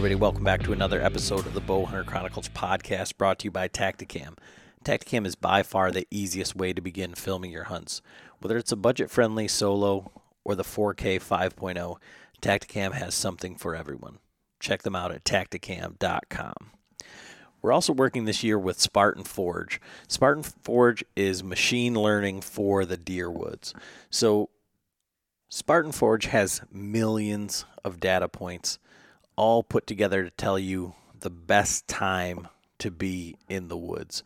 everybody. Welcome back to another episode of the Bowhunter Chronicles podcast brought to you by Tactacam. Tactacam is by far the easiest way to begin filming your hunts. Whether it's a budget friendly solo or the 4K 5.0, Tactacam has something for everyone. Check them out at tactacam.com. We're also working this year with Spartan Forge. Spartan Forge is machine learning for the deer woods. So, Spartan Forge has millions of data points all put together to tell you the best time to be in the woods.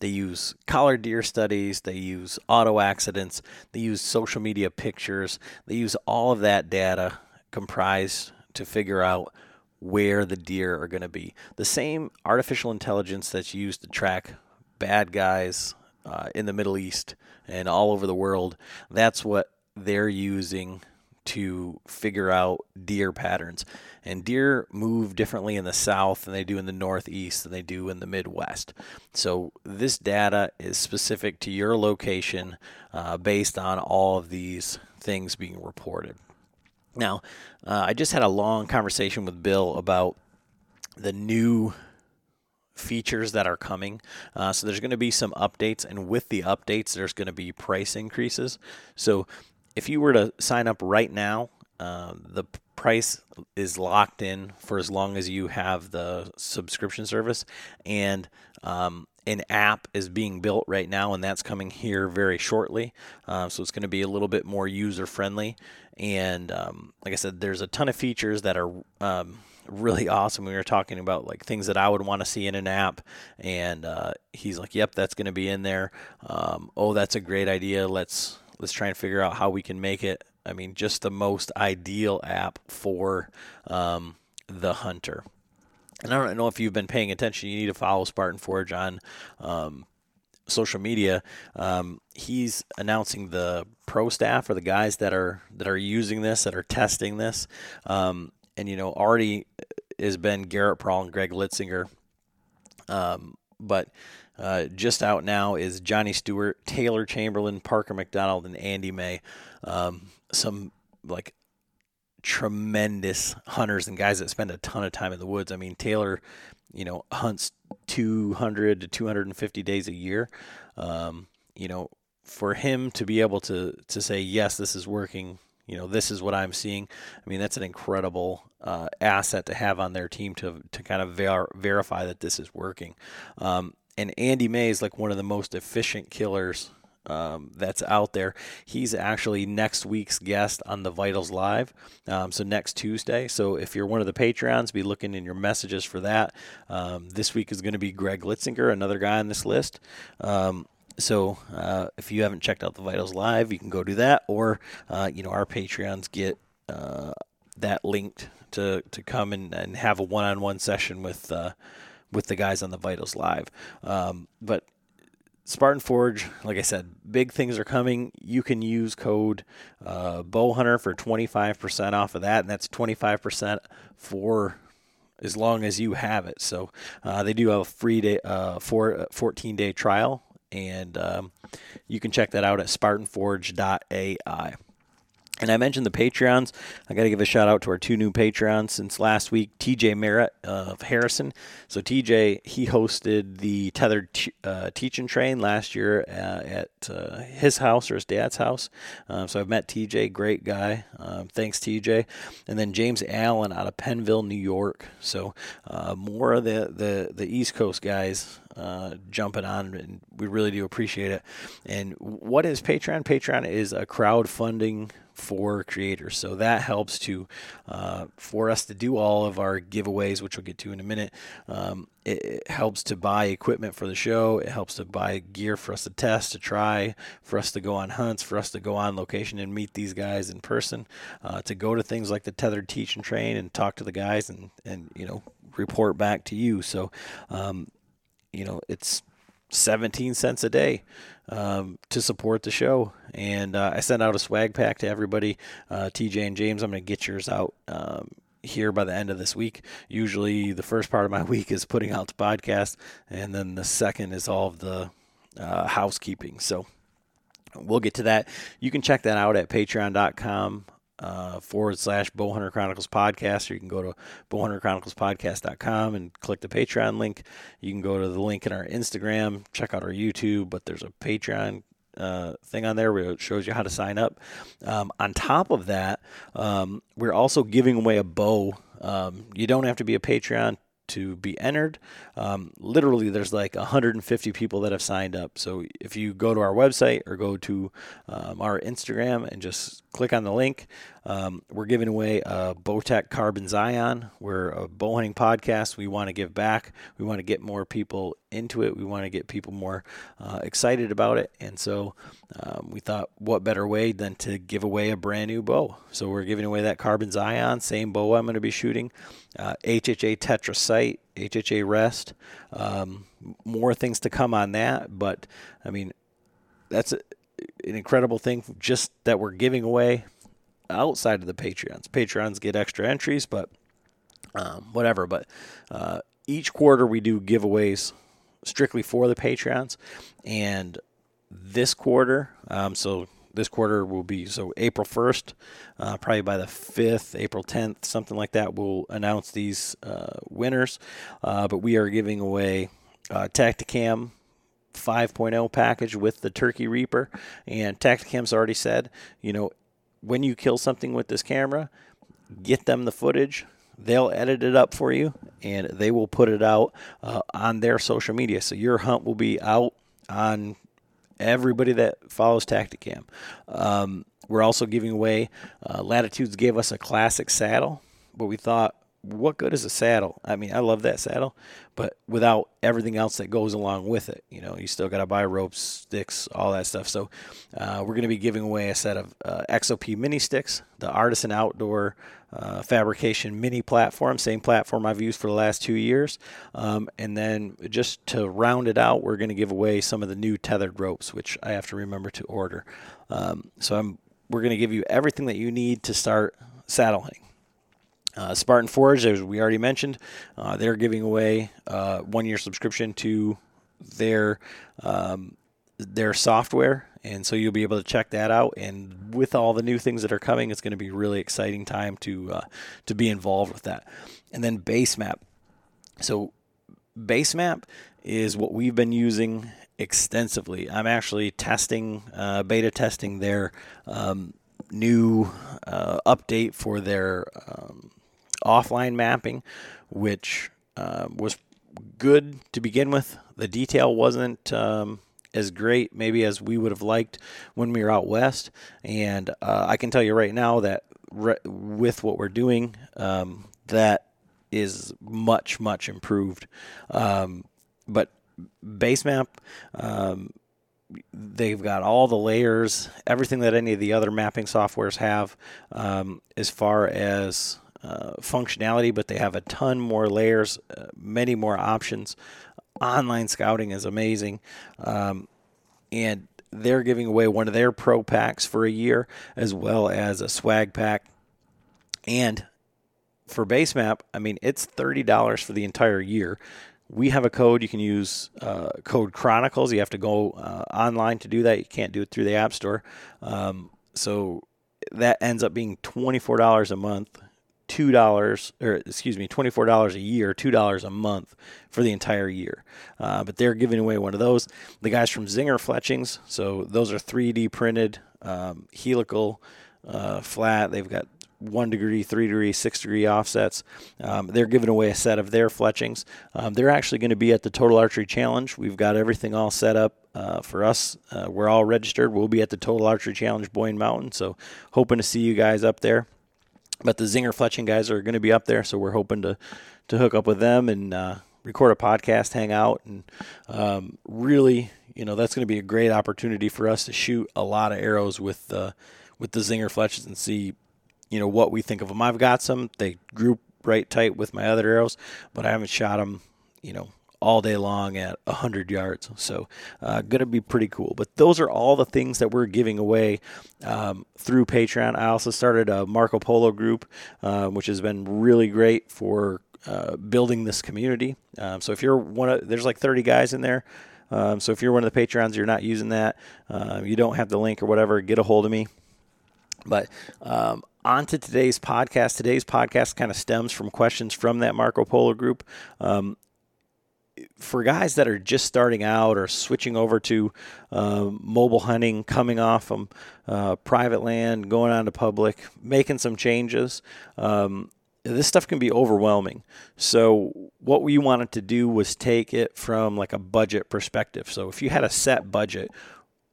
They use collared deer studies, they use auto accidents, they use social media pictures, they use all of that data comprised to figure out where the deer are going to be. The same artificial intelligence that's used to track bad guys uh, in the Middle East and all over the world, that's what they're using to figure out deer patterns. And deer move differently in the south than they do in the northeast than they do in the Midwest. So this data is specific to your location uh, based on all of these things being reported. Now, uh, I just had a long conversation with Bill about the new features that are coming. Uh, so there's going to be some updates, and with the updates, there's going to be price increases. So if you were to sign up right now, uh, the price is locked in for as long as you have the subscription service, and um, an app is being built right now, and that's coming here very shortly. Uh, so it's going to be a little bit more user friendly. And um, like I said, there's a ton of features that are um, really awesome. We were talking about like things that I would want to see in an app, and uh, he's like, "Yep, that's going to be in there." Um, oh, that's a great idea. Let's let's try and figure out how we can make it. I mean, just the most ideal app for um, the hunter. And I don't know if you've been paying attention. You need to follow Spartan Forge on um, social media. Um, he's announcing the pro staff or the guys that are that are using this, that are testing this. Um, and you know, already has been Garrett Prawl and Greg Litzinger. Um, but uh, just out now is Johnny Stewart, Taylor Chamberlain, Parker McDonald, and Andy May. Um, some like tremendous hunters and guys that spend a ton of time in the woods. I mean, Taylor, you know, hunts 200 to 250 days a year. Um, you know, for him to be able to to say yes, this is working. You know, this is what I'm seeing. I mean, that's an incredible uh, asset to have on their team to to kind of ver- verify that this is working. Um, and Andy May is like one of the most efficient killers um, that's out there. He's actually next week's guest on the Vitals Live, um, so next Tuesday. So if you're one of the Patreons, be looking in your messages for that. Um, this week is going to be Greg Litzinger, another guy on this list. Um, so uh, if you haven't checked out the Vitals Live, you can go do that, or uh, you know our Patreons get uh, that linked to to come and, and have a one-on-one session with uh, with the guys on the Vitals Live. Um, but Spartan Forge, like I said, big things are coming. You can use code uh, Bowhunter for 25% off of that, and that's 25% for as long as you have it. So uh, they do have a free day, uh, for 14 day trial, and um, you can check that out at SpartanForge.ai. And I mentioned the Patreons. I got to give a shout out to our two new Patreons since last week TJ Merritt of Harrison. So, TJ, he hosted the Tethered t- uh, Teach and Train last year uh, at uh, his house or his dad's house. Um, so, I've met TJ, great guy. Um, thanks, TJ. And then James Allen out of Pennville, New York. So, uh, more of the, the, the East Coast guys uh, jumping on, and we really do appreciate it. And what is Patreon? Patreon is a crowdfunding for creators. So that helps to uh, for us to do all of our giveaways, which we'll get to in a minute. Um, it, it, helps to buy equipment for the show. It helps to buy gear for us to test, to try, for us to go on hunts, for us to go on location and meet these guys in person, uh, to go to things like the tethered teach and train and talk to the guys and and you know report back to you. So, um, you know, it's 17 cents a day um, to support the show. And uh, I sent out a swag pack to everybody. Uh, TJ and James, I'm going to get yours out um, here by the end of this week. Usually, the first part of my week is putting out the podcast, and then the second is all of the uh, housekeeping. So we'll get to that. You can check that out at patreon.com uh, forward slash Bowhunter Chronicles podcast, or you can go to bowhunterchroniclespodcast.com and click the Patreon link. You can go to the link in our Instagram, check out our YouTube, but there's a Patreon uh, thing on there where it shows you how to sign up. Um, on top of that, um, we're also giving away a bow. Um, you don't have to be a Patreon to be entered. Um, literally, there's like 150 people that have signed up. So if you go to our website or go to um, our Instagram and just click on the link, um, we're giving away a Bowtech Carbon Zion. We're a bow hunting podcast. We want to give back. We want to get more people into it. We want to get people more uh, excited about it. And so um, we thought, what better way than to give away a brand new bow? So we're giving away that Carbon Zion, same bow I'm going to be shooting, uh, HHA Tetra Sight, HHA Rest. Um, more things to come on that, but I mean, that's a, an incredible thing just that we're giving away outside of the Patreons. Patreons get extra entries, but um, whatever. But uh, each quarter we do giveaways strictly for the Patreons, and this quarter, um, so this quarter will be so April 1st, uh, probably by the 5th, April 10th, something like that. We'll announce these uh, winners, uh, but we are giving away uh, Tactacam 5.0 package with the Turkey Reaper, and Tactacam's already said, you know, when you kill something with this camera, get them the footage. They'll edit it up for you and they will put it out uh, on their social media. So your hunt will be out on everybody that follows Tactacam. Um, we're also giving away, uh, Latitudes gave us a classic saddle, but we thought what good is a saddle? I mean, I love that saddle, but without everything else that goes along with it, you know, you still got to buy ropes, sticks, all that stuff. So, uh, we're going to be giving away a set of uh, XOP mini sticks, the Artisan Outdoor uh, Fabrication mini platform, same platform I've used for the last two years. Um, and then just to round it out, we're going to give away some of the new tethered ropes, which I have to remember to order. Um, so, I'm we're going to give you everything that you need to start saddle hunting. Uh, Spartan Forge, as we already mentioned, uh, they're giving away uh, one year subscription to their um, their software, and so you'll be able to check that out. And with all the new things that are coming, it's going to be a really exciting time to uh, to be involved with that. And then Basemap. So Basemap is what we've been using extensively. I'm actually testing, uh, beta testing their um, new uh, update for their um, offline mapping, which uh, was good to begin with. The detail wasn't um, as great, maybe as we would have liked when we were out west. And uh, I can tell you right now that re- with what we're doing, um, that is much, much improved. Um, but Basemap, um, they've got all the layers, everything that any of the other mapping softwares have, um, as far as uh, functionality, but they have a ton more layers, uh, many more options. Online scouting is amazing. Um, and they're giving away one of their pro packs for a year, as well as a swag pack. And for Basemap, I mean, it's $30 for the entire year. We have a code you can use, uh, code Chronicles. You have to go uh, online to do that. You can't do it through the App Store. Um, so that ends up being $24 a month two dollars or excuse me twenty four dollars a year two dollars a month for the entire year uh, but they're giving away one of those the guys from zinger fletchings so those are 3d printed um, helical uh, flat they've got one degree, three degree, six degree offsets. Um, they're giving away a set of their fletchings. Um, they're actually going to be at the Total Archery Challenge. We've got everything all set up uh, for us. Uh, we're all registered. We'll be at the Total Archery Challenge Boyne Mountain. So, hoping to see you guys up there. But the Zinger Fletching guys are going to be up there, so we're hoping to to hook up with them and uh, record a podcast, hang out, and um, really, you know, that's going to be a great opportunity for us to shoot a lot of arrows with uh, with the Zinger Fletches and see, you know, what we think of them. I've got some; they group right tight with my other arrows, but I haven't shot them, you know, all day long at 100 yards. So, uh, going to be pretty cool. But those are all the things that we're giving away um, through Patreon. I also started a Marco Polo group, uh, which has been really great for uh, building this community. Um, so, if you're one of, there's like 30 guys in there. Um, so, if you're one of the Patreons, you're not using that, uh, you don't have the link or whatever, get a hold of me. But um, on to today's podcast. Today's podcast kind of stems from questions from that Marco Polo group. Um, for guys that are just starting out or switching over to uh, mobile hunting, coming off from uh, private land, going on to public, making some changes, um, this stuff can be overwhelming. So, what we wanted to do was take it from like a budget perspective. So, if you had a set budget,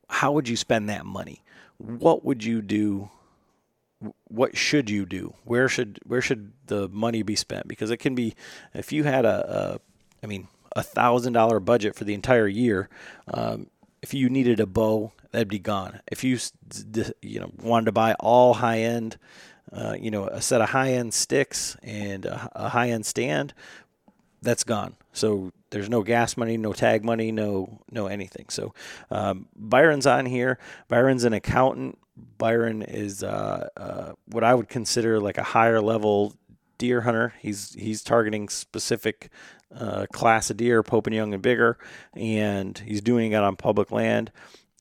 how would you spend that money? What would you do what should you do? Where should where should the money be spent? Because it can be if you had a, a I mean a thousand dollar budget for the entire year, um, if you needed a bow, that'd be gone. If you you know wanted to buy all high end, uh, you know a set of high end sticks and a, a high end stand, that's gone. So there's no gas money, no tag money, no no anything. So um, Byron's on here. Byron's an accountant Byron is uh, uh, what I would consider like a higher level deer hunter. He's he's targeting specific uh, class of deer, Pope and Young and bigger, and he's doing it on public land.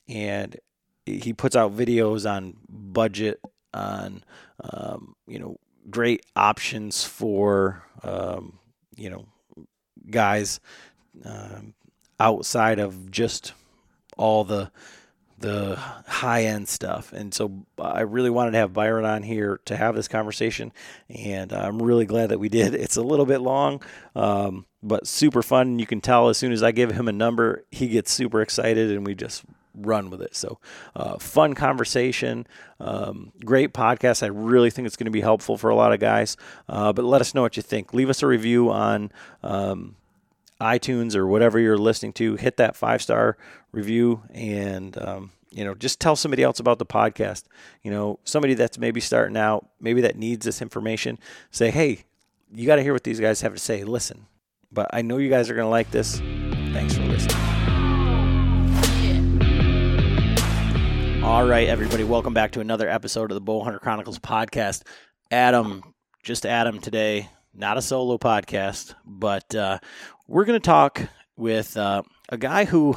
And he puts out videos on budget, on um, you know great options for um, you know guys um, outside of just all the the high end stuff. And so I really wanted to have Byron on here to have this conversation. And I'm really glad that we did. It's a little bit long, um, but super fun. You can tell as soon as I give him a number, he gets super excited and we just run with it. So, uh, fun conversation, um, great podcast. I really think it's going to be helpful for a lot of guys. Uh, but let us know what you think. Leave us a review on um, iTunes or whatever you're listening to, hit that five star review and um, you know just tell somebody else about the podcast. You know somebody that's maybe starting out, maybe that needs this information. Say, hey, you got to hear what these guys have to say. Listen, but I know you guys are going to like this. Thanks for listening. All right, everybody, welcome back to another episode of the Bowhunter Chronicles podcast. Adam, just Adam today, not a solo podcast, but uh, we're going to talk with uh, a guy who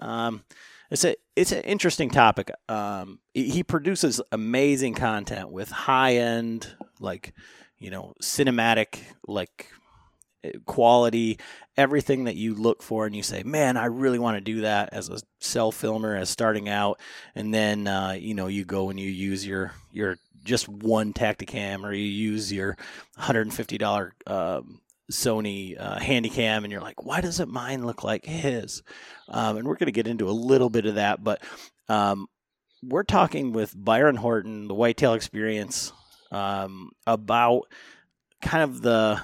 um, it's a it's an interesting topic. Um, he produces amazing content with high end, like you know, cinematic, like quality, everything that you look for, and you say, "Man, I really want to do that." As a self filmer, as starting out, and then uh, you know, you go and you use your your just one Tactacam, or you use your hundred and fifty dollar um, Sony uh, Handycam, and you're like, why doesn't mine look like his? Um, and we're going to get into a little bit of that, but um, we're talking with Byron Horton, the Whitetail Experience, um, about kind of the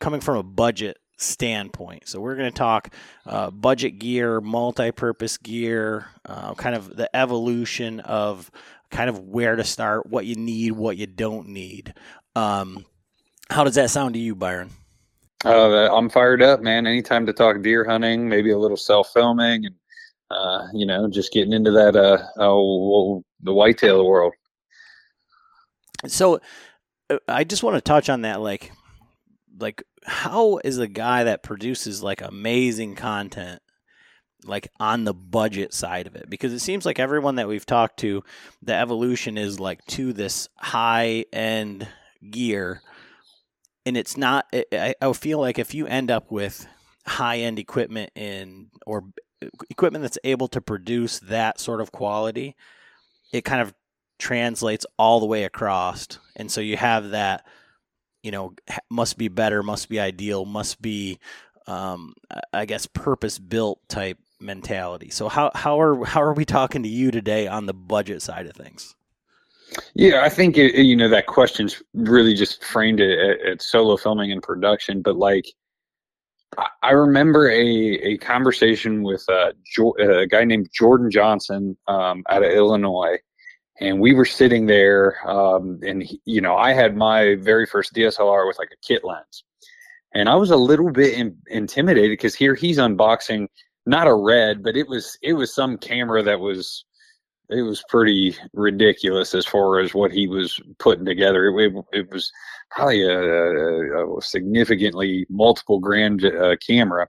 coming from a budget standpoint. So we're going to talk uh, budget gear, multi-purpose gear, uh, kind of the evolution of kind of where to start, what you need, what you don't need. Um, how does that sound to you, Byron? Uh, I'm fired up, man. Anytime to talk deer hunting, maybe a little self filming, and uh, you know, just getting into that uh, oh, the whitetail world. So, uh, I just want to touch on that, like, like how is a guy that produces like amazing content like on the budget side of it because it seems like everyone that we've talked to the evolution is like to this high end gear and it's not. I, I feel like if you end up with high end equipment in or equipment that's able to produce that sort of quality, it kind of translates all the way across, and so you have that. You know, must be better, must be ideal, must be, um, I guess, purpose built type mentality. So how how are how are we talking to you today on the budget side of things? Yeah, I think it, you know that question's really just framed it at, at solo filming and production. But like, I remember a a conversation with uh, a guy named Jordan Johnson um, out of Illinois, and we were sitting there, um, and he, you know, I had my very first DSLR with like a kit lens, and I was a little bit in, intimidated because here he's unboxing not a red, but it was it was some camera that was it was pretty ridiculous as far as what he was putting together. It, it, it was probably a, a, significantly multiple grand uh, camera.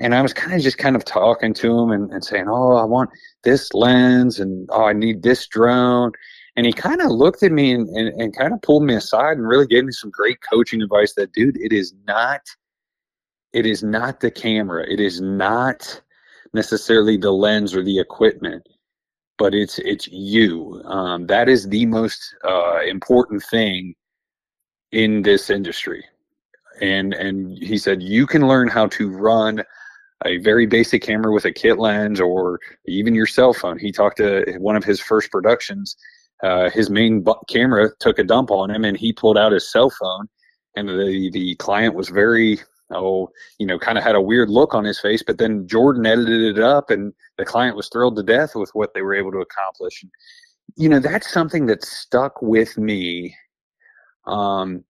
And I was kind of just kind of talking to him and, and saying, Oh, I want this lens and oh, I need this drone. and he kind of looked at me and, and, and kind of pulled me aside and really gave me some great coaching advice that dude it is not it is not the camera. It is not necessarily the lens or the equipment but it's it's you. Um, that is the most uh, important thing in this industry. And and he said you can learn how to run a very basic camera with a kit lens or even your cell phone. He talked to one of his first productions uh, his main bu- camera took a dump on him and he pulled out his cell phone and the the client was very oh you know kind of had a weird look on his face but then jordan edited it up and the client was thrilled to death with what they were able to accomplish. And, you know that's something that stuck with me um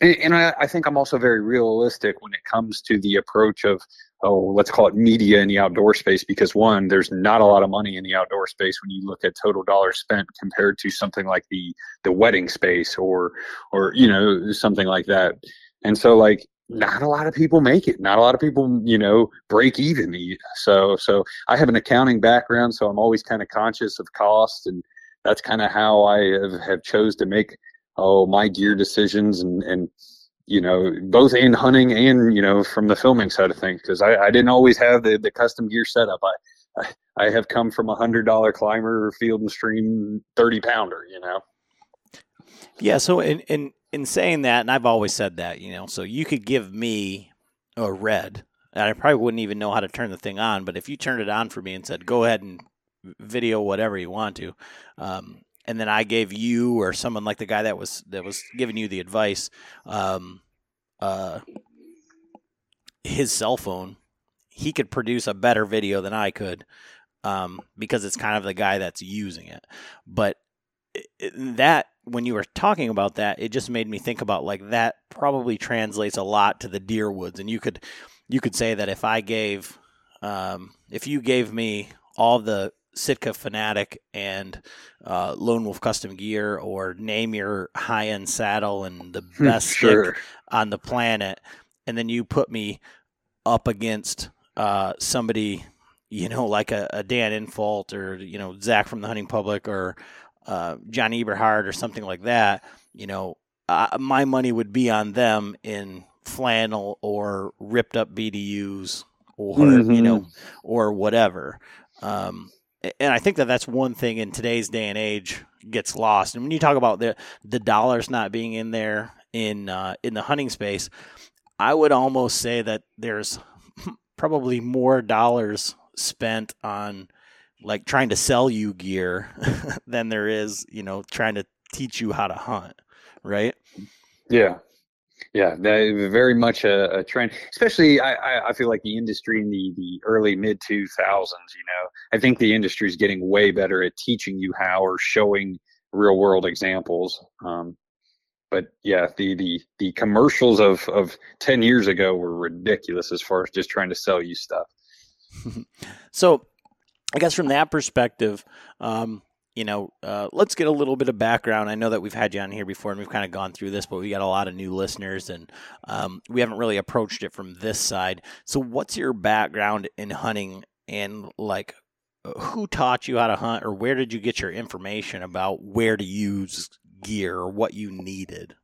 and, I, I think i'm also very realistic when it comes to the approach of oh, let's call it media in the outdoor space because one, there's not a lot of money in the outdoor space when you look at total dollars spent compared to something like the the wedding space or or you know something like that. And so like not a lot of people make it. Not a lot of people, you know, break even. So so I have an accounting background, so I'm always kind of conscious of cost and that's kind of how I have, have chose to make oh my gear decisions and and you know, both in hunting and you know from the filming side of things, because I, I didn't always have the, the custom gear setup. I, I I have come from a hundred dollar climber, field and stream, thirty pounder. You know. Yeah. So in in in saying that, and I've always said that, you know, so you could give me a red, and I probably wouldn't even know how to turn the thing on. But if you turned it on for me and said, "Go ahead and video whatever you want to," um, and then I gave you or someone like the guy that was that was giving you the advice, um, uh, his cell phone, he could produce a better video than I could, um, because it's kind of the guy that's using it. But that when you were talking about that, it just made me think about like that probably translates a lot to the deer woods, and you could you could say that if I gave, um, if you gave me all the Sitka Fanatic and uh, Lone Wolf Custom Gear, or name your high end saddle and the hmm, best sure. stick on the planet, and then you put me up against uh, somebody, you know, like a, a, Dan Infalt or you know Zach from the Hunting Public or uh, John Eberhart or something like that, you know, uh, my money would be on them in flannel or ripped up BDUs or mm-hmm. you know or whatever. Um, and I think that that's one thing in today's day and age gets lost. And when you talk about the the dollars not being in there in uh, in the hunting space, I would almost say that there's probably more dollars spent on like trying to sell you gear than there is, you know, trying to teach you how to hunt, right? Yeah, yeah, very much a, a trend. Especially, I, I feel like the industry in the the early mid two thousands. You know, I think the industry is getting way better at teaching you how or showing real world examples. Um, but yeah, the the the commercials of of ten years ago were ridiculous as far as just trying to sell you stuff. so, I guess from that perspective, um, you know, uh, let's get a little bit of background. I know that we've had you on here before and we've kind of gone through this, but we got a lot of new listeners and um, we haven't really approached it from this side. So, what's your background in hunting and like who taught you how to hunt or where did you get your information about where to use gear or what you needed?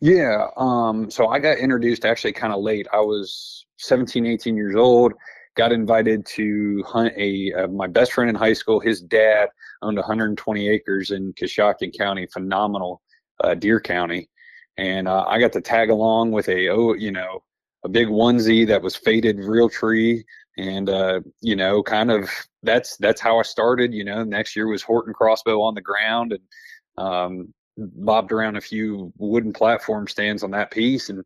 Yeah. Um, so, I got introduced actually kind of late. I was 17, 18 years old got invited to hunt a uh, my best friend in high school. His dad owned 120 acres in Coshocton County, phenomenal uh, deer county, and uh, I got to tag along with a oh you know a big onesie that was faded real tree and uh, you know kind of that's that's how I started. You know, next year was Horton crossbow on the ground and. Um, bobbed around a few wooden platform stands on that piece and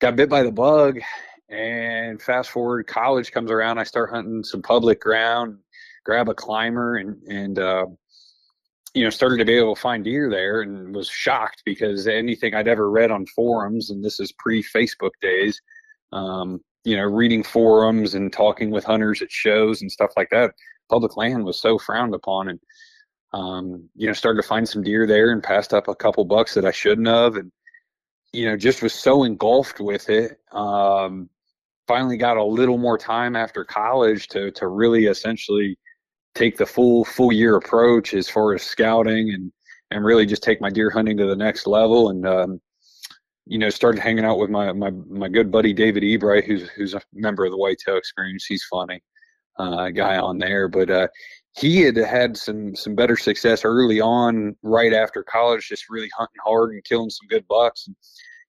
got bit by the bug and fast forward, college comes around. I start hunting some public ground, grab a climber, and and uh, you know started to be able to find deer there, and was shocked because anything I'd ever read on forums, and this is pre Facebook days, um, you know, reading forums and talking with hunters at shows and stuff like that. Public land was so frowned upon, and um, you know, started to find some deer there, and passed up a couple bucks that I shouldn't have, and you know, just was so engulfed with it. Um, finally got a little more time after college to to really essentially take the full full year approach as far as scouting and and really just take my deer hunting to the next level. And um, you know, started hanging out with my my my good buddy David Ebright, who's who's a member of the Whitetail Experience. He's funny uh, guy on there, but uh, he had had some some better success early on, right after college, just really hunting hard and killing some good bucks. And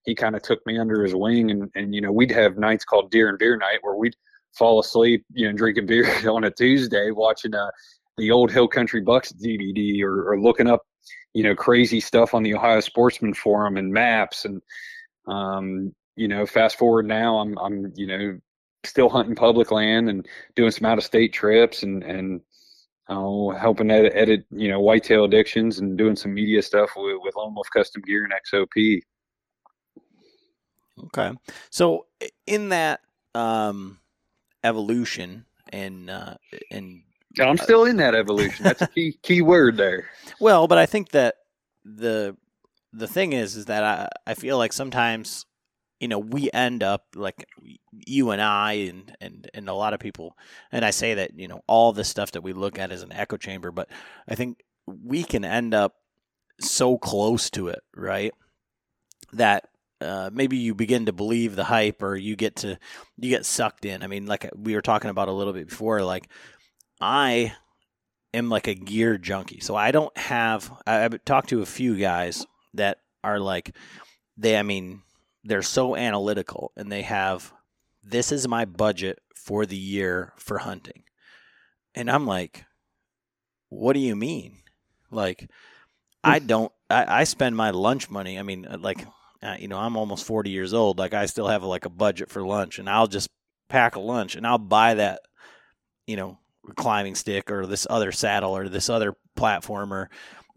he kind of took me under his wing, and and you know, we'd have nights called Deer and Beer Night where we'd fall asleep, you know, drinking beer on a Tuesday, watching uh, the old Hill Country Bucks DVD or, or looking up you know crazy stuff on the Ohio Sportsman Forum and maps and um, you know fast forward now I'm I'm you know still hunting public land and doing some out of state trips and and oh, helping edit, edit you know whitetail addictions and doing some media stuff with, with Lone Wolf Custom Gear and XOP. Okay, so in that um, evolution and uh, and I'm still in that evolution. That's a key key word there. Well, but I think that the the thing is is that I I feel like sometimes you know we end up like you and I and and and a lot of people and I say that you know all the stuff that we look at is an echo chamber, but I think we can end up so close to it, right? That uh, maybe you begin to believe the hype or you get to you get sucked in. I mean, like we were talking about a little bit before, like I am like a gear junkie. So I don't have, I've talked to a few guys that are like, they, I mean, they're so analytical and they have, this is my budget for the year for hunting. And I'm like, what do you mean? Like, I don't, I, I spend my lunch money. I mean, uh, like, uh, you know, I'm almost 40 years old. Like, I still have like a budget for lunch and I'll just pack a lunch and I'll buy that, you know, climbing stick or this other saddle or this other platform or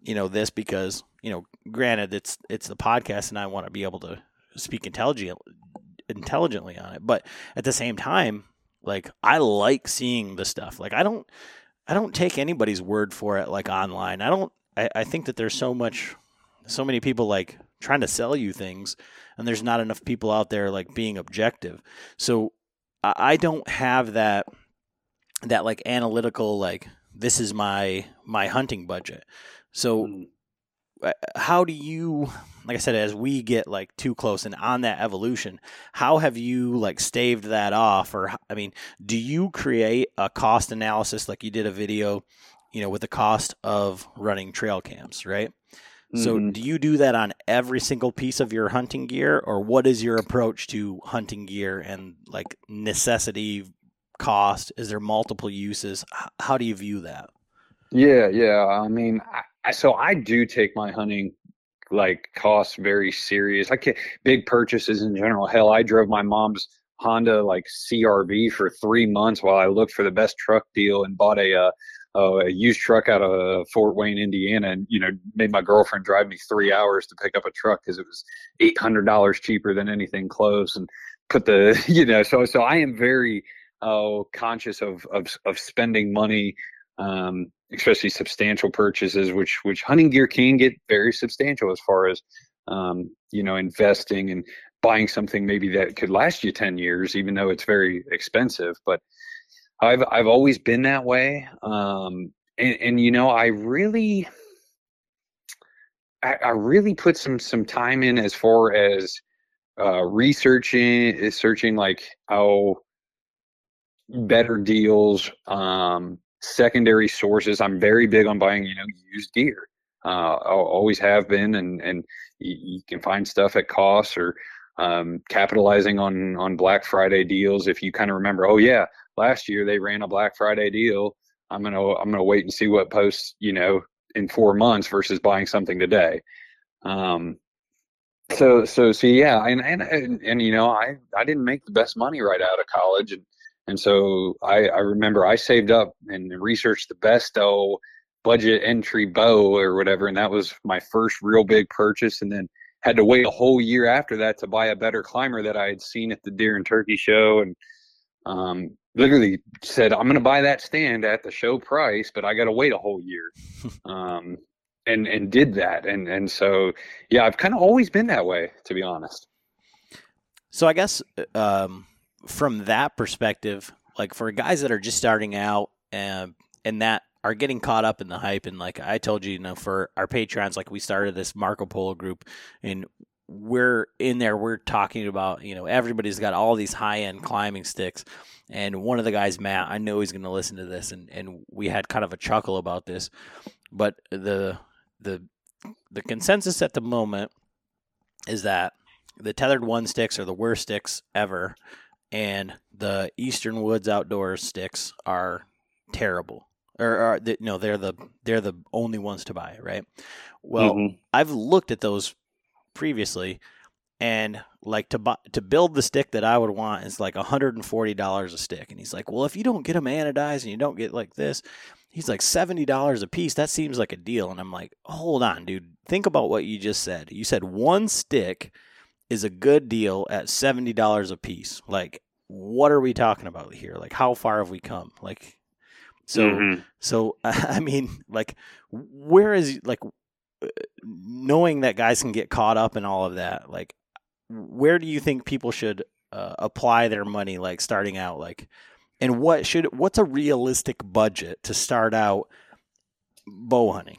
you know this because you know granted it's it's the podcast and I want to be able to speak intelligent intelligently on it but at the same time like I like seeing the stuff like I don't I don't take anybody's word for it like online I don't I, I think that there's so much so many people like trying to sell you things and there's not enough people out there like being objective so I, don't have that that like analytical like this is my my hunting budget. So mm. how do you like I said as we get like too close and on that evolution, how have you like staved that off or I mean, do you create a cost analysis like you did a video, you know, with the cost of running trail cams, right? So mm-hmm. do you do that on every single piece of your hunting gear or what is your approach to hunting gear and like necessity cost? Is there multiple uses? How do you view that? Yeah, yeah. I mean, I, so I do take my hunting like costs very serious. I can't big purchases in general. Hell, I drove my mom's Honda like CRV for three months while I looked for the best truck deal and bought a uh, a used truck out of Fort Wayne, Indiana, and you know made my girlfriend drive me three hours to pick up a truck because it was eight hundred dollars cheaper than anything close, and put the you know so so I am very oh, conscious of, of, of spending money, um, especially substantial purchases, which, which hunting gear can get very substantial as far as, um, you know, investing and buying something maybe that could last you 10 years, even though it's very expensive. But I've, I've always been that way. Um, and, and, you know, I really, I, I really put some, some time in as far as, uh, researching is searching like, oh, better deals, um, secondary sources. I'm very big on buying, you know, used gear. Uh, always have been, and and you, you, can find stuff at cost or um, capitalizing on on Black Friday deals. If you kind of remember, oh yeah, last year they ran a Black Friday deal. I'm gonna I'm gonna wait and see what posts, you know, in four months versus buying something today. Um, so so so yeah, and, and and and you know, I I didn't make the best money right out of college, and and so I, I remember I saved up and researched the best oh budget entry bow or whatever, and that was my first real big purchase. And then had to wait a whole year after that to buy a better climber that I had seen at the Deer and Turkey show, and um, literally said I'm going to buy that stand at the show price, but I got to wait a whole year. um, and and did that, and and so yeah, I've kind of always been that way, to be honest. So I guess um, from that perspective, like for guys that are just starting out and and that are getting caught up in the hype and like I told you, you know, for our patrons, like we started this Marco Polo group and we're in there, we're talking about, you know, everybody's got all these high end climbing sticks. And one of the guys, Matt, I know he's gonna listen to this and, and we had kind of a chuckle about this. But the the the consensus at the moment is that the tethered one sticks are the worst sticks ever and the Eastern Woods Outdoors sticks are terrible. Or, or no, they're the they're the only ones to buy, right? Well, mm-hmm. I've looked at those previously, and like to buy to build the stick that I would want is like hundred and forty dollars a stick. And he's like, well, if you don't get them anodized and you don't get like this, he's like seventy dollars a piece. That seems like a deal. And I'm like, hold on, dude. Think about what you just said. You said one stick is a good deal at $70 a piece. Like, what are we talking about here? Like, how far have we come? Like, so, mm-hmm. so, I mean, like, where is, like, knowing that guys can get caught up in all of that, like, where do you think people should uh, apply their money, like, starting out? Like, and what should, what's a realistic budget to start out bow hunting?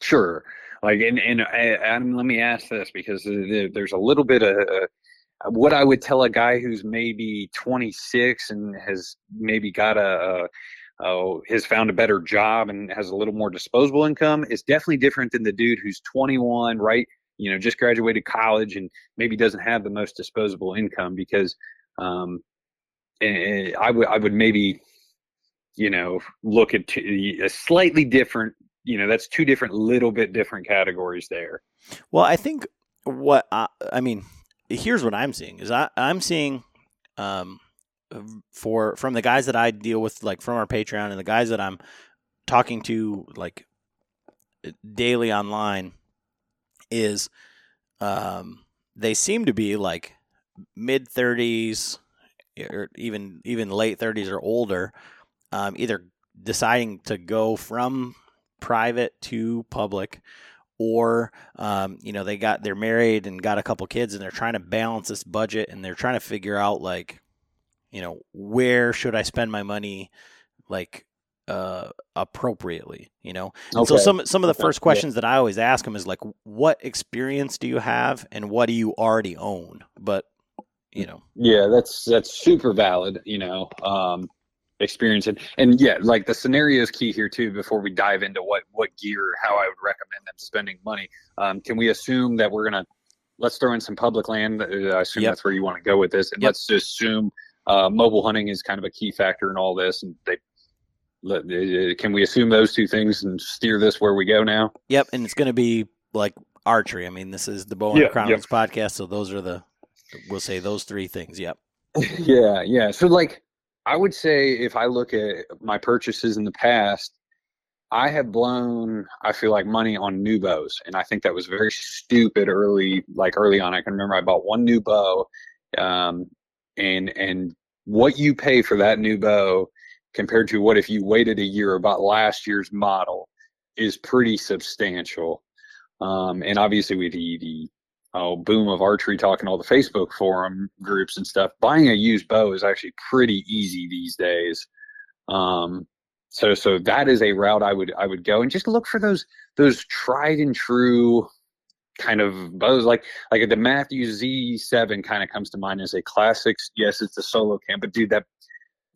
Sure. Like, and and, and let me ask this because there's a little bit of uh, what I would tell a guy who's maybe 26 and has maybe got a, a uh, has found a better job and has a little more disposable income is definitely different than the dude who's 21, right? You know, just graduated college and maybe doesn't have the most disposable income because um, I would I would maybe you know look at a slightly different you know that's two different little bit different categories there. Well i think what i, I mean here's what i'm seeing is I, i'm seeing um, for from the guys that i deal with like from our patreon and the guys that i'm talking to like daily online is um, they seem to be like mid 30s or even even late 30s or older um, either deciding to go from private to public or um, you know they got they're married and got a couple kids and they're trying to balance this budget and they're trying to figure out like you know where should i spend my money like uh, appropriately you know okay. so some some of the first questions yeah. that i always ask them is like what experience do you have and what do you already own but you know yeah that's that's super valid you know um experience and and yeah like the scenario is key here too before we dive into what what gear how i would recommend them spending money um, can we assume that we're gonna let's throw in some public land uh, i assume yep. that's where you want to go with this and yep. let's assume uh, mobile hunting is kind of a key factor in all this and they can we assume those two things and steer this where we go now yep and it's going to be like archery i mean this is the bow and yeah, chronicles yep. podcast so those are the we'll say those three things yep yeah yeah so like I would say if I look at my purchases in the past, I have blown, I feel like money on new bows. And I think that was very stupid early, like early on. I can remember I bought one new bow. Um, and, and what you pay for that new bow compared to what if you waited a year about last year's model is pretty substantial. Um, and obviously with the, the oh, boom of archery talk and all the Facebook forum groups and stuff, buying a used bow is actually pretty easy these days. Um, so so that is a route I would I would go and just look for those those tried and true kind of bows like like the Mathews Z7 kind of comes to mind as a classic. Yes, it's a solo cam, but dude, that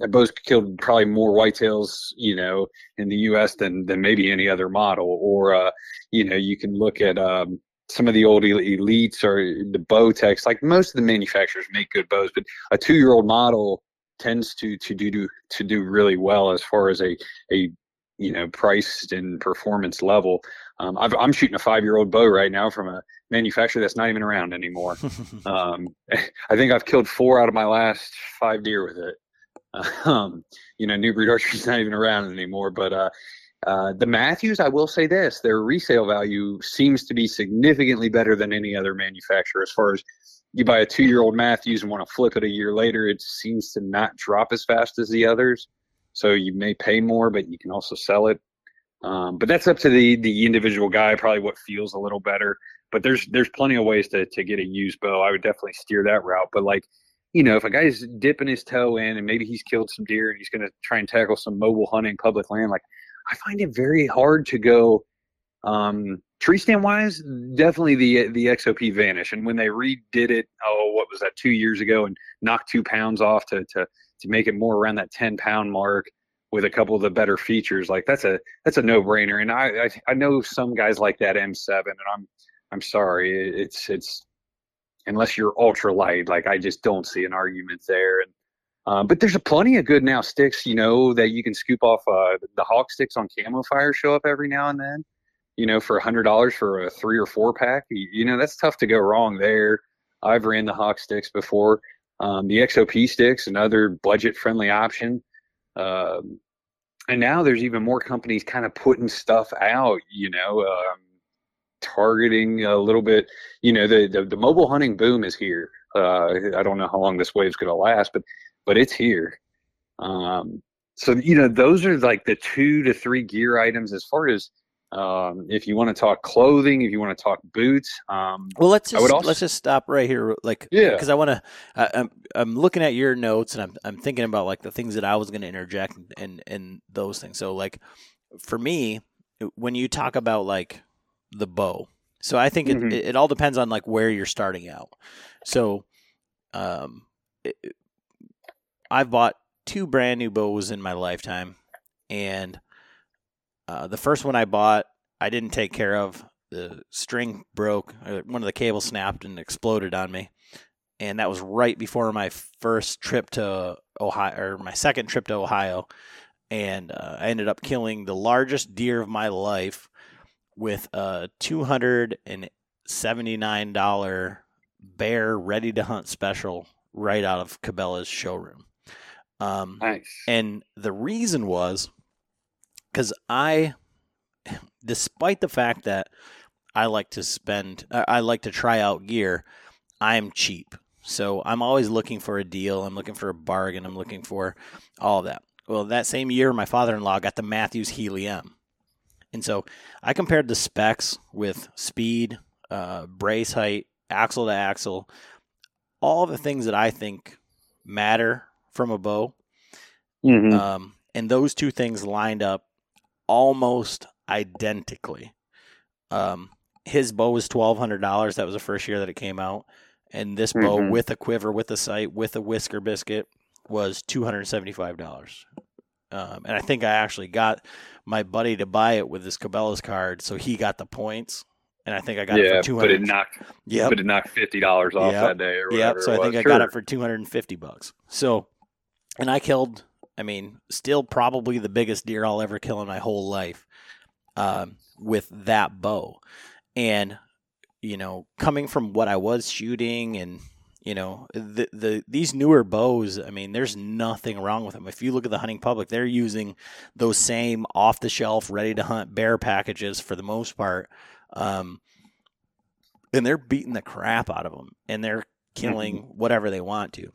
that bow's killed probably more whitetails, you know, in the U.S. than than maybe any other model. Or uh, you know, you can look at um, some of the old elites or the Bowtechs, like most of the manufacturers make good bows, but a two year old model tends to to do to do really well as far as a a you know price and performance level. Um, i am shooting a five year old bow right now from a manufacturer that's not even around anymore. um, I think I've killed four out of my last five deer with it. Um, you know, New Breed Archery's not even around anymore, but uh, uh, the Mathews, I will say this: their resale value seems to be significantly better than any other manufacturer. As far as you buy a two-year-old Mathews and want to flip it a year later, it seems to not drop as fast as the others. So you may pay more, but you can also sell it. Um, but that's up to the the individual guy, probably what feels a little better. But there's there's plenty of ways to to get a used bow. I would definitely steer that route. But like you know, if a guy's dipping his toe in and maybe he's killed some deer and he's going to try and tackle some mobile hunting public land, like I find it very hard to go um, tree stand wise. Definitely the the XOP Vanish, and when they redid it, oh, what was that two years ago, and knocked two pounds off to to to make it more around that ten pound mark with a couple of the better features, like that's a that's a no brainer. And I, I I know some guys like that M7, and I'm I'm sorry, it's it's unless you're ultra light, like I just don't see an argument there. And um, but there's a plenty of good now sticks, you know, that you can scoop off. Uh, the Hawk sticks on Camofire show up every now and then, you know, for a hundred dollars for a three or four pack. You, you, know, that's tough to go wrong there. I've ran the Hawk sticks before. Um, the XOP sticks, another budget friendly option. Um, and now there's even more companies kind of putting stuff out, you know, um, targeting a little bit, you know, the, the, the mobile hunting boom is here. Uh, I don't know how long this wave's going to last, but but it's here. Um, so you know, those are like the two to three gear items as far as um, if you want to talk clothing, if you want to talk boots. Um, well, let's just also, let's just stop right here, like yeah, because I want to. I'm I'm looking at your notes and I'm I'm thinking about like the things that I was going to interject and, and and those things. So like for me, when you talk about like the bow, so I think mm-hmm. it, it all depends on like where you're starting out. So, um, it, I've bought two brand new bows in my lifetime, and uh, the first one I bought, I didn't take care of. The string broke, one of the cables snapped and exploded on me, and that was right before my first trip to Ohio, or my second trip to Ohio, and uh, I ended up killing the largest deer of my life with a two hundred and seventy nine dollar bear ready to hunt special right out of Cabela's showroom. Um, nice. And the reason was because I, despite the fact that I like to spend, I like to try out gear, I'm cheap. So I'm always looking for a deal. I'm looking for a bargain. I'm looking for all of that. Well, that same year, my father in law got the Mathews Helim. And so I compared the specs with speed, uh, brace height, axle to axle, all the things that I think matter from a bow. Mm-hmm. Um, and those two things lined up almost identically. Um, his bow was twelve hundred dollars. That was the first year that it came out, and this bow mm-hmm. with a quiver, with a sight, with a whisker biscuit was two hundred seventy five dollars. Um, and I think I actually got my buddy to buy it with his Cabela's card, so he got the points. And I think I got yeah, it for two hundred. But it knocked. Yeah, but it knocked fifty dollars off yep. that day. Or yep. So I think I got it for two hundred and fifty bucks. So, and I killed I mean, still probably the biggest deer I'll ever kill in my whole life um, with that bow. And, you know, coming from what I was shooting and, you know, the, the these newer bows, I mean, there's nothing wrong with them. If you look at the hunting public, they're using those same off the shelf, ready to hunt bear packages for the most part. Um, and they're beating the crap out of them and they're killing mm-hmm. whatever they want to.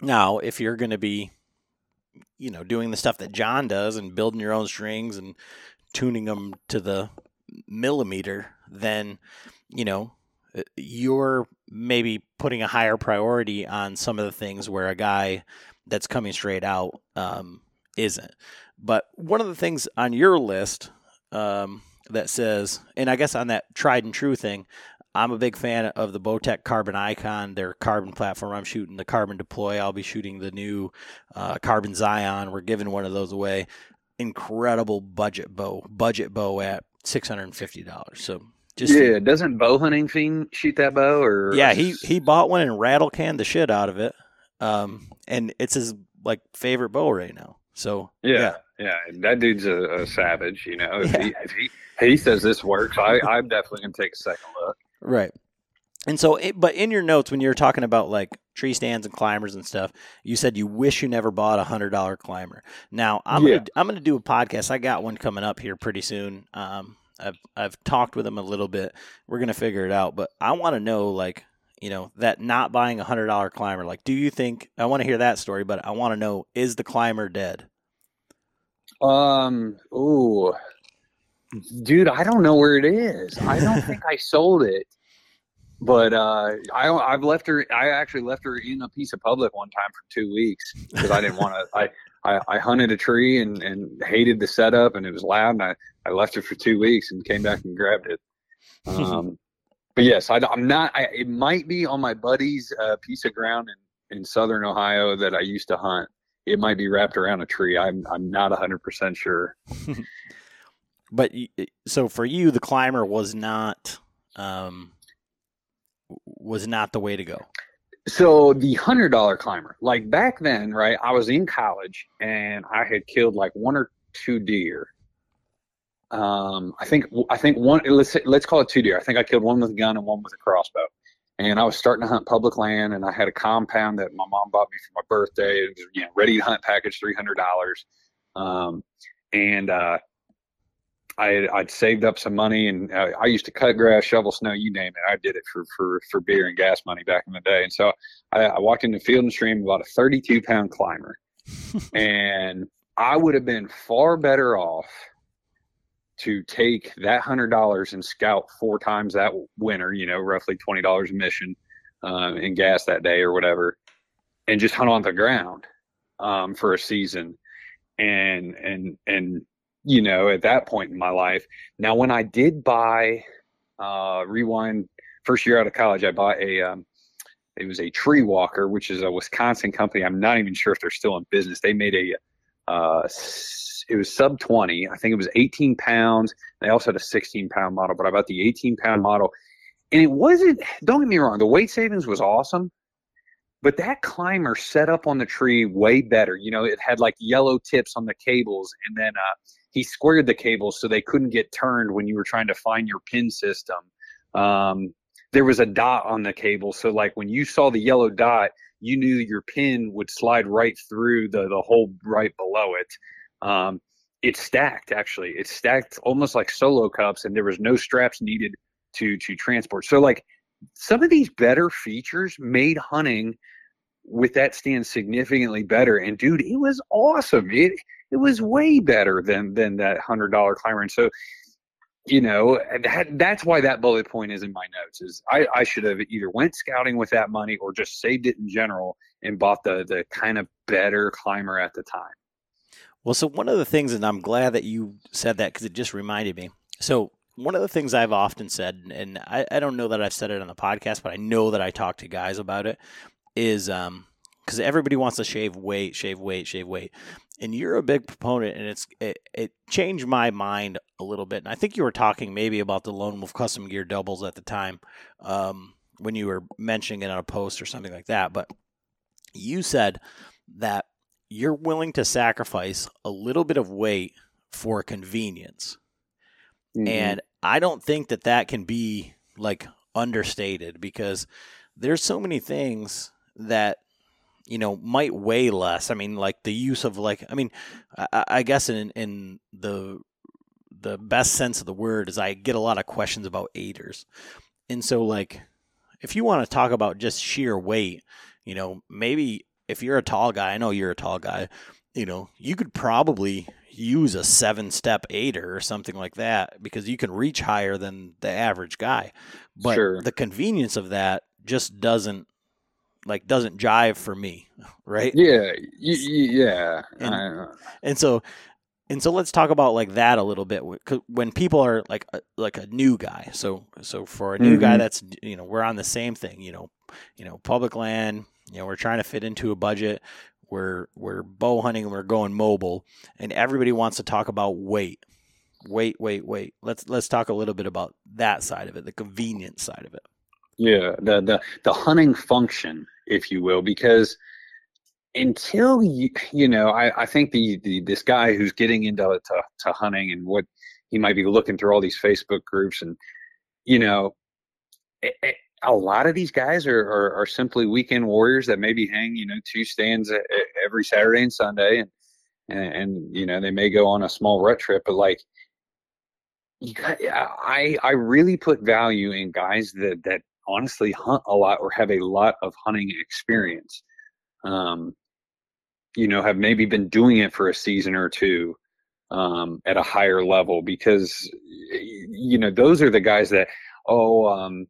Now, if you're going to be you know, doing the stuff that John does and building your own strings and tuning them to the millimeter, then, you know, you're maybe putting a higher priority on some of the things where a guy that's coming straight out um, isn't. But one of the things on your list um, that says, and I guess on that tried and true thing, I'm a big fan of the Bowtech Carbon Icon, their carbon platform. I'm shooting the Carbon Deploy. I'll be shooting the new uh, Carbon Zion. We're giving one of those away. Incredible budget bow, budget bow at six hundred and fifty dollars. So just yeah, doesn't bow hunting fiend shoot that bow or yeah he he bought one and rattle canned the shit out of it, um, and it's his like favorite bow right now. So yeah, yeah, yeah that dude's a, a, savage. You know, if, yeah. he, if he he says this works, I I'm definitely gonna take a second look. Right. And so, it, but in your notes, when you were talking about like tree stands and climbers and stuff, you said you wish you never bought a hundred dollar climber. Now, I'm yeah. gonna I'm gonna do a podcast. I got one coming up here pretty soon. Um, I've I've talked with them a little bit. We're gonna figure it out, but I want to know like you know that not buying a hundred dollar climber. Like, do you think I want to hear that story? But I want to know is the climber dead? Um. Ooh. Dude, I don't know where it is. I don't think I sold it. But uh, I, I've left her. I actually left her in a piece of public one time for two weeks because I didn't want to. I I, I hunted a tree and, and hated the setup and it was loud and I, I left it for two weeks and came back and grabbed it. Um, but yes, I, am not. I, it might be on my buddy's uh, piece of ground in, in southern Ohio that I used to hunt. It might be wrapped around a tree. I'm I'm not 100 percent sure. but so for you, the climber was not um, was not the way to go. So the hundred dollar climber, like back then, right? I was in college and I had killed like one or two deer. Um, I think I think one. Let's say, let's call it two deer. I think I killed one with a gun and one with a crossbow. And I was starting to hunt public land, and I had a compound that my mom bought me for my birthday. It was you know ready to hunt package, three hundred dollars. Um, and uh, I I'd saved up some money, and I, I, used to cut grass, shovel snow, you name it. I did it for for for beer and gas money back in the day. And so I, I walked into Field and Stream, bought a 32 pound climber, and I would have been far better off to take that hundred dollars and scout four times that winter. You know, roughly twenty dollars a mission um, in gas that day or whatever, and just hunt on the ground um, for a season and and and you know, at that point in my life. Now, when I did buy, uh, rewind first year out of college, I bought a, um, it was a tree walker, which is a Wisconsin company. I'm not even sure if they're still in business. They made a, uh, it was sub 20. I think it was 18 pounds. They also had a 16 pound model, but I bought the 18 pound model. And it wasn't, don't get me wrong, the weight savings was awesome, but that climber set up on the tree way better. You know, it had like yellow tips on the cables and then, uh, he squared the cables so they couldn't get turned when you were trying to find your pin system. Um, there was a dot on the cable, so like when you saw the yellow dot, you knew your pin would slide right through the the hole right below it. Um, it's stacked actually. It's stacked almost like solo cups, and there was no straps needed to to transport. So like some of these better features made hunting with that stand significantly better. And dude, it was awesome. It it was way better than than that hundred dollar climber. And so, you know, that, that's why that bullet point is in my notes. Is I, I should have either went scouting with that money or just saved it in general and bought the the kind of better climber at the time. Well, so one of the things, and I'm glad that you said that because it just reminded me. So one of the things I've often said, and I, I don't know that I've said it on the podcast, but I know that I talk to guys about it, is um because everybody wants to shave weight, shave weight, shave weight and you're a big proponent, and it's it, it changed my mind a little bit. And I think you were talking maybe about the Lone Wolf Custom Gear doubles at the time um, when you were mentioning it on a post or something like that. But you said that you're willing to sacrifice a little bit of weight for convenience, mm-hmm. and I don't think that that can be like understated because there's so many things that you know, might weigh less. I mean, like the use of like, I mean, I, I guess in in the the best sense of the word is I get a lot of questions about aiders, and so like, if you want to talk about just sheer weight, you know, maybe if you're a tall guy, I know you're a tall guy, you know, you could probably use a seven step aider or something like that because you can reach higher than the average guy. But sure. the convenience of that just doesn't like doesn't jive for me, right? Yeah, y- yeah. And, and, so, and so let's talk about like that a little bit. When people are like a, like a new guy, so so for a new mm-hmm. guy, that's you know we're on the same thing. You know, you know, public land. You know, we're trying to fit into a budget. We're we're bow hunting and we're going mobile, and everybody wants to talk about weight. Wait, wait, wait. Let's let's talk a little bit about that side of it, the convenience side of it. Yeah, the the the hunting function if you will, because until you, you know, I, I think the, the this guy who's getting into to, to hunting and what he might be looking through all these Facebook groups and, you know, it, it, a lot of these guys are, are, are simply weekend warriors that maybe hang, you know, two stands every Saturday and Sunday, and, and and you know they may go on a small rut trip, but like you got, I I really put value in guys that that honestly hunt a lot or have a lot of hunting experience. Um, you know, have maybe been doing it for a season or two um, at a higher level because, you know, those are the guys that, oh, um,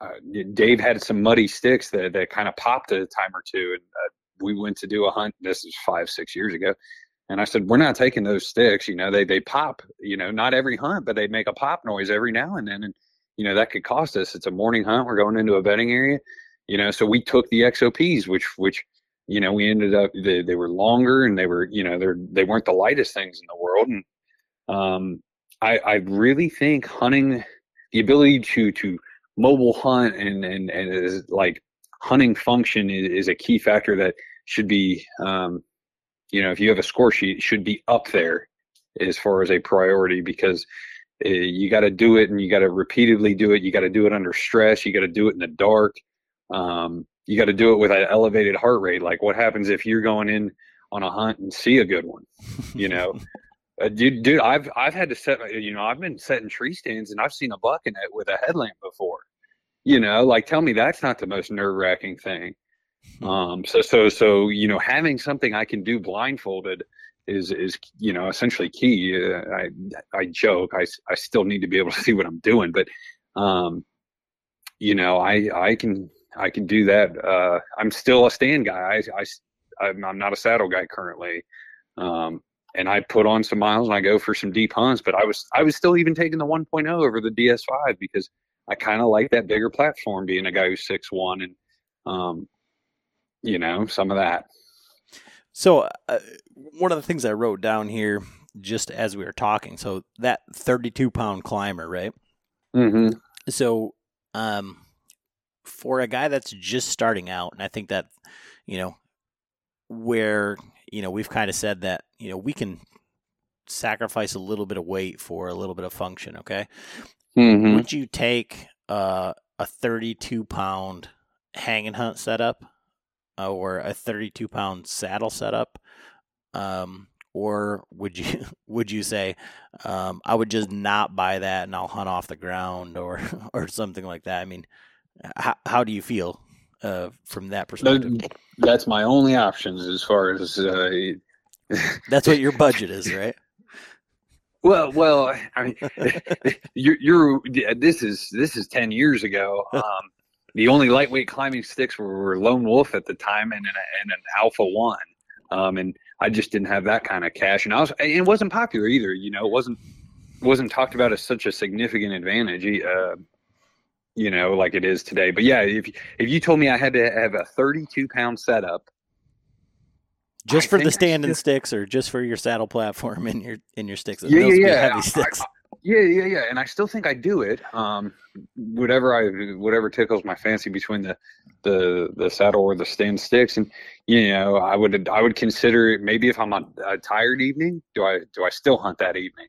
uh, Dave had some muddy sticks that, that kind of popped a time or two. And uh, we went to do a hunt. This is five, six years ago. And I said, we're not taking those sticks. You know, they, they pop, you know, not every hunt, but they make a pop noise every now and then. And, you know, that could cost us. It's a morning hunt. We're going into a bedding area, you know, so we took the XOPs, which, which, you know, we ended up, they, they were longer and they were, you know, they're, they weren't the lightest things in the world. And, um, I, I really think hunting, the ability to, to mobile hunt and, and, and is like hunting function is, is a key factor that should be, um, you know, if you have a score sheet, should be up there as far as a priority because you got to do it and you got to repeatedly do it. You got to do it under stress. You got to do it in the dark. Um, you got to do it with an elevated heart rate. Like what happens if you're going in on a hunt and see a good one, you know? uh, dude, dude, I've I've had to set, you know, I've been setting tree stands and I've seen a buck in it with a headlamp before. You know, like tell me that's not the most nerve wracking thing. Hmm. Um, so so so you know, having something I can do blindfolded is is you know essentially key. Uh, I I joke I I still need to be able to see what I'm doing, but um, you know I I can I can do that. Uh, I'm still a stand guy. I, I I'm not a saddle guy currently. Um, and I put on some miles and I go for some deep hunts, but I was I was still even taking the 1.0 over the DS5 because I kind of like that bigger platform being a guy who's six one and um, you know some of that. So uh, one of the things I wrote down here just as we were talking, so that 32 pound climber, right? Mm-hmm. So um, for a guy that's just starting out, and I think that you know where you know we've kind of said that you know we can sacrifice a little bit of weight for a little bit of function. Okay, mm-hmm. would you take uh, a 32 pound hang and hunt setup uh, or a 32 pound saddle setup? Um, or would you would you say um, I would just not buy that and I'll hunt off the ground or or something like that? I mean, how how do you feel uh, from that perspective? That's my only options as far as. Uh, That's what your budget is, right? Well, well, I mean, you're, you're, this is this is ten years ago. Um, the only lightweight climbing sticks were, were Lone Wolf at the time, and an, and an Alpha One, um, and I just didn't have that kind of cash, and I was, it wasn't popular either. You know, it wasn't wasn't talked about as such a significant advantage. Uh, you know, like it is today. But yeah, if if you told me I had to have a 32 pound setup, just I for the stand and sticks, or just for your saddle platform and your in your sticks, yeah, yeah, yeah. heavy sticks. I, I, yeah, yeah, yeah, and I still think I do it. Um, whatever I, whatever tickles my fancy between the, the, the saddle or the stand sticks, and you know, I would, I would consider maybe if I'm on a tired evening, do I, do I still hunt that evening?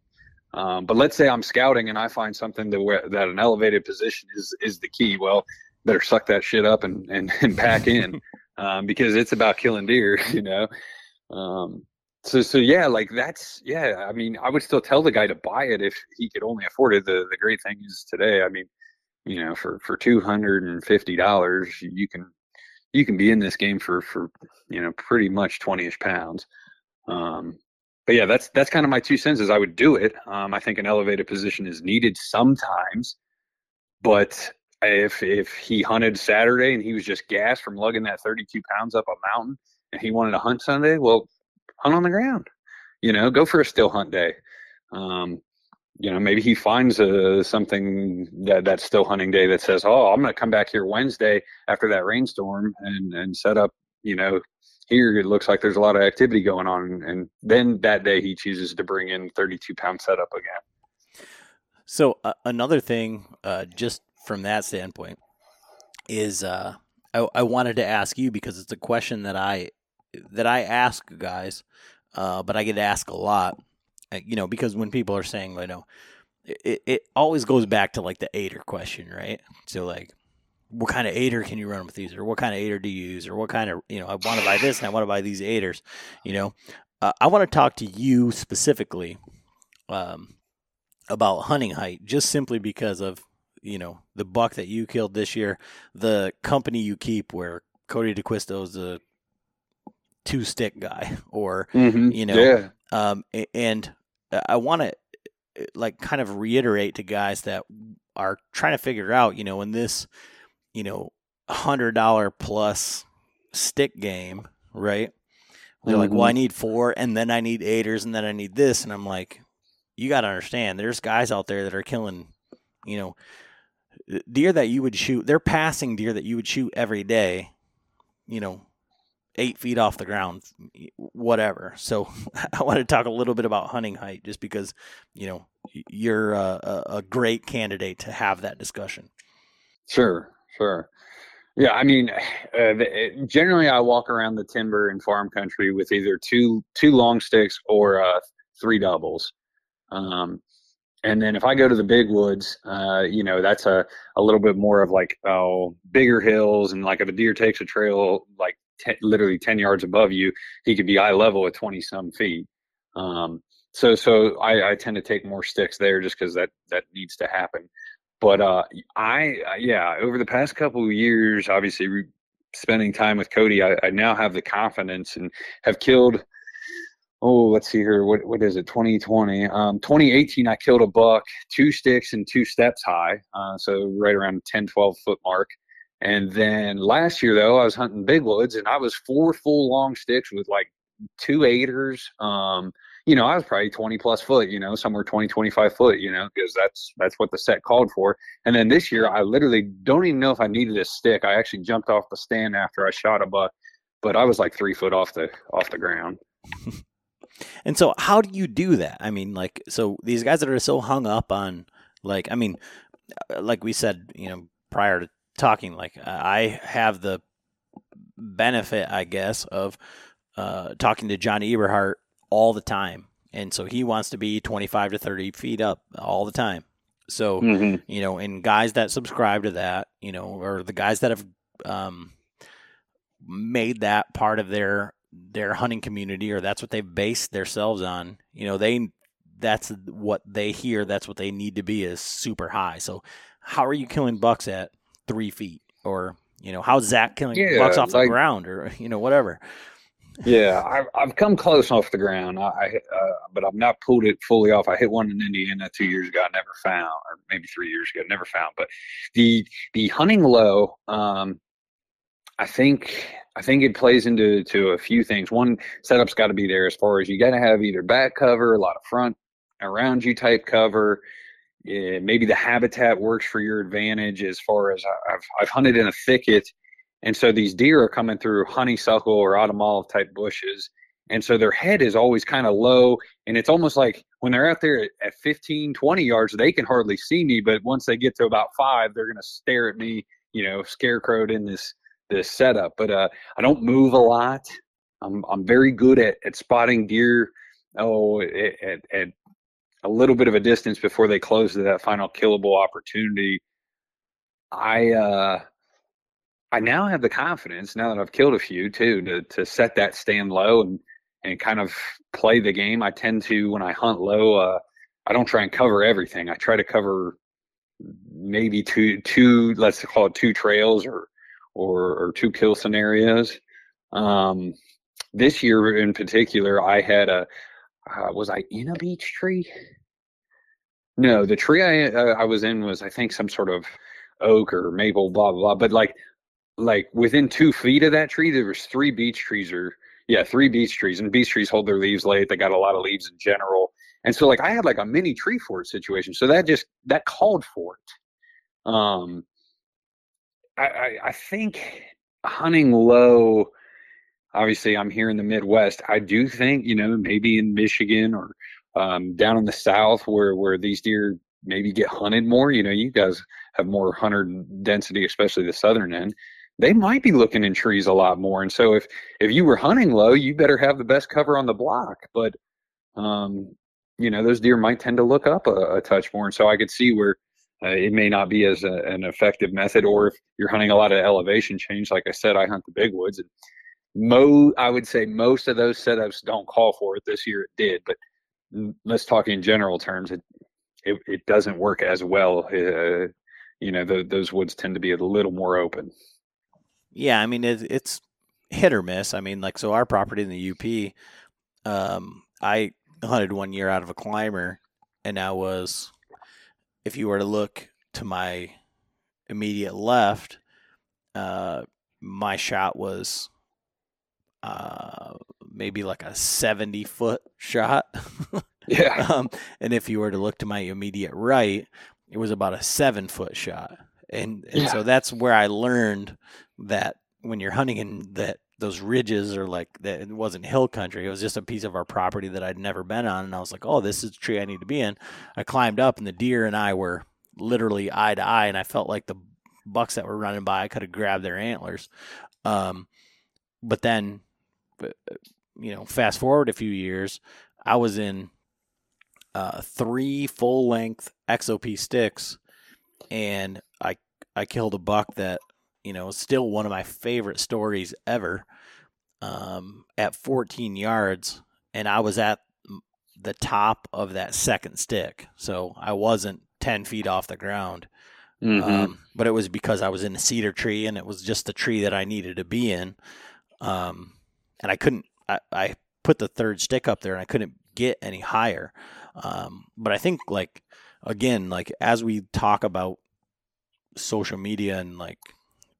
Um, but let's say I'm scouting and I find something that that an elevated position is is the key. Well, better suck that shit up and and, and pack in um, because it's about killing deer, you know. Um, so so yeah, like that's yeah. I mean, I would still tell the guy to buy it if he could only afford it. The the great thing is today, I mean, you know, for for two hundred and fifty dollars, you can you can be in this game for for you know pretty much twenty ish pounds. Um, but yeah, that's that's kind of my two cents. I would do it. Um, I think an elevated position is needed sometimes, but if if he hunted Saturday and he was just gassed from lugging that 32 pounds up a mountain, and he wanted to hunt Sunday, well, hunt on the ground. You know, go for a still hunt day. Um, you know, maybe he finds uh, something that that still hunting day that says, "Oh, I'm going to come back here Wednesday after that rainstorm and and set up, you know, here it looks like there's a lot of activity going on and then that day he chooses to bring in 32 pound setup again so uh, another thing uh, just from that standpoint is uh, I, I, wanted to ask you because it's a question that i that i ask guys uh, but i get asked a lot uh, you know because when people are saying you know it, it always goes back to like the aider question right? So like what kind of aider can you run with these, or what kind of aider do you use, or what kind of you know I want to buy this and I want to buy these aiders. You know, uh, I want to talk to you specifically um, about hunting height, just simply because of you know the buck that you killed this year, the company you keep, where Cody DeQuisto is a two stick guy, or mm-hmm. you know, yeah. um, and I want to like kind of reiterate to guys that are trying to figure out, you know, in this you know, hundred dollar plus stick game, right? They're like, well, I need four, and then I need aiders, and then I need this, and I'm like, you got to understand, there's guys out there that are killing, you know, deer that you would shoot. They're passing deer that you would shoot every day, you know, eight feet off the ground, whatever. So I want to talk a little bit about hunting height, just because, you know, you're a, a great candidate to have that discussion. Sure, sure. Yeah, I mean, uh, the, generally I walk around the timber and farm country with either two two long sticks or uh, three doubles. Um, and then if I go to the big woods, uh, you know, that's a, a little bit more of like oh bigger hills and like if a deer takes a trail like t- literally ten yards above you, he could be eye level at twenty some feet. Um, so so I, I tend to take more sticks there just because that that needs to happen. But uh, I yeah, over the past couple of years, obviously re- spending time with Cody, I, I now have the confidence and have killed. Oh, let's see here. What what is it? 2020. Um, 2018, I killed a buck, two sticks and two steps high. Uh, so right around 10, 12 foot mark. And then last year though, I was hunting big woods and I was four full long sticks with like two aiders. Um, you know, I was probably 20 plus foot, you know, somewhere 20, 25 foot, you know, because that's that's what the set called for. And then this year, I literally don't even know if I needed a stick. I actually jumped off the stand after I shot a buck, but I was like three foot off the off the ground. and so, how do you do that? I mean, like, so these guys that are so hung up on, like, I mean, uh, like we said, you know, prior to talking, like, I have the benefit, I guess, of uh, talking to John Eberhart all the time. And so he wants to be 25 to 30 feet up all the time. So, mm-hmm. you know, and guys that subscribe to that, you know, or the guys that have um, made that part of their their hunting community or that's what they've based themselves on, you know, they that's what they hear, that's what they need to be is super high. So, how are you killing bucks at three feet? Or, you know, how's Zach killing yeah, bucks off like, the ground or, you know, whatever? yeah, I've, I've come close off the ground, I, uh, but I've not pulled it fully off. I hit one in Indiana two years ago. I never found, or maybe three years ago, never found. But the the hunting low, um, I think I think it plays into to a few things. One, setup's got to be there as far as you got to have either back cover, a lot of front around you type cover. Yeah, maybe the habitat works for your advantage as far as I've I've hunted in a thicket and so these deer are coming through honeysuckle or autumn olive type bushes. And so their head is always kind of low. And it's almost like when they're out there at 15, 20 yards, they can hardly see me. But once they get to about five, they're going to stare at me, you know, scarecrowed in this this setup. But uh, I don't move a lot. I'm, I'm very good at, at spotting deer oh, at, at a little bit of a distance before they close to that final killable opportunity. I uh, I now have the confidence now that I've killed a few too to to set that stand low and and kind of play the game. I tend to when I hunt low, uh, I don't try and cover everything. I try to cover maybe two two let's call it two trails or or, or two kill scenarios. Um, this year in particular, I had a uh, was I in a beech tree? No, the tree I uh, I was in was I think some sort of oak or maple, blah blah. blah. But like like within two feet of that tree, there was three beech trees or yeah, three beech trees. And beech trees hold their leaves late. They got a lot of leaves in general. And so like I had like a mini tree fort situation. So that just that called for it. Um I, I, I think hunting low obviously I'm here in the Midwest. I do think, you know, maybe in Michigan or um, down in the South where, where these deer maybe get hunted more, you know, you guys have more hunter density, especially the southern end they might be looking in trees a lot more. And so if if you were hunting low, you better have the best cover on the block. But um, you know, those deer might tend to look up a, a touch more. And so I could see where uh, it may not be as a, an effective method. Or if you're hunting a lot of elevation change, like I said, I hunt the big woods. And mo, I would say most of those setups don't call for it. This year it did, but let's talk in general terms. It it, it doesn't work as well. Uh, you know, the, those woods tend to be a little more open. Yeah, I mean it, it's hit or miss. I mean, like so our property in the UP, um, I hunted one year out of a climber, and I was, if you were to look to my immediate left, uh, my shot was uh, maybe like a 70 foot shot. Yeah. um, and if you were to look to my immediate right, it was about a seven foot shot. And, and Yeah. so that's where I learned that when you're hunting in that those ridges are like that it wasn't hill country, it was just a piece of our property that I'd never been on. And I was like, oh, this is the tree I need to be in. I climbed up and the deer and I were literally eye to eye. And I felt like the bucks that were running by, I could have grabbed their antlers. Um, but then, you know, fast forward a few years, I was in uh, three full length XOP sticks, and I I killed a buck that you know is still one of my favorite stories ever. Um, at 14 yards, and I was at the top of that second stick, so I wasn't 10 feet off the ground. Mhm. Um, but it was because I was in a cedar tree and it was just the tree that I needed to be in. Um, and I couldn't, I, I put the third stick up there and I couldn't get any higher. Um, but I think like, again, like as we talk about social media and like,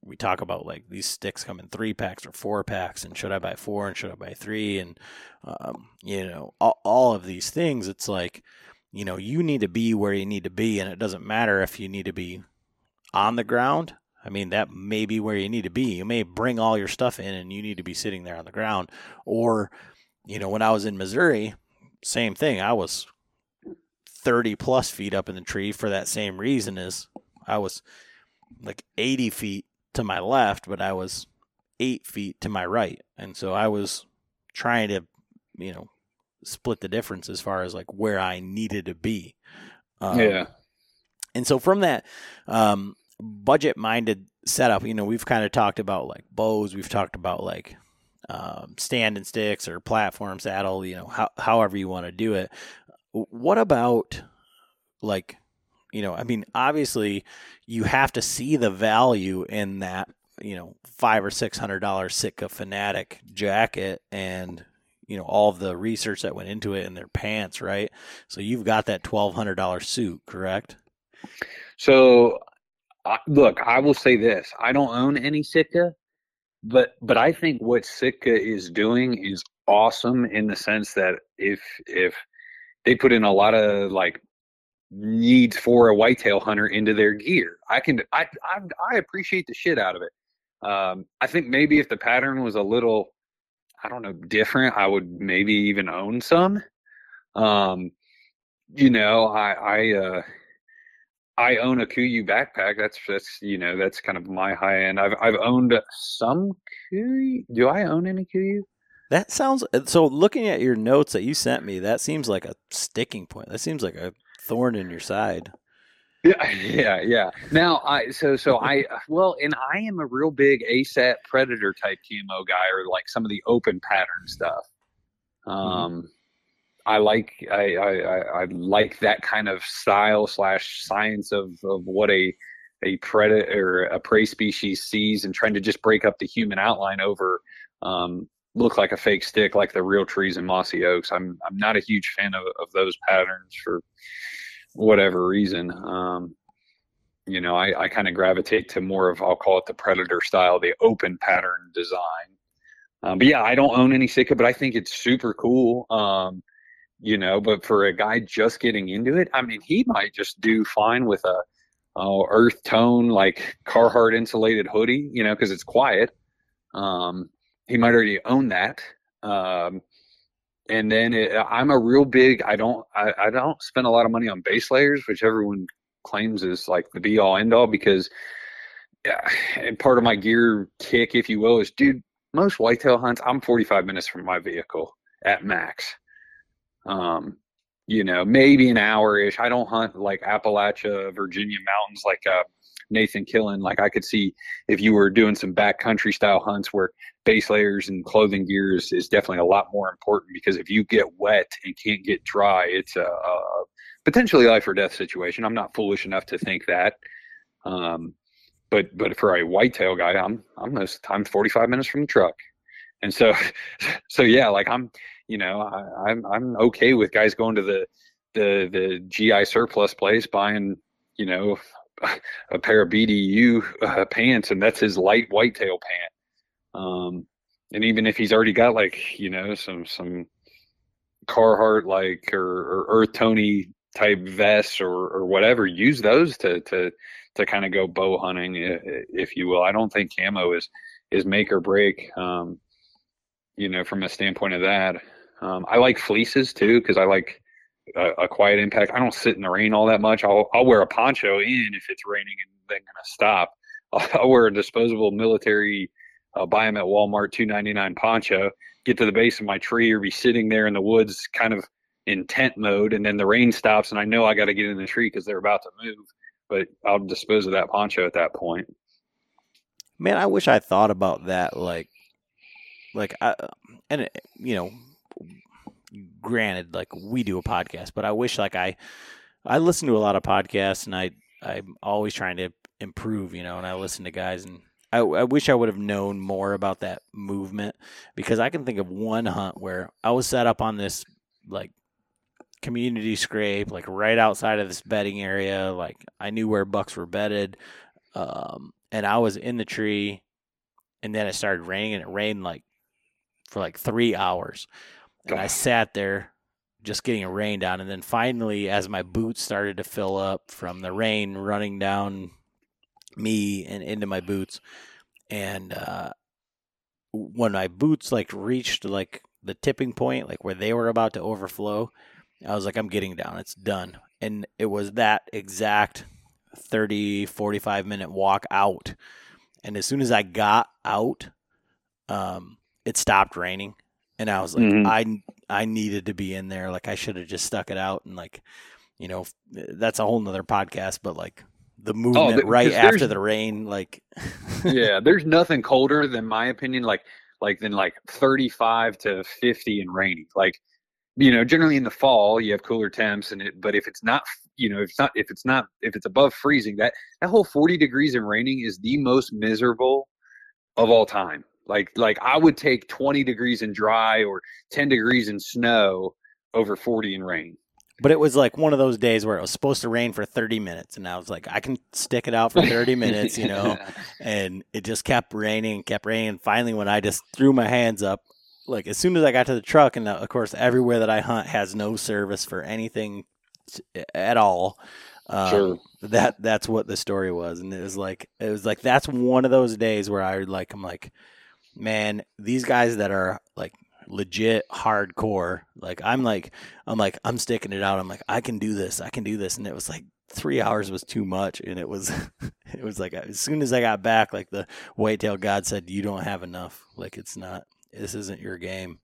we talk about like these sticks come in three packs or four packs and should I buy four and should I buy three and um, you know all, all of these things it's like you know you need to be where you need to be and it doesn't matter if you need to be on the ground i mean that may be where you need to be. You may bring all your stuff in and you need to be sitting there on the ground. Or you know when i was in missouri same thing. I was 30 plus feet up in the tree for that same reason as i was like 80 feet to my left but i was eight feet to my right. And so i was trying to you know split the difference as far as like where i needed to be. Um, yeah. and so from that um, budget minded setup, you know, we've kind of talked about like bows, we've talked about like um, stand and sticks or platform saddle, you know, how, however you want to do it. What about like, you know, I mean, obviously you have to see the value in that, you know, five or six hundred dollar Sitka Fanatic jacket and you know all of the research that went into it and their pants, right? So you've got that twelve hundred dollar suit, correct? So, I look, I will say this: I don't own any Sitka, but but I think what Sitka is doing is awesome in the sense that if if they put in a lot of like needs for a whitetail hunter into their gear, I can I I, I appreciate the shit out of it. Um, I think maybe if the pattern was a little, I don't know, different, I would maybe even own some. Um, you know, I I uh, I own a Kuiu backpack. That's that's you know that's kind of my high end. I've I've owned some Kuiu. Do I own any Kuiu? That sounds uh, so. Looking at your notes that you sent me, that seems like a sticking point. That seems like a thorn in your side. Yeah, yeah, yeah. Now I so so I uh, well, and I am a real big ASAT Predator type camo guy, or like some of the open pattern stuff. Mm-hmm. Um, I like I, I I like that kind of style slash science of of what a a predator a prey species sees and trying to just break up the human outline over um, look like a fake stick like the real trees and mossy oaks. I'm I'm not a huge fan of, of those patterns for whatever reason. Um, you know, I, I kind of gravitate to more of I'll call it the predator style, the open pattern design. Um, but yeah, I don't own any Sitka, but I think it's super cool. Um, you know, but for a guy just getting into it, I mean, he might just do fine with a, a earth tone like Carhartt insulated hoodie, you know, because it's quiet. Um, he might already own that. Um, and then it, I'm a real big. I don't. I, I don't spend a lot of money on base layers, which everyone claims is like the be all end all. Because, yeah, and part of my gear kick, if you will, is dude. Most whitetail hunts, I'm 45 minutes from my vehicle at max. Um, you know, maybe an hour ish. I don't hunt like Appalachia, Virginia mountains like uh, Nathan Killen. Like I could see if you were doing some backcountry style hunts where base layers and clothing gear is, is definitely a lot more important because if you get wet and can't get dry, it's a, a potentially life or death situation. I'm not foolish enough to think that. Um, but but for a whitetail guy, I'm I'm most times 45 minutes from the truck, and so so yeah, like I'm you know I, I'm I'm okay with guys going to the the the GI surplus place buying you know a pair of BDU uh, pants and that's his light whitetail pant. Um, and even if he's already got like you know some some Carhartt like or, or Earth Tony type vests or or whatever, use those to to to kind of go bow hunting, if you will. I don't think camo is is make or break. Um, you know, from a standpoint of that, um, I like fleeces too because I like a, a, quiet impact. I don't sit in the rain all that much. I'll I'll wear a poncho in if it's raining and then gonna stop. I'll, I'll wear a disposable military, uh, buy them at Walmart, two ninety nine poncho. Get to the base of my tree or be sitting there in the woods, kind of in tent mode, and then the rain stops, and I know I got to get in the tree because they're about to move but I'll dispose of that poncho at that point. Man, I wish I thought about that. Like, like I, and you know, granted, like we do a podcast, but I wish like I, I listen to a lot of podcasts, and I, I'm always trying to improve, you know, and I listen to guys and. I, I wish I would have known more about that movement because I can think of one hunt where I was set up on this like community scrape, like right outside of this bedding area. Like I knew where bucks were bedded. Um, and I was in the tree and then it started raining and it rained like for like three hours. And I sat there just getting a rain down. And then finally, as my boots started to fill up from the rain running down me and into my boots, and uh, when my boots like reached like the tipping point, like where they were about to overflow, I was like, I'm getting down. It's done. And it was that exact 30, 45 minute walk out. And as soon as I got out, um, it stopped raining. And I was like, mm-hmm. I, I needed to be in there. Like I should have just stuck it out. And like, you know, that's a whole nother podcast, but like the oh, movement oh, right after the rain, like, yeah, there's nothing colder than my opinion. Like, like than like 35 to 50 and rainy. Like you know generally in the fall you have cooler temps and it but if it's not you know if it's not if it's not if it's above freezing that that whole 40 degrees and raining is the most miserable of all time like like i would take 20 degrees in dry or 10 degrees in snow over 40 in rain but it was like one of those days where it was supposed to rain for 30 minutes and i was like i can stick it out for 30 minutes you know and it just kept raining kept raining finally when i just threw my hands up like as soon as I got to the truck, and of course everywhere that I hunt has no service for anything at all. Um, sure. That that's what the story was, and it was like it was like that's one of those days where I like I'm like, man, these guys that are like legit hardcore, like I'm like I'm like I'm sticking it out. I'm like I can do this, I can do this, and it was like three hours was too much, and it was it was like as soon as I got back, like the whitetail god said, you don't have enough, like it's not this isn't your game,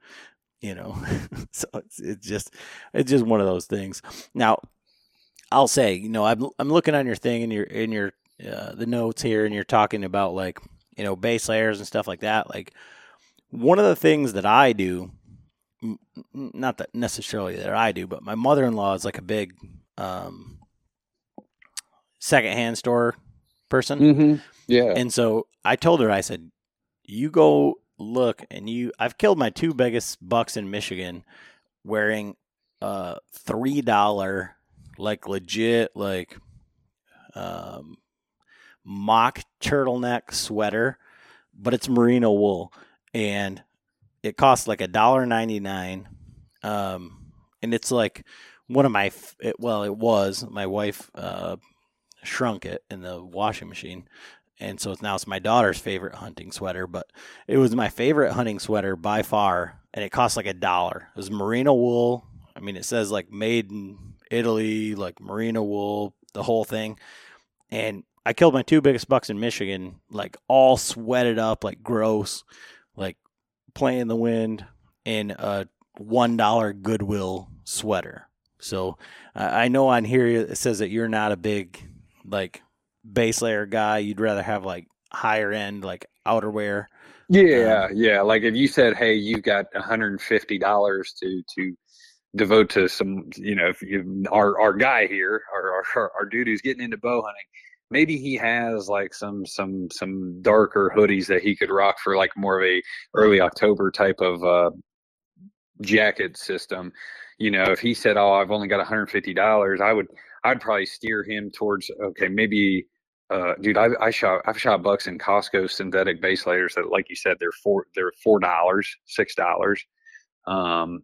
you know. so it's, it's just it's just one of those things. Now, I'll say, you know, I'm I'm looking on your thing and your in your uh, the notes here, and you're talking about like you know base layers and stuff like that. Like one of the things that I do, not that necessarily that I do, but my mother in law is like a big um, secondhand store person. Mm-hmm. Yeah, and so I told her, I said, you go look and you I've killed my two biggest bucks in Michigan wearing a three dollar like legit like um mock turtleneck sweater, but it's merino wool and it costs like a dollar ninety nine. Um and it's like one of my it, well it was my wife uh shrunk it in the washing machine and so it's now it's my daughter's favorite hunting sweater. But it was my favorite hunting sweater by far, and it cost like a dollar. It was merino wool. I mean, it says like made in Italy, like merino wool, the whole thing. And I killed my two biggest bucks in Michigan, like all sweated up, like gross, like playing the wind in a one dollar Goodwill sweater. So I know on here it says that you're not a big like base layer guy. You'd rather have like higher end like outerwear. Yeah, um, yeah. Like if you said, "Hey, you've got $150 to to devote to some, you know, if you, our our guy here, our, our our dude who's getting into bow hunting, maybe he has like some some some darker hoodies that he could rock for like more of a early October type of uh jacket system. You know, if he said, "Oh, I've only got $150," I would I'd probably steer him towards okay, maybe uh, dude, I, I shot I've shot bucks in Costco synthetic base layers that, like you said, they're four they're four dollars, six dollars. Um,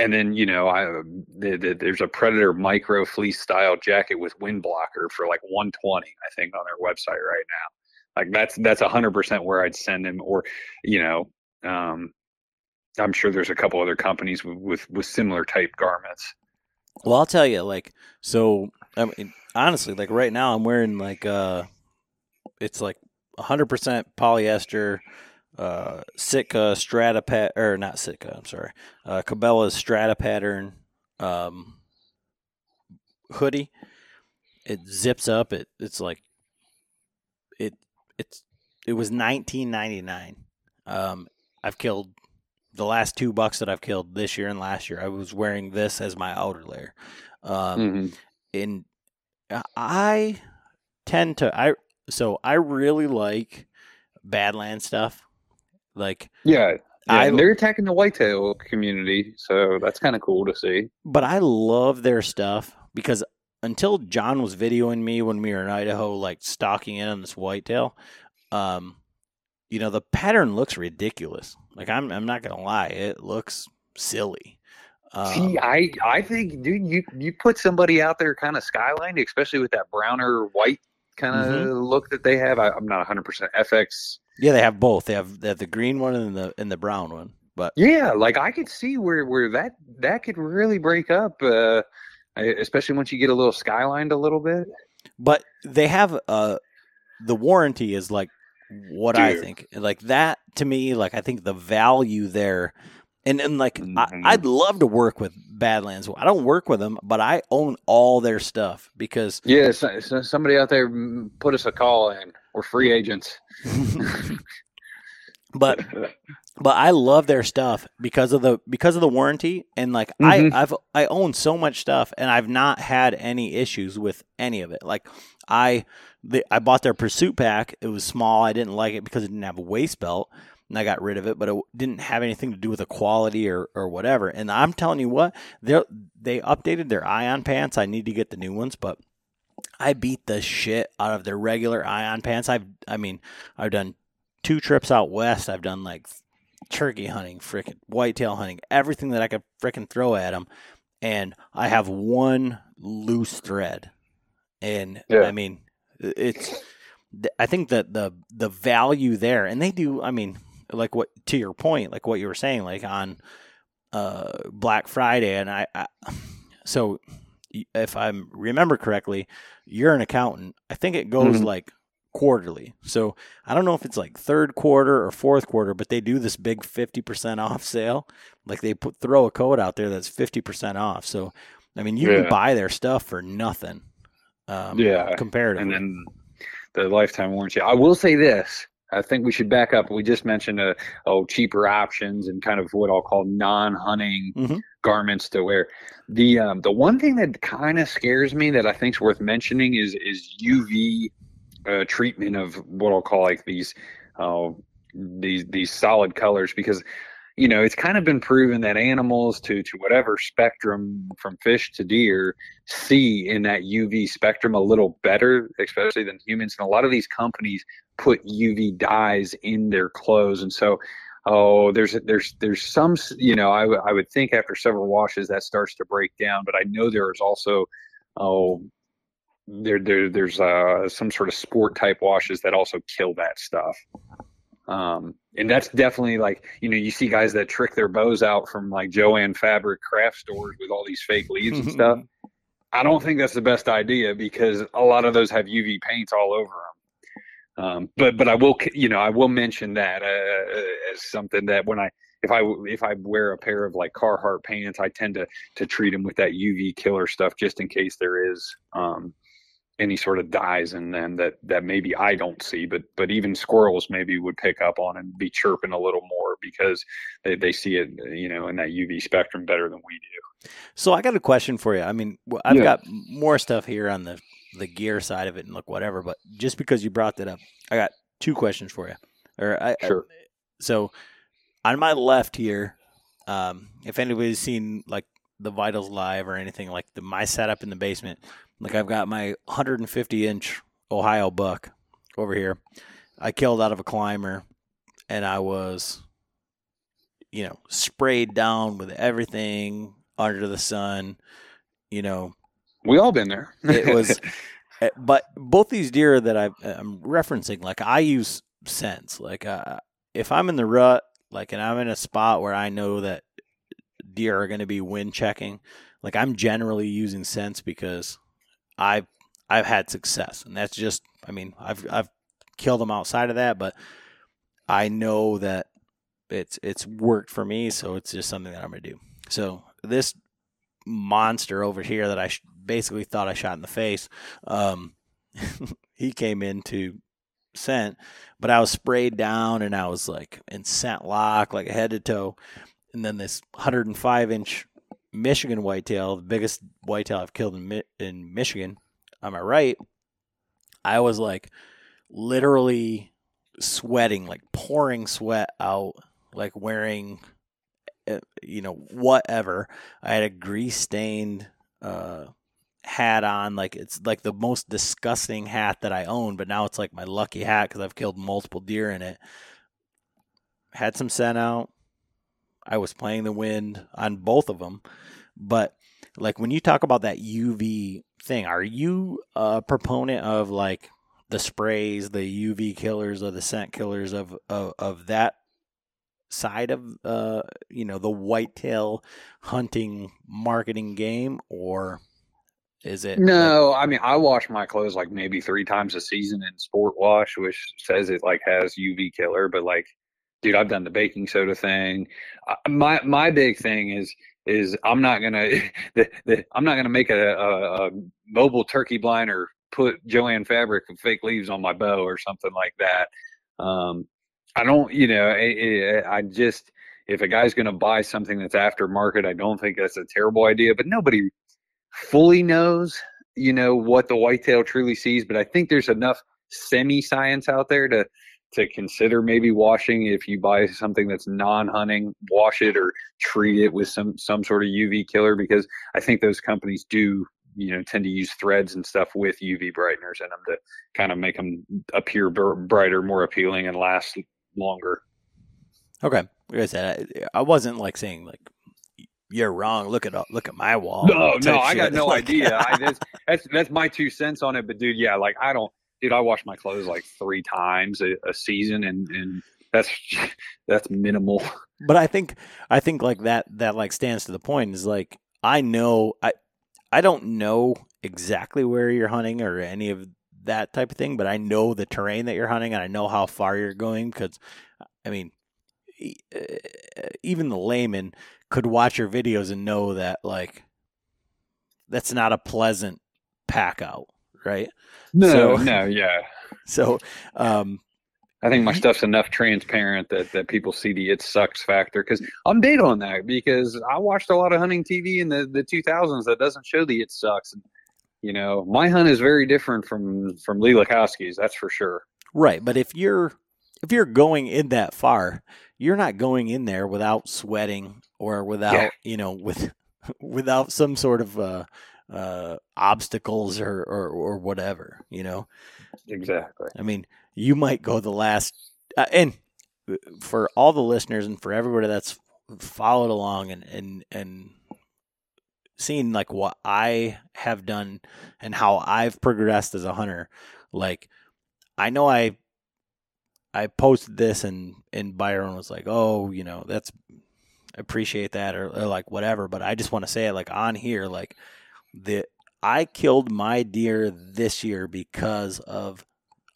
and then you know I the, the, there's a Predator micro fleece style jacket with wind blocker for like 120, I think, on their website right now. Like that's that's 100 percent where I'd send him, or you know, um, I'm sure there's a couple other companies with, with with similar type garments. Well, I'll tell you, like, so I mean, honestly, like right now, I'm wearing like uh, it's like 100 percent polyester, uh, Sitka Strata pat or not Sitka, I'm sorry, uh, Cabela's Strata pattern, um, hoodie. It zips up. It it's like it it's it was 19.99. Um, I've killed the last two bucks that I've killed this year and last year. I was wearing this as my outer layer. Um, Mm-hmm. and I tend to I so I really like Badland stuff. Like Yeah, yeah I- and they're attacking the whitetail community, so that's kind of cool to see. but I love their stuff because until John was videoing me when we were in Idaho, like stalking in on this whitetail, um, you know, the pattern looks ridiculous. Like I'm I'm not gonna lie, it looks silly. Um, See, I I think, dude, you you put somebody out there kind of skyline, especially with that browner white kind of Mm-hmm. look that they have. I, I'm not 100 percent FX. yeah, they have both. They have they have the green one and the and the brown one. But Yeah, like I could see where where that that could really break up, uh, especially once you get a little skylined a little bit. but they have uh the warranty is like what I think. Like that to me, like I think the value there and and like Mhm. I, I'd love to work with Badlands. I don't work with them, but I own all their stuff because Yeah, so, so somebody out there mm, put us a call in. We're free agents. but but I love their stuff because of the because of the warranty and like Mhm. I I've I own so much stuff and I've not had any issues with any of it. Like I the, I bought their pursuit pack. It was small. I didn't like it because it didn't have a waist belt and I got rid of it, but it didn't have anything to do with the quality or, or whatever. And I'm telling you what, they they updated their ion pants. I need to get the new ones, but I beat the shit out of their regular ion pants. I've I mean, I've done two trips out west. I've done like turkey hunting, frickin' whitetail hunting, everything that I could frickin' throw at them, and I have one loose thread. And Yeah. I mean, it's. I think that the the value there, and they do. I mean, like what to your point, like what you were saying, like on uh, Black Friday, and I, I so if I remember correctly, you're an accountant. I think it goes Mhm. like quarterly. So I don't know if it's like third quarter or fourth quarter, but they do this big 50% off sale. Like they put throw a code out there that's 50% off. So I mean, you Yeah. can buy their stuff for nothing. Um, Yeah, comparatively. and then the lifetime warranty. I will say this. I think we should back up. We just mentioned uh, oh cheaper options and kind of what I'll call non-hunting Mhm. garments to wear. The um, the one thing that kind of scares me that I think is worth mentioning is is UV uh, treatment of what I'll call like these uh, these these solid colors because you know it's kind of been proven that animals to to whatever spectrum from fish to deer see in that UV spectrum a little better, especially than humans. And a lot of these companies put UV dyes in their clothes, and so oh, there's there's there's some you know I, w- I would think after several washes that starts to break down, but I know there is also oh there there there's uh some sort of sport type washes that also kill that stuff. Um, and that's definitely like you know you see guys that trick their bows out from like Joanne Fabric craft stores with all these fake leaves and stuff. I don't think that's the best idea because a lot of those have UV paints all over them. Um, but but I will you know I will mention that uh, as something that when I if I if I wear a pair of like Carhartt pants I tend to to treat them with that UV killer stuff just in case there is um, any sort of dyes in them that that maybe I don't see but but even squirrels maybe would pick up on and be chirping a little more because they, they see it you know in that UV spectrum better than we do. So I got a question for you. I mean, I've Yeah. got more stuff here on the the gear side of it and look whatever, but just because you brought that up, I got two questions for you. Or I, I- Sure. so on my left here, um, if anybody's seen like the Vitals live or anything like the my setup in the basement, like I've got my 150 inch Ohio buck over here. I killed out of a climber, and I was, you know, sprayed down with everything under the sun. You know, We all been there. it was, eh, but both these deer that I, I'm referencing, like I use sense. Like uh, if I'm in the rut, like, and I'm in a spot where I know that deer are going to be wind checking, like I'm generally using sense because I've I've had success, and that's just, I mean, I've I've killed them outside of that, but I know that it's it's worked for me, so it's just something that I'm gonna do. So this monster over here that I sh- basically thought I shot in the face, um, he came into scent, but I was sprayed down and I was like in scent lock, like head to toe, and then this 105 inch Michigan whitetail, the biggest whitetail I've killed in Mi- in Michigan, on my right, I was like literally sweating, like pouring sweat out, like wearing, uh, you know, whatever. I had a grease stained uh, hat on, like it's like the most disgusting hat that I own, but now it's like my lucky hat because I've killed multiple deer in it. Had some scent out. I was playing the wind on both of them, but like when you talk about that UV thing, are you a proponent of like the sprays, the UV killers, or the scent killers of of, of that side of uh you know the whitetail hunting marketing game, or is it like- No, I mean I wash my clothes like maybe three times a season in Sport Wash, which says it like has UV killer, but like, dude, I've done the baking soda thing. My my big thing is is I'm not gonna the, the I'm not gonna make a, a, a mobile turkey blind or put Joanne fabric and fake leaves on my bow or something like that. Um, I don't, you know, I, I I just if a guy's gonna buy something that's aftermarket, I don't think that's a terrible idea. But nobody fully knows, you know, what the whitetail truly sees. But I think there's enough semi science out there to to consider maybe washing if you buy something that's non-hunting wash it or treat it with some some sort of uv killer because i think those companies do you know tend to use threads and stuff with uv brighteners in them to kind of make them appear br- brighter more appealing and last longer Okay, like I said, I, I wasn't like saying like you're wrong. Look at look at my wall. no no i got shit. no idea I, that's, that's that's my two cents on it but dude yeah like i don't dude i wash my clothes like three times a, a season and and that's that's minimal. But I think I think like that that like stands to the point is like I know I I don't know exactly where you're hunting or any of that type of thing, but I know the terrain that you're hunting and I know how far you're going because I mean e- uh, even the layman could watch your videos and know that like that's not a pleasant pack out, right? no So- no yeah So um I think my stuff's enough transparent that, that people see the it sucks factor because I'm big on that because I watched a lot of hunting TV in the, the 2000s that doesn't show the it sucks. And, you know, my hunt is very different from from Lee Lakosky's, that's for sure. Right, but if you're if you're going in that far, you're not going in there without sweating or without Yeah. you know with without some sort of uh, uh, obstacles or, or or whatever. You know, Exactly. I mean, you might go the last uh, and for all the listeners and for everybody that's followed along and and and seen like what I have done and how I've progressed as a hunter, like I know I I posted this and and Byron was like, "Oh, you know, that's appreciate that or, or like whatever," but I just want to say it like on here like the I killed my deer this year because of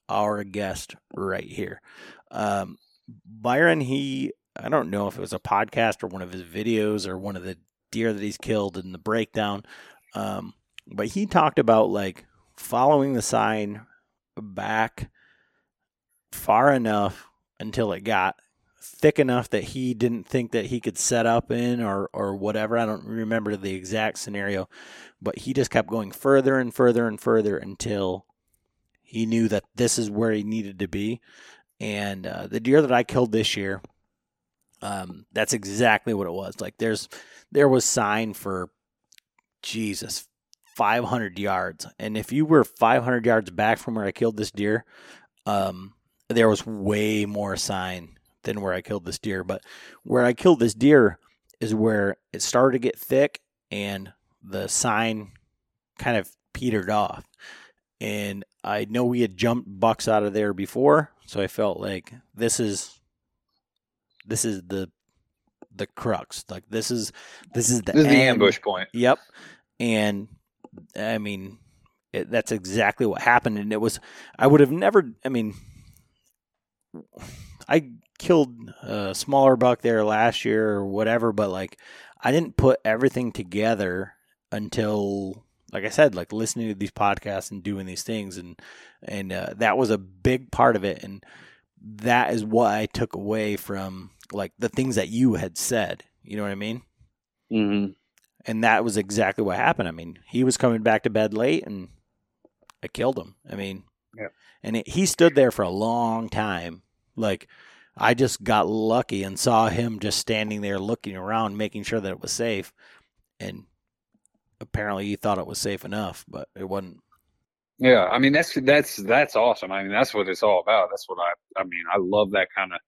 our guest right here. Um, Byron, he, I don't know if it was a podcast or one of his videos or one of the deer that he's killed in the breakdown, um, but he talked about like following the sign back far enough until it got thick enough that he didn't think that he could set up in or or whatever. I don't remember the exact scenario, but he just kept going further and further and further until he knew that this is where he needed to be. And uh, the deer that I killed this year, um, that's exactly what it was. Like there's there was sign for Jesus, 500 yards. And if you were 500 yards back from where I killed this deer, um, there was way more sign than where I killed this deer. But where I killed this deer is where it started to get thick and the sign kind of petered off. And I know we had jumped bucks out of there before, so I felt like this is this is the the crux. Like this is this is the This is the ambush point. Yep. And I mean, it, that's exactly what happened. And it was, I would have never, I mean, I killed a smaller buck there last year or whatever, but like, I didn't put everything together until, like I said, like listening to these podcasts and doing these things. And, and uh, that was a big part of it. And that is what I took away from like the things that you had said. You know what I mean? Mm-hmm. and that was exactly what happened. I mean, he was coming back to bed late, and I killed him. I mean, Yeah. and it, he stood there for a long time. Like I just got lucky and saw him just standing there looking around, making sure that it was safe, and apparently he thought it was safe enough, but it wasn't. Yeah, I mean that's that's that's awesome. I mean that's what it's all about. That's what I I mean I love that kind of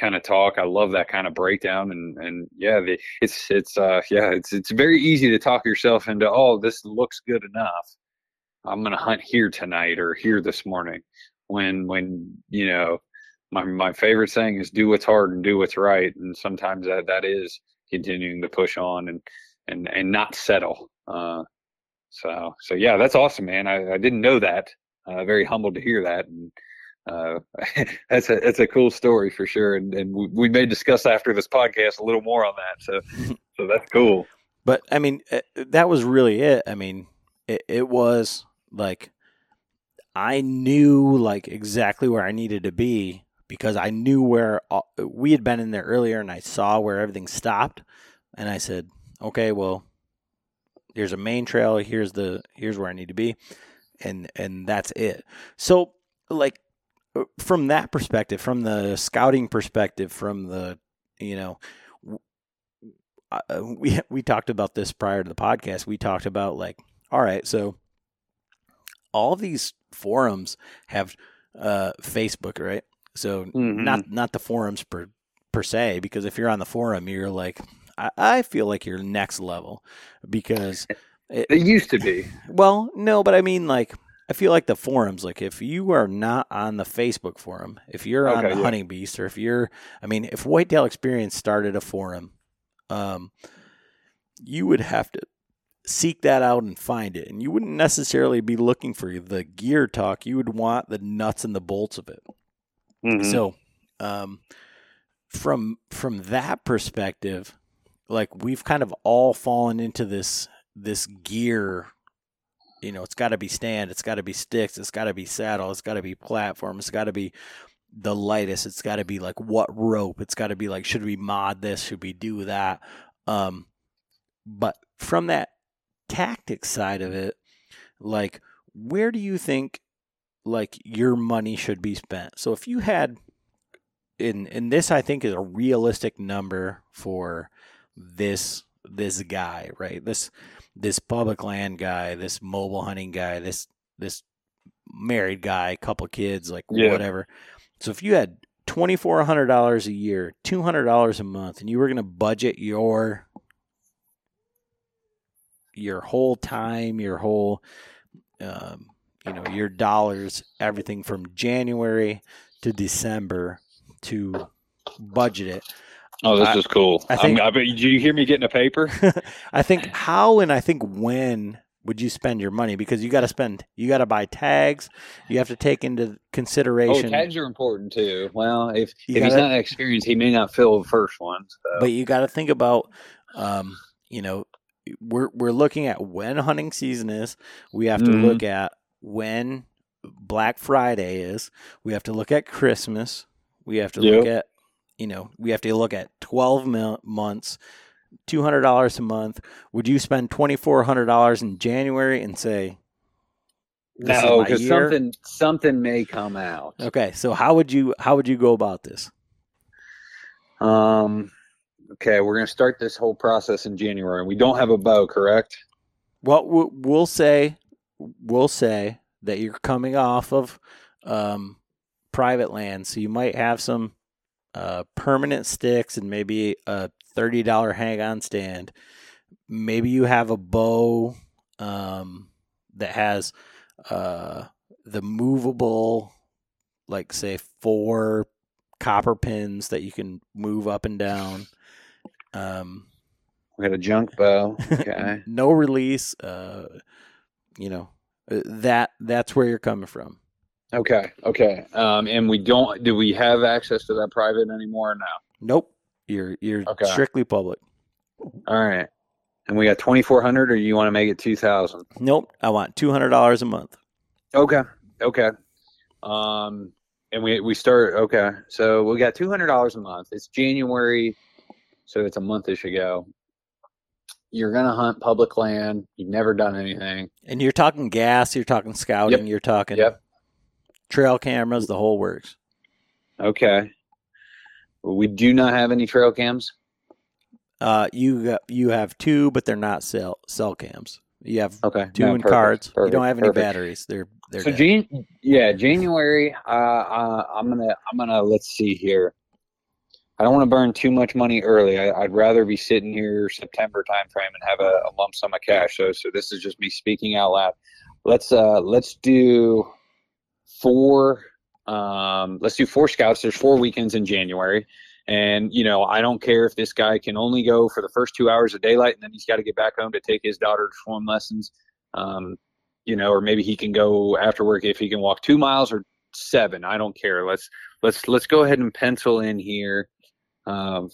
kind of talk. I love that kind of breakdown and and yeah, the, it's it's uh yeah, it's it's very easy to talk yourself into oh this looks good enough. I'm going to hunt here tonight or here this morning when when you know my my favorite saying is do what's hard and do what's right and sometimes that that is continuing to push on and and and not settle. Uh so, so yeah, that's awesome, man. I, I didn't know that. Uh, very humbled to hear that, and uh, that's a that's a cool story for sure. And and we, we may discuss after this podcast a little more on that. So, so that's cool. But I mean, uh, that was really it. I mean, it, it was like I knew like exactly where I needed to be because I knew where all, we had been in there earlier, and I saw where everything stopped, and I said, okay, well, there's a main trail. Here's the here's where I need to be, and and that's it. So like uh, from that perspective, from the scouting perspective, from the you know uh, we we talked about this prior to the podcast. We talked about like, all right, so all these forums have uh, Facebook, right? So Mhm. not not the forums per per se, because if you're on the forum, you're like, I, I feel like you're next level because, It used to be. well, no, but I mean like. I feel like the forums, like if you are not on the Facebook forum, if you're on Okay, the yeah. Hunting Beast, or if you're, I mean, if Whitetail Experience started a forum, um, you would have to seek that out and find it. And you wouldn't necessarily be looking for the gear talk. You would want the nuts and the bolts of it. Mhm. So, um, from from that perspective, like we've kind of all fallen into this this gear. You know, it's got to be stand, it's got to be sticks, it's got to be saddle, it's got to be platform, it's got to be the lightest. It's got to be like what rope. It's got to be like should we mod this? Should we do that? Um, but from that tactics side of it, like where do you think like your money should be spent? So if you had in and this I think is a realistic number for this this guy, right? This this public land guy, this mobile hunting guy, this this married guy, couple kids, like Yeah. whatever. So if you had twenty four hundred dollars a year, two hundred dollars a month, and you were going to budget your your whole time, your whole um, you know your dollars, everything from January to December to budget it. Oh, this I- is cool. I think-. I bet. Did you hear me getting a paper? I think how and I think when would you spend your money because you got to spend you got to buy tags you have to take into consideration Oh, tags are important too. Well, if You if he's gotta- not experienced, he may not fill the first one. So. but you got to think about um, you know we're we're looking at when hunting season is we have to Mhm. look at when black friday is we have to look at christmas we have to look at you know we have to look at 12 mil- months $200 a month would you spend $2400 in january and say this no, because something something may come out. okay so how would you how would you go about this Um. Okay, we're gonna start this whole process in January, and we don't have a bow, correct? Well, we'll say we'll say that you're coming off of um, private land, so you might have some uh, permanent sticks and maybe a thirty dollar hang on stand. Maybe you have a bow um, that has uh, the movable, like say four copper pins that you can move up and down. Um, We got a junk bow. Okay. no release. Uh, you know that that's where you're coming from. okay. Okay. Um, and we don't. Do we have access to that private anymore? now? Nope, you're you're Okay. strictly public. All right. And we got twenty four hundred, or you want to make it two thousand? Nope, I want two hundred dollars a month. Okay. Okay. Um, and we we start. Okay. So we got two hundred dollars a month. It's January, so it's a monthish ago. You're gonna hunt public land. You've never done anything. And you're talking gas, you're talking scouting, you're talking Yep. trail cameras, the whole works. Okay. We do not have any trail cams. Uh, you got, you have two, but they're not cell cell cams. You have Okay. two No, in perfect, cards. you don't have any perfect. batteries. They're they're so. Jan- yeah, January. Uh, uh, I'm gonna I'm gonna let's see here. I don't want to burn too much money early. I, I'd rather be sitting here September timeframe and have a, a lump sum of cash. So so this is just me speaking out loud. Let's uh let's do four. Um, let's do four scouts. There's four weekends in January. And you know, I don't care if this guy can only go for the first two hours of daylight, and then he's got to get back home to take his daughter to swim lessons. Um, you know, or maybe he can go after work if he can walk two miles or seven. I don't care. Let's let's let's go ahead and pencil in here um,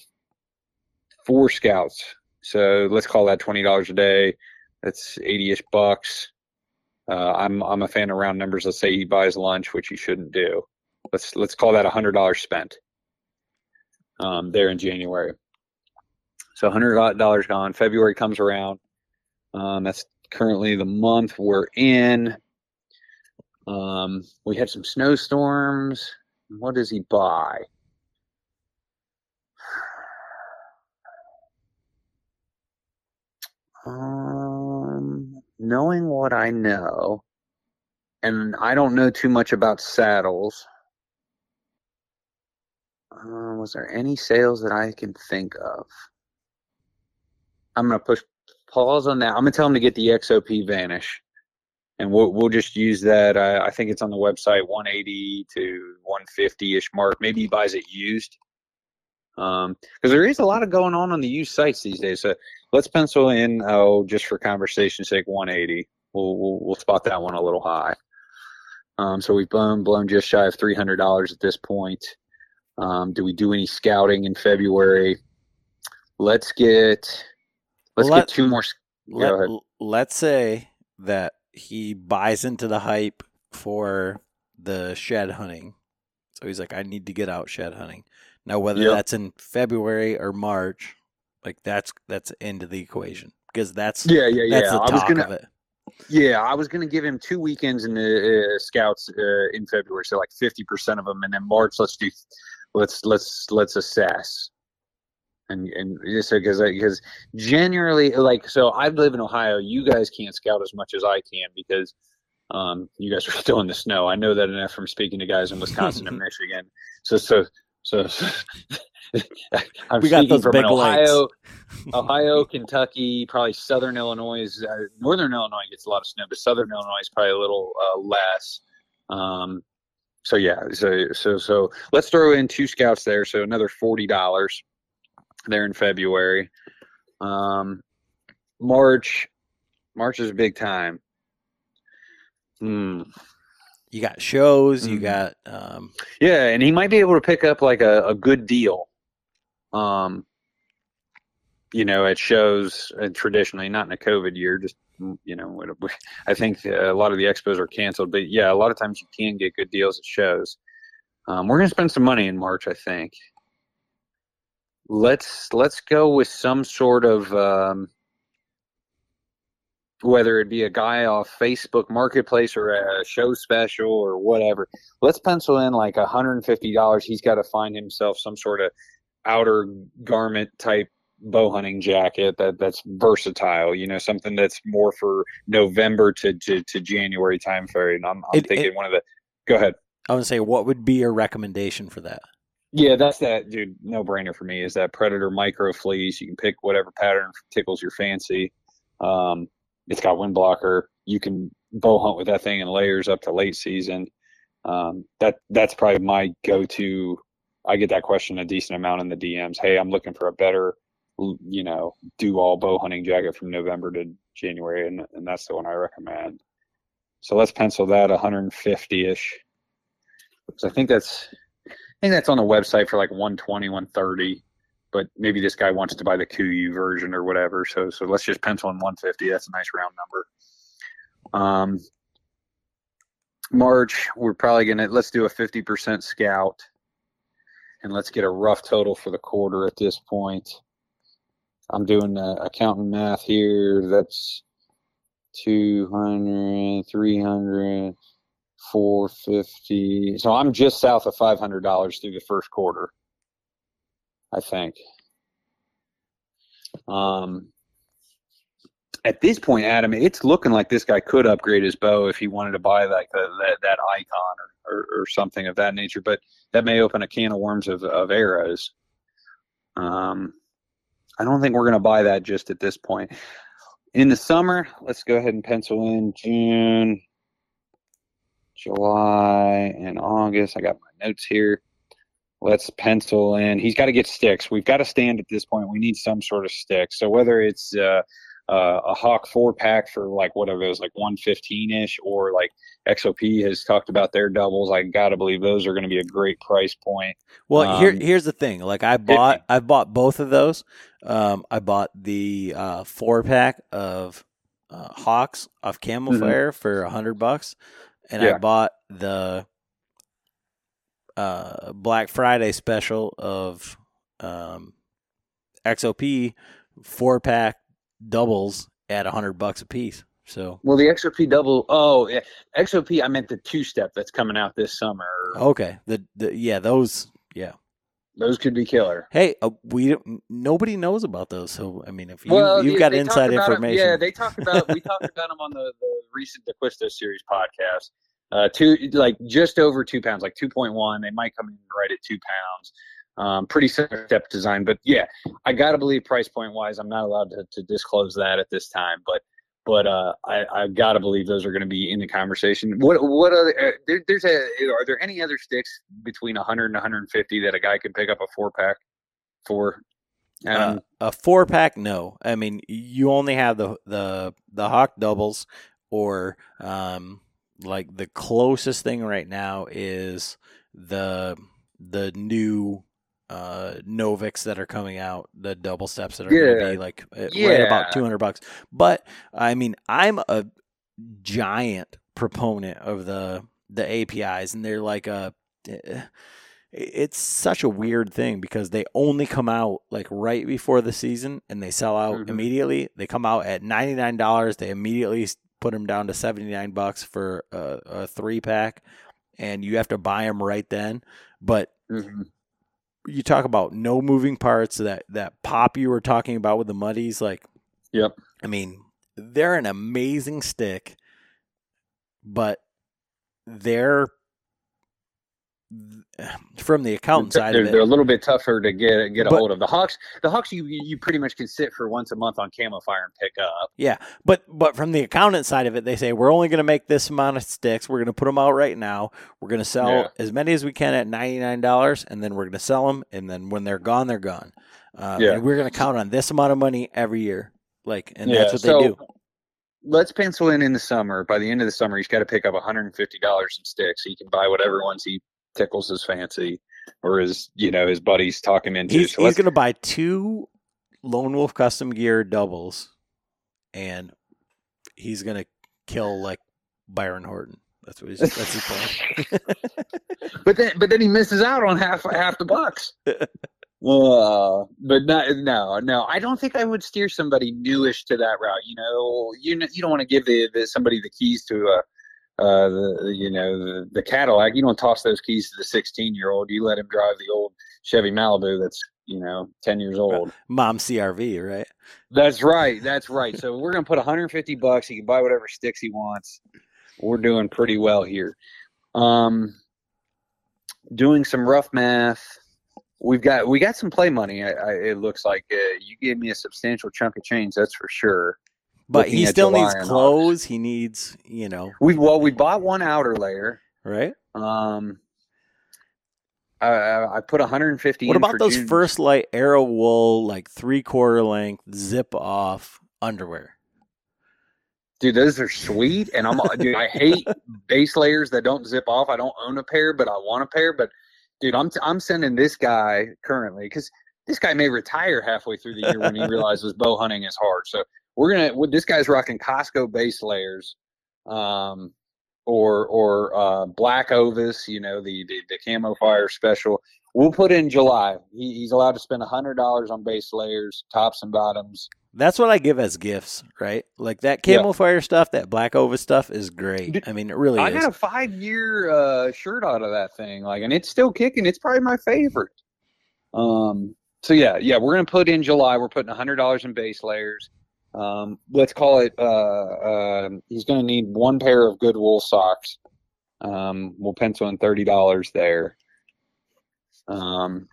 four scouts. So let's call that twenty dollars a day. That's eighty-ish bucks. Uh, I'm I'm a fan of round numbers. Let's say he buys lunch, which he shouldn't do. Let's let's call that hundred dollars spent um, there in January. So hundred dollars gone. February comes around. Um, that's currently the month we're in. Um, we had some snowstorms. What does he buy? Um, knowing what I know, and I don't know too much about saddles. Uh, was there any sales that I can think of? I'm gonna push pause on that. I'm gonna tell him to get the XOP Vanish, and we'll we'll just use that. I, think it's on the website, 180 to 150 ish mark. Maybe he buys it used, um, because there is a lot of going on on the used sites these days. So let's pencil in, oh, just for conversation's sake, 180. We'll we'll, we'll spot that one a little high. Um, so we've blown blown just shy of three hundred dollars at this point. Um, do we do any scouting in February? Let's get let's Let- get two more. s- Go ahead. Let, let's say that he buys into the hype for the shed hunting. So he's like, I need to get out shed hunting. Now, whether Yep. that's in February or March, like that's that's end of the equation because that's Yeah, yeah, yeah. that's the I was gonna, of it. yeah, I was gonna give him two weekends in the uh, scouts uh, in February, so like fifty percent of them, and then March. Let's do, let's let's let's assess, and and just because because generally like so I live in Ohio. You guys can't scout as much as I can because um you guys are still in the snow. I know that enough from speaking to guys in Wisconsin and Michigan. So so so. I'm We got those from big. Ohio, Ohio, Kentucky, probably Southern Illinois. Is, uh, Northern Illinois gets a lot of snow, but Southern Illinois is probably a little uh, less. Um, so yeah, so so so let's throw in two scouts there. So another forty dollars there in February. Um, March, March is a big time. Hmm. You got shows, you Mhm. got um, Yeah, and he might be able to pick up like a, a good deal. Um, you know, at shows uh, traditionally, not in a COVID year, just mm, you know, I think uh, a lot of the expos are canceled, but yeah, a lot of times you can get good deals at shows. Um, we're gonna spend some money in March, I think. Let's let's go with some sort of um, whether it be a guy off Facebook Marketplace or a show special or whatever. Let's pencil in like $150. He's got to find himself some sort of outer garment type bow hunting jacket that that's versatile. You know, something that's more for November to to, to January time frame. I'm, I'm It- thinking it- one of the. Go ahead. I to say, what would be your recommendation for that? Yeah, that's that, dude. No brainer for me is that Predator micro fleece. You can pick whatever pattern tickles your fancy. Um, it's got wind blocker. You can bow hunt with that thing in layers up to late season. Um, that that's probably my go-to. I get that question a decent amount in the DMs. Hey, I'm looking for a better, you know, do all bow hunting jacket from November to January, and and that's the one I recommend. So let's pencil that 150 ish. Because I think that's I think that's on the website for like 120, 130. But maybe this guy wants to buy the Kuiu version or whatever. So so let's just pencil in 150. That's a nice round number. Um, March, we're probably gonna let's do a 50% scout, and let's get a rough total for the quarter at this point. I'm doing uh, accounting math here. That's 200, 300, 450. So I'm just south of $500 through the first quarter, I think. Um, at this point, Adam, it's looking like this guy could upgrade his bow if he wanted to buy like the, that that icon or, or, or something of that nature. But that may open a can of worms of, of arrows. Um, I don't think we're going to buy that just at this point. In the summer, let's go ahead and pencil in June, July, and August. I got my notes here. Let's pencil in. He's got to get sticks. We've got to stand at this point. We need some sort of stick. So whether it's uh, uh, a Hawk four pack for like whatever it was, like 115 ish, or like XOP has talked about their doubles. I got to believe those are going to be a great price point. Well, here Um, here's the thing. Like I bought I bought both of those. Um, I bought the uh, four pack of uh, Hawks off Camo Mhm. Fire for a hundred bucks, and I bought the uh, Black Friday special of um, XOP four pack doubles at a hundred bucks a piece. So Well, the XOP double. Oh, yeah. XOP. I meant the two step that's coming out this summer. okay, the, the yeah those yeah. Those could be killer. Hey, uh, we nobody knows about those. So I mean, if you well, you've got inside information, yeah, they talked about we talked about them on the, the recent DeQuisto series podcast. Uh, two like just over two pounds, like two point one. They might come in right at two pounds. Um, pretty similar step design, but yeah, I gotta believe price point wise, I'm not allowed to, to disclose that at this time. But but uh, I I gotta believe those are going to be in the conversation. What what other uh, there, there's a are there any other sticks between 100 and 150 that a guy could pick up a four pack for? uh, Um, a four pack, no. I mean, you only have the the the Hawk doubles, or um, like the closest thing right now is the the new uh Novix that are coming out, the double steps that are going to be like uh, right about two hundred bucks. But I mean, I'm a giant proponent of the the APIs, and they're like a. eh, It's such a weird thing because they only come out like right before the season and they sell out Mhm. immediately. They come out at ninety nine dollars. They immediately put them down to seventy nine bucks for a, a three pack, and you have to buy them right then. But mhm. you talk about no moving parts that that pop you were talking about with the muddies like Yep. i mean they're an amazing stick but they're from the accountant side they're, of it they're a little bit tougher to get get a But- hold of. The Hawks, the Hawks, you you pretty much can sit for once a month on Camo Fire and pick up. Yeah, but but from the accountant side of it, they say we're only going to make this amount of sticks. We're going to put them out right now. We're going to sell Yeah. as many as we can at ninety nine dollars, and then we're going to sell them. And then when they're gone, they're gone. Uh, Yeah. and we're going to count on this amount of money every year. Like, and Yeah, that's what so they do. Let's pencil in in the summer. By the end of the summer, he's got to pick up one hundred and fifty dollars in sticks. He can buy whatever ones he tickles his fancy, or his you know his buddies talk him into. He's, so he's going to buy two Lone Wolf custom gear doubles, and he's going to kill like Byron Horton. That's what he's. That's his plan. but then but then he misses out on half half the bucks. Uh, but no, no, no. I don't think I would steer somebody newish to that route. You know, you you don't want to give the, the somebody the keys to uh, uh, the you know the, the Cadillac. You don't toss those keys to the 16 year old. You let him drive the old Chevy Malibu that's you know, 10 years old. Mom CRV, right? That's right. That's right. So we're going to put 150 bucks. He can buy whatever sticks he wants. We're doing pretty well here. Um, doing some rough math. We've got we got some play money. I, I, it looks like uh, you gave me a substantial chunk of change. That's for sure. But he still July needs clothes. He needs, you know, We well we bought one outer layer. right? Um, I, I put 150. What about those June. First Lite Aerowool, like three quarter length, zip off underwear? Dude, those are sweet, and I'm dude. I hate base layers that don't zip off. I don't own a pair, but I want a pair. But dude, I'm I'm sending this guy currently because this guy may retire halfway through the year when he realizes bow hunting is hard. So we're gonna. This guy's rocking Costco base layers, um, or or uh, Black Ovis. You know the the, the camo fire special. We'll put in July. He, he's allowed to spend a hundred dollars on base layers, tops and bottoms. That's what I give as gifts, right? Like that Yeah. camo fire stuff, that black ovis stuff is great. Dude, I mean, it really I is. got a five year uh, shirt out of that thing, like, and it's still kicking. It's probably my favorite. Um. So yeah, yeah, we're gonna put in July. We're putting a hundred dollars in base layers. Um. Let's call it. Uh. um he's gonna need one pair of good wool socks. Um. We'll pencil in thirty dollars there. Um.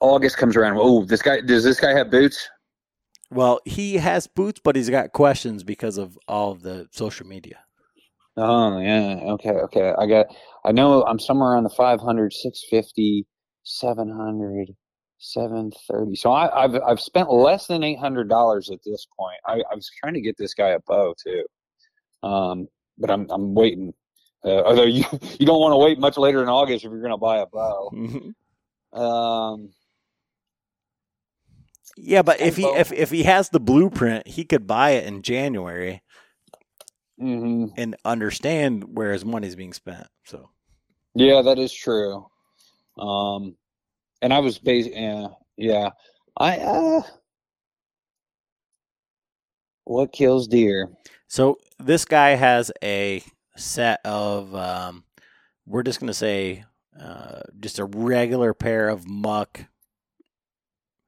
August comes around. Oh, this guy. Does this guy have boots? well, he has boots, but he's got questions because of all of the social media. Oh yeah, okay, okay. I got I know I'm somewhere around the 500, 650, 700, 730. So I, I've I've spent less than eight hundred dollars at this point. I, I was trying to get this guy a bow too, um, but I'm I'm waiting. Uh, although you you don't want to wait much later in August if you're going to buy a bow. Um, yeah, but if he if if he has the blueprint, he could buy it in January mhm. and understand where his money's being spent. So Yeah, that is true. Um, and I was bas Yeah, yeah. I uh, what kills deer? So this guy has a set of um, we're just gonna say uh, just a regular pair of muck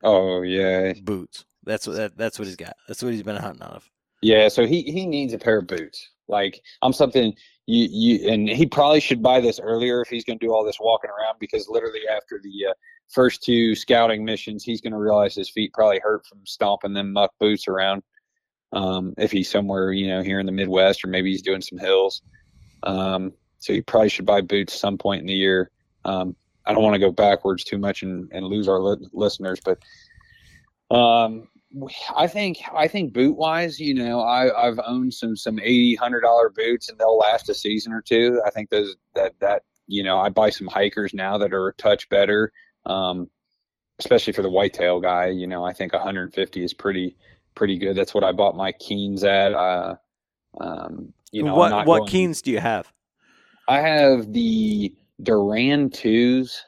Oh yeah, boots. That's what that, that's what he's got. That's what he's been hunting out of. yeah. So he he needs a pair of boots. Like I'm something you you and he probably should buy this earlier if he's going to do all this walking around because literally after the uh, first two scouting missions, he's going to realize his feet probably hurt from stomping them muck boots around. Um, if he's somewhere you know here in the Midwest or maybe he's doing some hills. Um, so he probably should buy boots some point in the year. Um, I don't want to go backwards too much and, and lose our li- listeners, but um, I think I think boot wise, you know, I, I've owned some some eighty hundred dollar boots and they'll last a season or two. I think those that that you know I buy some hikers now that are a touch better, um, especially for the whitetail guy. You know, I think 150 is pretty pretty good. That's what I bought my Keens at. Uh, um, you know, what what going- keens do you have? I have the Durand twos.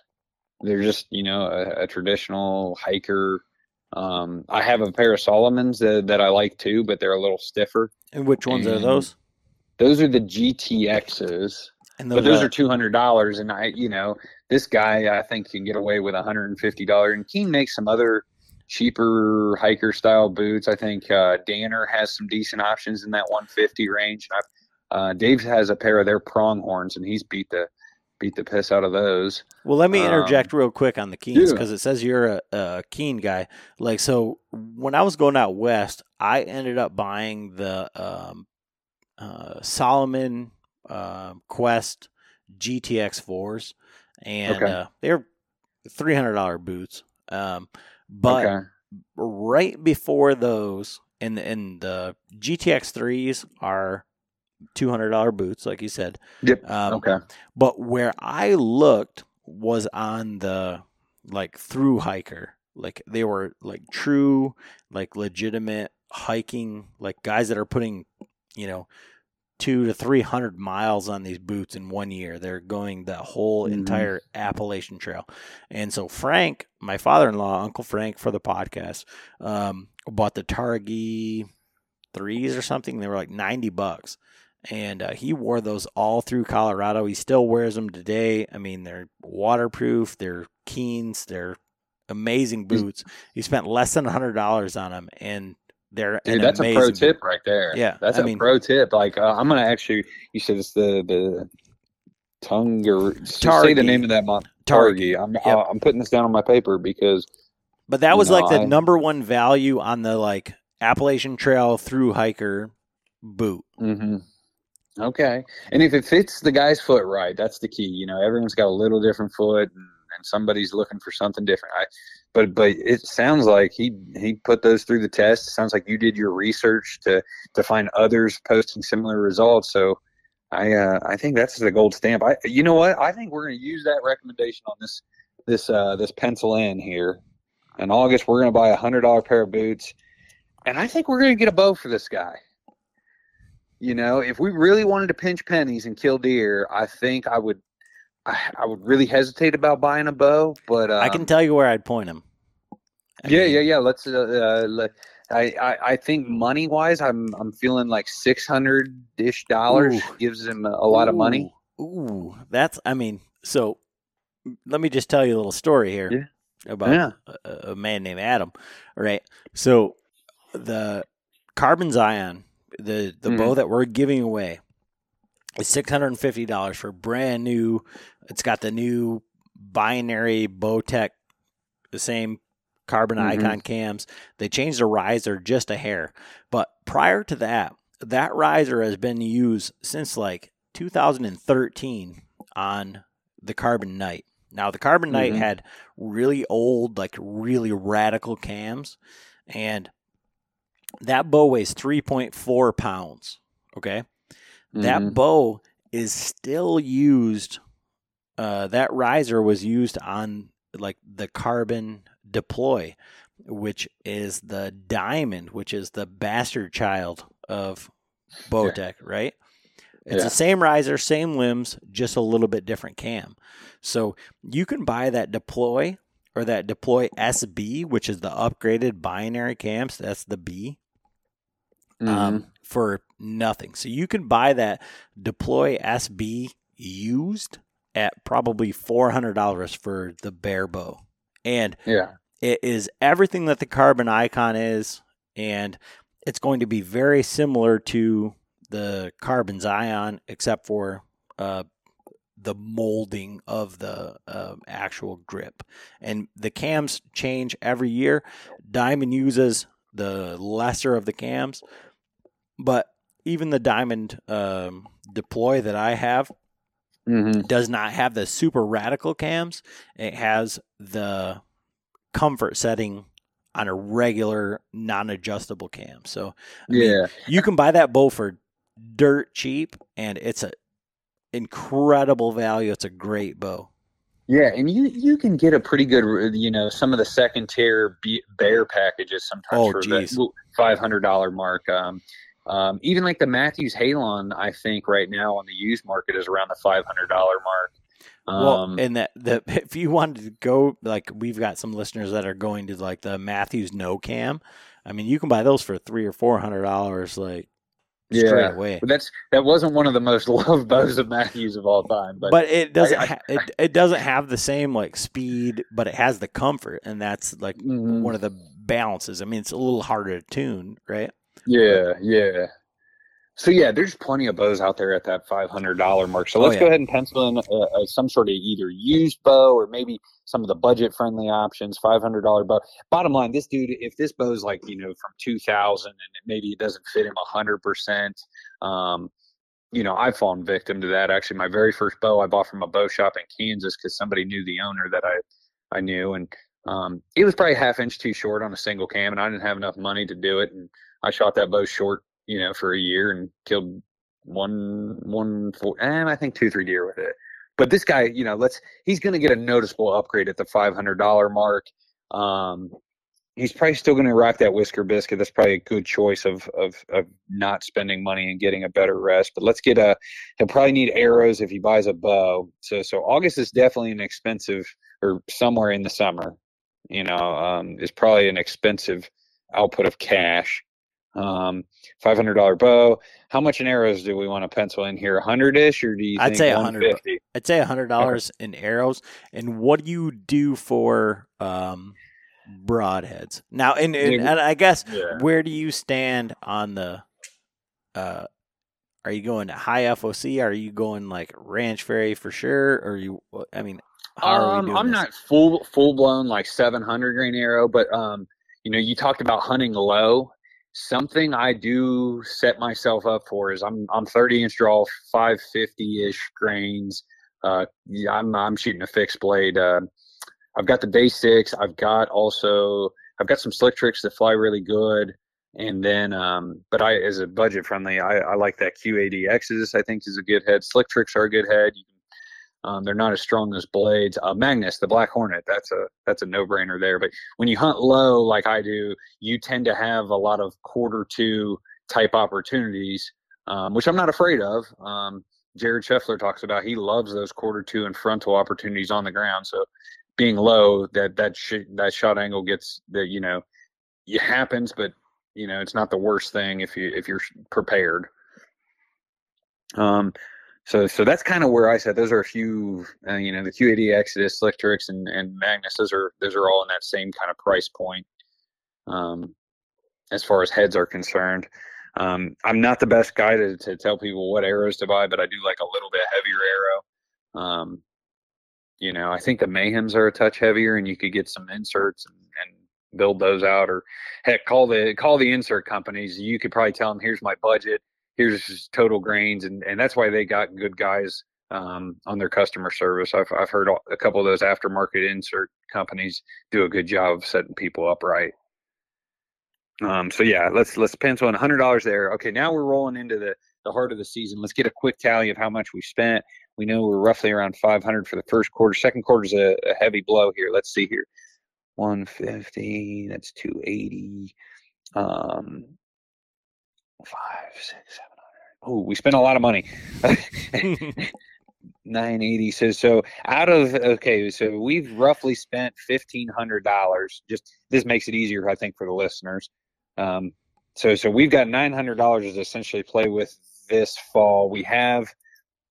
They're just you know a, a traditional hiker. Um, I have a pair of Salomons that, that I like too, but they're a little stiffer. And which ones are those? Those are the GTXs, And but those are two hundred dollars. And I, you know, this guy I think can get away with a hundred and fifty dollars. And Keen makes some other cheaper hiker style boots. I think uh, Danner has some decent options in that one fifty range. I've, uh, Dave has a pair of their pronghorns, and he's beat the beat the piss out of those. Well, let me interject Um, real quick on the Keens yeah. because it says you're a, a Keen guy. Like, so when I was going out west, I ended up buying the um, uh, Salomon uh, Quest GTX fours, and Okay. uh, they're three hundred dollar boots. Um, but okay. right before those, and and the GTX threes are two hundred dollar boots, like you said. Yep. Um, okay. but where I looked was on the like through hiker. Like they were like true, like legitimate hiking, like guys that are putting, you know, two to three hundred miles on these boots in one year. They're going the whole Mhm. entire Appalachian Trail. And so Frank, my father in law, Uncle Frank for the podcast, um, bought the Targhee threes or something. They were like ninety bucks and uh, he wore those all through Colorado. He still wears them today. I mean, they're waterproof, they're Keens, they're amazing boots. He spent less than a hundred dollars on them, and they're Dude, that's a pro tip boot. right there. Yeah, that's I a mean- pro tip. Like uh, I'm gonna actually. You said it's the the tongue or say the name of that month. Targhee. I'm Yep. I'm putting this down on my paper because But that was know, like the I- number one value on the like Appalachian Trail through hiker boot. hmm Okay. And if it fits the guy's foot right, that's the key. You know, everyone's got a little different foot and, and somebody's looking for something different. I but but it sounds like he he put those through the test. It sounds like you did your research to to find others posting similar results. So I uh I think that's the gold stamp. I you know what? I think we're gonna use that recommendation on this this uh this pencil in here. In August we're gonna buy a hundred dollar pair of boots. And I think we're gonna get a bow for this guy. You know, if we really wanted to pinch pennies and kill deer, I think I would. I, I would really hesitate about buying a bow, but um, I can tell you where I'd point him. I yeah, mean, yeah, yeah. Let's. Uh, uh, let, I, I, I think money wise, I'm I'm feeling like six hundred ish dollars gives him a, a lot of money. Ooh, Ooh, that's. I mean, so let me just tell you a little story here about Yeah. a, a man named Adam. Right. So the Carbon Zion, the the Mhm. bow that we're giving away, is six hundred and fifty dollars for brand new. It's got the new binary Bowtech, the same carbon Mhm. icon cams. They changed the riser just a hair, but prior to that, that riser has been used since like 2013 on the Carbon Knight. Now the Carbon Knight Mhm. had really old, like really radical cams, and that bow weighs 3.4 pounds. Okay, that Mhm. bow is still used. Uh, that riser was used on like the Carbon Deploy, which is the diamond, which is the bastard child of Bowtech, right? It's Yeah. the same riser, same limbs, just a little bit different cam. So you can buy that deploy or that deploy SB, which is the upgraded binary cams. That's the B Mhm. um, for nothing. So you can buy that deploy SB used at probably four hundred dollars for the bare bow, and yeah. it is everything that the carbon icon is, and it's going to be very similar to the carbon Zion, except for uh, the molding of the uh, actual grip. And the cams change every year. Diamond uses the lesser of the cams, but even the Diamond um, deploy that I have hmm does not have the super radical cams. It has the comfort setting on a regular non-adjustable cam. So I mean, Yeah. you can buy that bow for dirt cheap and it's a incredible value. It's a great bow. Yeah, and you you can get a pretty good, you know, some of the second tier be- bear packages sometimes Oh, for geez. the five hundred dollar mark. Um, um, even like the Mathews Halon, I think right now on the used market is around the five hundred dollar mark. Um, well, and that the if you wanted to go like we've got some listeners that are going to like the Mathews No Cam. I mean, you can buy those for three or four hundred dollars, like straight Yeah. away. but that's that wasn't one of the most loved bows of Mathews of all time. But, but it doesn't I- ha- it, it doesn't have the same like speed but it has the comfort and that's like Mhm. one of the balances i mean it's a little harder to tune right yeah, yeah. So yeah, there's plenty of bows out there at that five hundred dollar mark. So Oh, let's yeah. go ahead and pencil in uh, uh, some sort of either used bow or maybe some of the budget friendly options. Five hundred dollar bow. Bottom line, this dude, if this bow's like you know from two thousand and maybe it doesn't fit him hundred percent, um, you know, I've fallen victim to that. Actually, my very first bow I bought from a bow shop in Kansas because somebody knew the owner that I I knew, and um, it was probably half inch too short on a single cam, and I didn't have enough money to do it, and I shot that bow short, you know, for a year and killed one one four, and I think two three deer with it. But this guy, you know, let's he's going to get a noticeable upgrade at the five hundred dollar mark. Um, he's probably still going to rock that whisker biscuit. That's probably a good choice of of of not spending money and getting a better rest. But let's get a. He'll probably need arrows if he buys a bow. So so August is definitely an expensive, or somewhere in the summer, you know, um, is probably an expensive output of cash. Um, five hundred dollar bow. How much in arrows do we want to pencil in here? A hundred ish, or do you I'd say hundred? I'd say a hundred dollars in arrows. And what do you do for um, broadheads now? And, and, and I guess Yeah. where do you stand on the? Uh, are you going to high FOC? Are you going like Ranch Fairy for sure? Or you? I mean, how are we Um, I'm this? not full full blown like 700 grain arrow, but um, you know, you talked about hunting low. Something I do set myself up for is I'm I'm 30 inch draw, 550 ish grains. Uh, yeah, I'm I'm shooting a fixed blade. Uh, I've got the day six. I've got also I've got some slick tricks that fly really good. And then, um, but I, as a budget friendly, I, I like that QAD Exodus. I think is a good head. Slick tricks are a good head. You can um, they're not as strong as blades. Uh, Magnus, the Black Hornet, that's a that's a no brainer there. But when you hunt low like I do, you tend to have a lot of quarter two type opportunities, um, which I'm not afraid of. Um, Jared Scheffler talks about he loves those quarter two and frontal opportunities on the ground. So being low, that that sh- that shot angle gets that you know it happens, but you know it's not the worst thing if you if you're prepared. Um, so so that's kind of where I said those are a few, uh, you know, the QAD Exodus, Slick Tricks, and and Magnus. Those are those are all in that same kind of price point. Um, as far as heads are concerned, um, I'm not the best guy to to tell people what arrows to buy, but I do like a little bit heavier arrow. Um, you know, I think the Mayhems are a touch heavier, and you could get some inserts and, and build those out, or heck, call the call the insert companies. You could probably tell them, "Here's my budget." Here's total grains and, and that's why they got good guys um, on their customer service. I've, I've heard a couple of those aftermarket insert companies do a good job of setting people up right. Um, so yeah let's let's pencil in $100 there. Okay now we're rolling into the the heart of the season. Let's get a quick tally of how much we spent. We know we're roughly around 500 for the first quarter. Second quarter is a, a heavy blow here. Let's see here. 150 that's 280 um five, six, seven hundred. Oh, we spent a lot of money. Nine eighty says so. Out of okay, so we've roughly spent fifteen hundred dollars. Just this makes it easier, I think, for the listeners. Um, so so we've got nine hundred dollars to essentially play with this fall. We have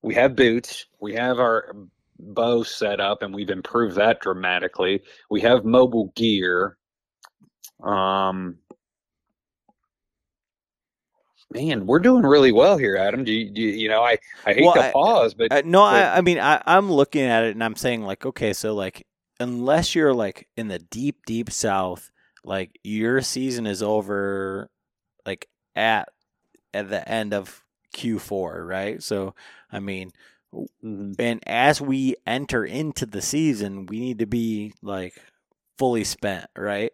we have boots. We have our bow set up, and we've improved that dramatically. We have mobile gear. Um, man, we're doing really well here, Adam. Do you, do you, you know, I, I hate Well, to I- pause, but Uh, no, but- I, I mean, I, I'm looking at it and I'm saying like, okay, so like, unless you're like in the deep, deep south, like your season is over, like at at the end of Q4, right? So, I mean, Mhm. and as we enter into the season, we need to be like fully spent, right?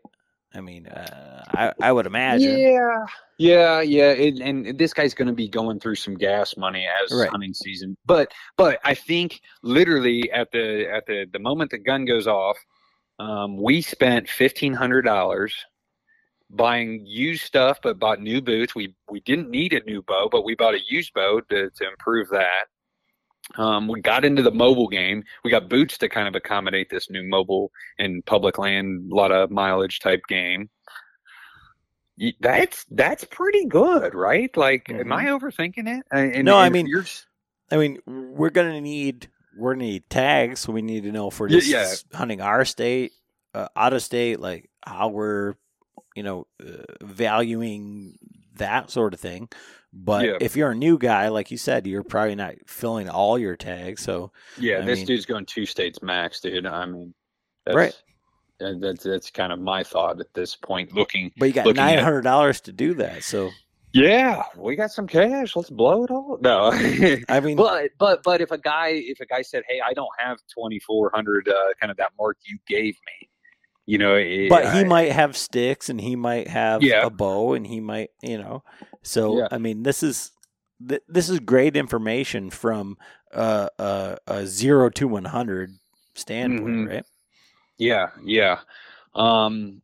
I mean, uh, I I would imagine. yeah, yeah, yeah. It, and this guy's going to be going through some gas money as Right. hunting season. But, but I think literally at the at the the moment the gun goes off, um, we spent fifteen hundred dollars buying used stuff, but bought new boots. We we didn't need a new bow, but we bought a used bow to to improve that. Um, we got into the mobile game. We got boots to kind of accommodate this new mobile and public land, a lot of mileage type game. That's that's pretty good, right? Like, am I overthinking it? And- and- No, I mean, you're I mean, we're gonna need we're gonna need tags, so we need to know if we're just yeah. hunting our state, uh, out of state, like how we're, you know, uh, valuing that sort of thing. But Yeah. if you're a new guy, like you said, you're probably not filling all your tags. So yeah, I this mean- dude's going two states max, dude. I mean, that's, Right. that- That's that's kind of my thought at this point. Looking, But you got nine hundred dollars to do that. So yeah, we got some cash. Let's blow it all. No, I mean, but but but if a guy if a guy said, "Hey, I don't have twenty four hundred, uh, kind of that mark you gave me," you know, it, but he I- might have sticks, and he might have Yeah. a bow, and he might, you know. So Yeah. I mean, this is th- this is great information from uh, a a zero to one hundred standpoint, Mhm. right? Yeah, yeah. Um,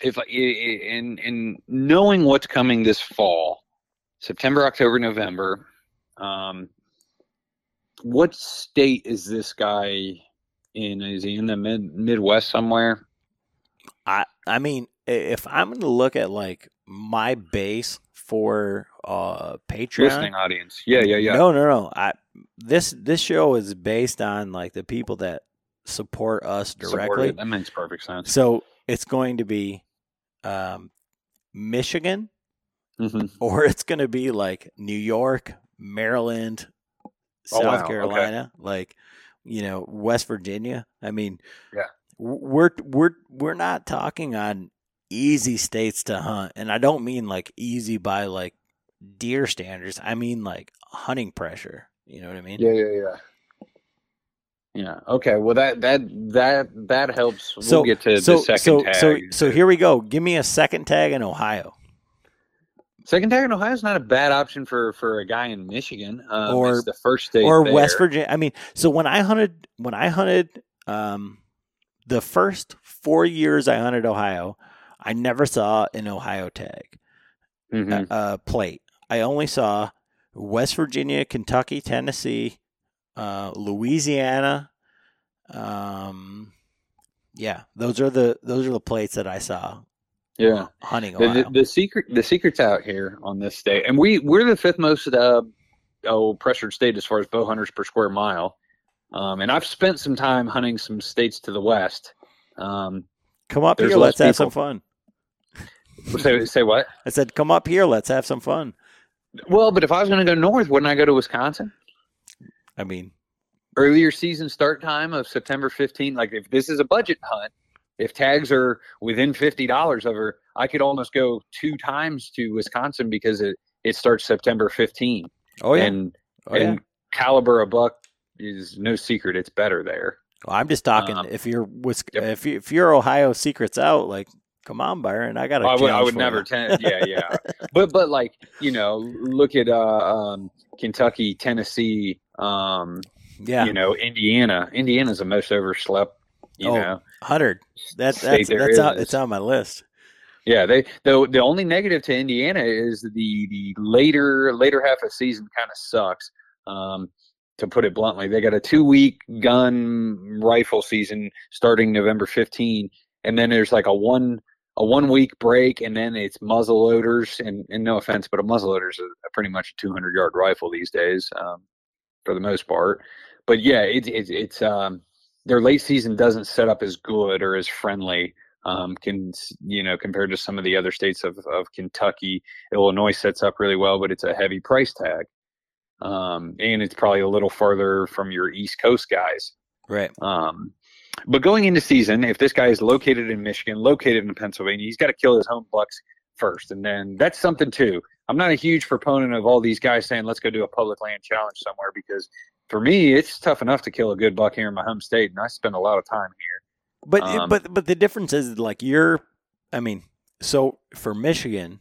if in in knowing what's coming this fall, September, October, November, um, what state is this guy in? Is he in the mid Midwest somewhere? I I mean, if I'm going to look at like my base for uh Patreon, Listening audience. Yeah, yeah, yeah. No, no, no. I this this show is based on like the people that support us directly. That makes perfect sense. So it's going to be um, Michigan, hmm or it's going to be like New York, Maryland, Oh, South wow, okay. Carolina, like you know West Virginia. I mean, Yeah. we're we're we're not talking on easy states to hunt, and I don't mean like easy by like deer standards. I mean like hunting pressure. You know what I mean? Yeah, yeah, yeah. Yeah. Okay. Well, that that that that helps. We'll So get to so the second so tag. so so here we go. Give me a second tag in Ohio. second tag in Ohio is not a bad option for for a guy in Michigan. Um, Or- the first state or there. West Virginia. I mean, so when I hunted, when I hunted, um, the first four years I hunted Ohio, I never saw an Ohio tag Mhm. uh, uh, plate. I only saw West Virginia, Kentucky, Tennessee, uh, Louisiana. Um, yeah, those are the those are the plates that I saw Yeah. hunting The, the, the secret the secret's out here on this state, and we we're the fifth most uh, oh pressured state as far as bow hunters per square mile. Um, and I've spent some time hunting some states to the west. Um, come up here, let's less have some fun. Say say what? I said, come up here, let's have some fun. Well, but if I was going to go north, wouldn't I go to Wisconsin? I mean, earlier season start time of September 15. Like if this is a budget hunt, if tags are within fifty dollars of her, I could almost go two times to Wisconsin because it it starts September 15. oh yeah, And oh yeah. and caliber a buck is no secret. It's better there. Well, I'm just talking. Um, if you're if you, if your Ohio secrets out, like come on, Byron, I got a I would, I would never tend. Yeah, yeah. but but like you know, look at uh, um, Kentucky, Tennessee, um, yeah, you know, Indiana. Indiana's the most overslept. You Oh, know, hundred. That that's that's out, it's on my list. Yeah, they the the only negative to Indiana is the the later later half of season kind of sucks. Um, to put it bluntly, they got a two week gun rifle season starting November 15, and then there's like a one a one week break, and then it's muzzle loaders. And, and no offense, but a muzzle loader is pretty much a 200 yard rifle these days, um, for the most part. But yeah, it's it's it's um, their late season doesn't set up as good or as friendly um, can you know compared to some of the other states of, of Kentucky, Illinois sets up really well, but it's a heavy price tag, um, and it's probably a little farther from your East Coast guys. Right. But going into season, if this guy is located in Michigan, located in Pennsylvania, he's got to kill his home bucks first, and then that's something too. I'm not a huge proponent of all these guys saying let's go do a public land challenge somewhere because for me it's tough enough to kill a good buck here in my home state, and I spend a lot of time here. But Um, but but the difference is like you're. I mean, so for Michigan,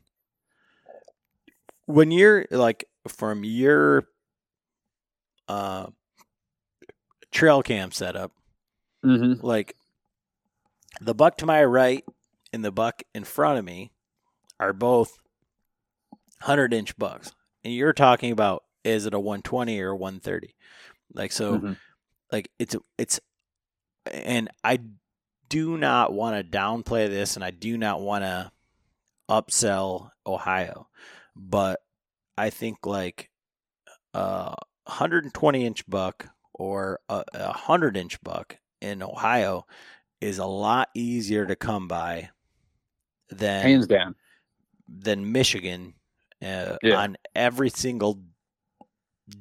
when you're like from your uh trail cam setup, Mm-hmm. like the buck to my right and the buck in front of me are both 100 inch bucks and you're talking about is it a 120 or a 130 like so Mhm. like it's it's and i do not want to downplay this and i do not want to upsell ohio but i think like a 120 inch buck or a, a 100 inch buck in ohio is a lot easier to come by than hands down. than michigan uh, Yeah. on every single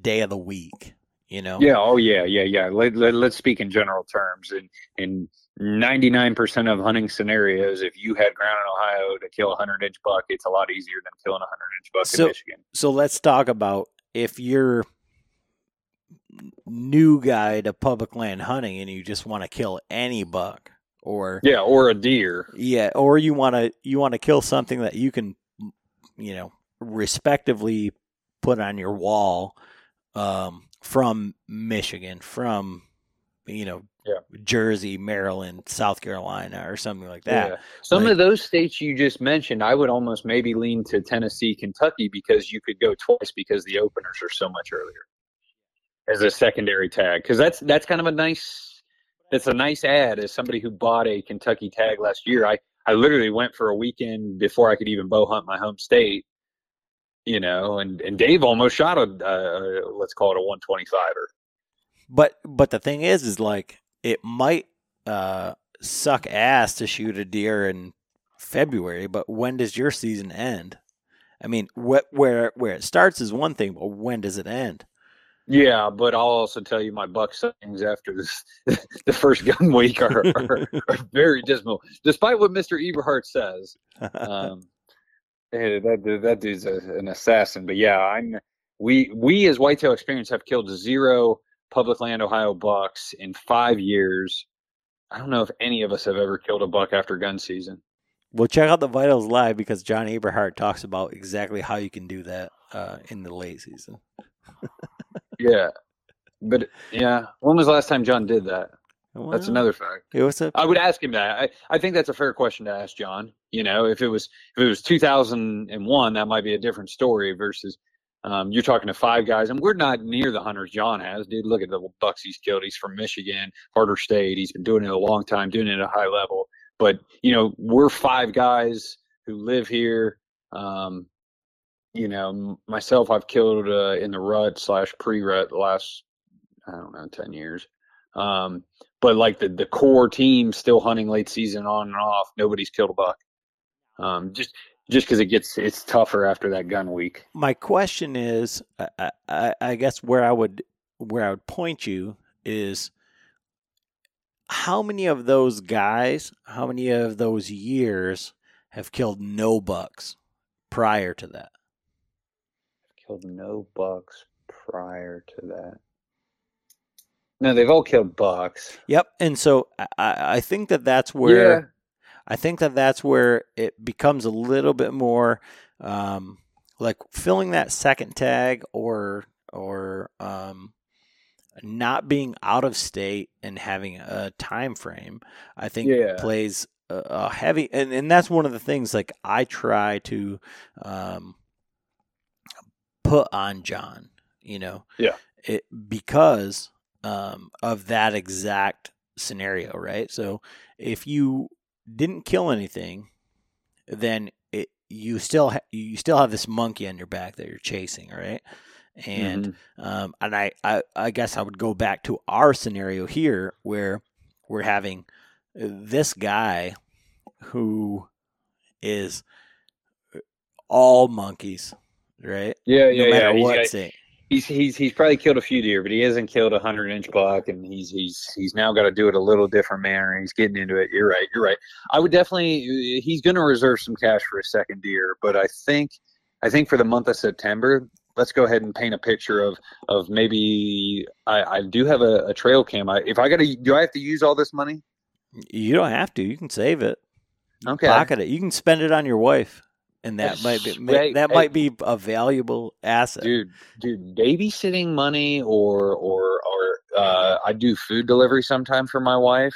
day of the week you know Yeah. Oh, yeah. Yeah. Yeah. Let, let, let's speak in general terms. In in ninety nine percent of hunting scenarios, if you had ground in Ohio to kill a hundred inch buck, it's a lot easier than killing a hundred inch buck So- in Michigan. so let's talk about if you're new guy to public land hunting and you just want to kill any buck or Yeah, or a deer. yeah or you want to you want to kill something that you can you know respectively put on your wall um, from Michigan from you know Yeah. Jersey Maryland South Carolina or something like that Yeah. Some Like- of those states you just mentioned, I would almost maybe lean to Tennessee, Kentucky because you could go twice because the openers are so much earlier as a secondary tag. Because that's that's kind of a nice that's a nice ad as somebody who bought a Kentucky tag last year. I I literally went for a weekend before I could even bow hunt my home state. you know, and and Dave almost shot a uh, let's call it a 125er. But but the thing is, is like it might uh, suck ass to shoot a deer in February, but when does your season end? I mean, wh- where where it starts is one thing, but when does it end? Yeah, but I'll also tell you my buck sightings after this the first gun week are, are, are very dismal, despite what Mister Eberhart says. Um, hey, that that dude's a, an assassin. But yeah, I'm we we as Whitetail Experience have killed zero public land Ohio bucks in five years. I don't know if any of us have ever killed a buck after gun season. Well, check out the Vitals live because John Eberhart talks about exactly how you can do that uh, in the late season. yeah, but yeah, when was the last time John did that? Well, That's another fact. It was a I would ask him that. I, I think that's a fair question to ask John. You know, if it was if it was 2001, that might be a different story versus um, you're talking to five guys, and we're not near the hunters John has, dude. Look at the bucks he's killed. He's from Michigan, Harder State. He's been doing it a long time, doing it at a high level. But you know, we're five guys who live here. Um, you know, myself, I've killed uh, in the rut slash pre-rut the last I don't know ten years. Um, but like the the core team still hunting late season on and off. Nobody's killed a buck. Um, just just because it gets it's tougher after that gun week. my question is, I, I, I guess where I would where I would point you is how many of those guys, how many of those years have killed no bucks prior to that? Killed no bucks prior to that. No, they've all killed bucks. Yep. And so I, I think that that's where yeah, I think that that's where it becomes a little bit more um, like filling that second tag or or um, not being out of state and having a time frame. I think Yeah. plays a, a heavy and, and that's one of the things like I try to um, put on John. You know, Yeah. it because um, of that exact scenario, right? So if you didn't kill anything, then it you still ha- you still have this monkey on your back that you're chasing, right? And Mhm. um, and I, I I guess I would go back to our scenario here where we're having this guy who is all monkeys, right? yeah, no yeah, matter yeah. He's, what got- state. he's he's he's probably killed a few deer, but he hasn't killed a hundred inch buck, and he's he's he's now got to do it a little different manner. He's getting into it. You're right. You're right. I would definitely. Uh, he's going to reserve some cash for a second deer, but I think I think for the month of September. Let's go ahead and paint a picture of of maybe I, I do have a, a trail cam. I, if I got to, do I have to use all this money? You don't have to. You can save it. Okay. pocket it. You can spend it on your wife, and that might be ma- right. that might be a valuable asset. dude dude babysitting money or or or uh i do food delivery sometimes for my wife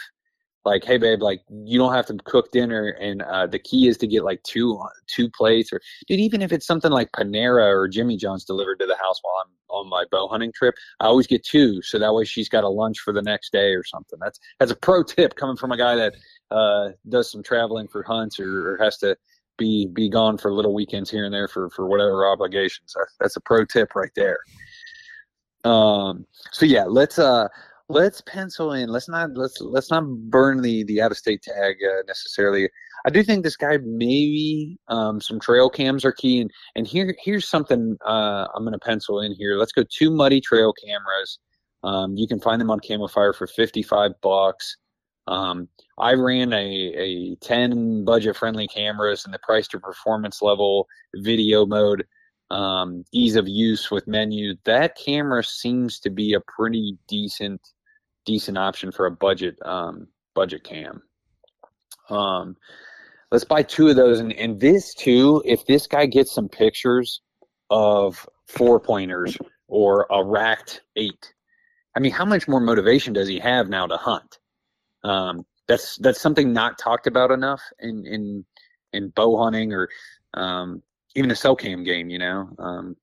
like hey babe like you don't have to cook dinner and uh the key is to get like two two plates or dude even if it's something like panera or jimmy john's delivered to the house while i'm on my bow hunting trip i always get two so that way she's got a lunch for the next day or something that's that's a pro tip coming from a guy that uh does some traveling for hunts or, or has to be be gone for little weekends here and there for for whatever obligations. That's, a pro tip right there. Um. So yeah, let's uh let's pencil in. Let's not let's let's not burn the the out of state tag uh, necessarily. I do think this guy maybe um some trail cams are key and and here here's something uh I'm gonna pencil in here. Let's go two muddy trail cameras. Um, you can find them on Camofire for 55 bucks. Um, I ran a, a 10 budget friendly cameras and the price to performance level video mode, um, ease of use with menu. That camera seems to be a pretty decent, decent option for a budget, um, budget cam. Um, let's buy two of those. And, and this too, if this guy gets some pictures of four pointers or a racked eight, I mean, how much more motivation does he have now to hunt? Um, that's that's something not talked about enough in in in bow hunting or um, even a cell cam game. You know, um,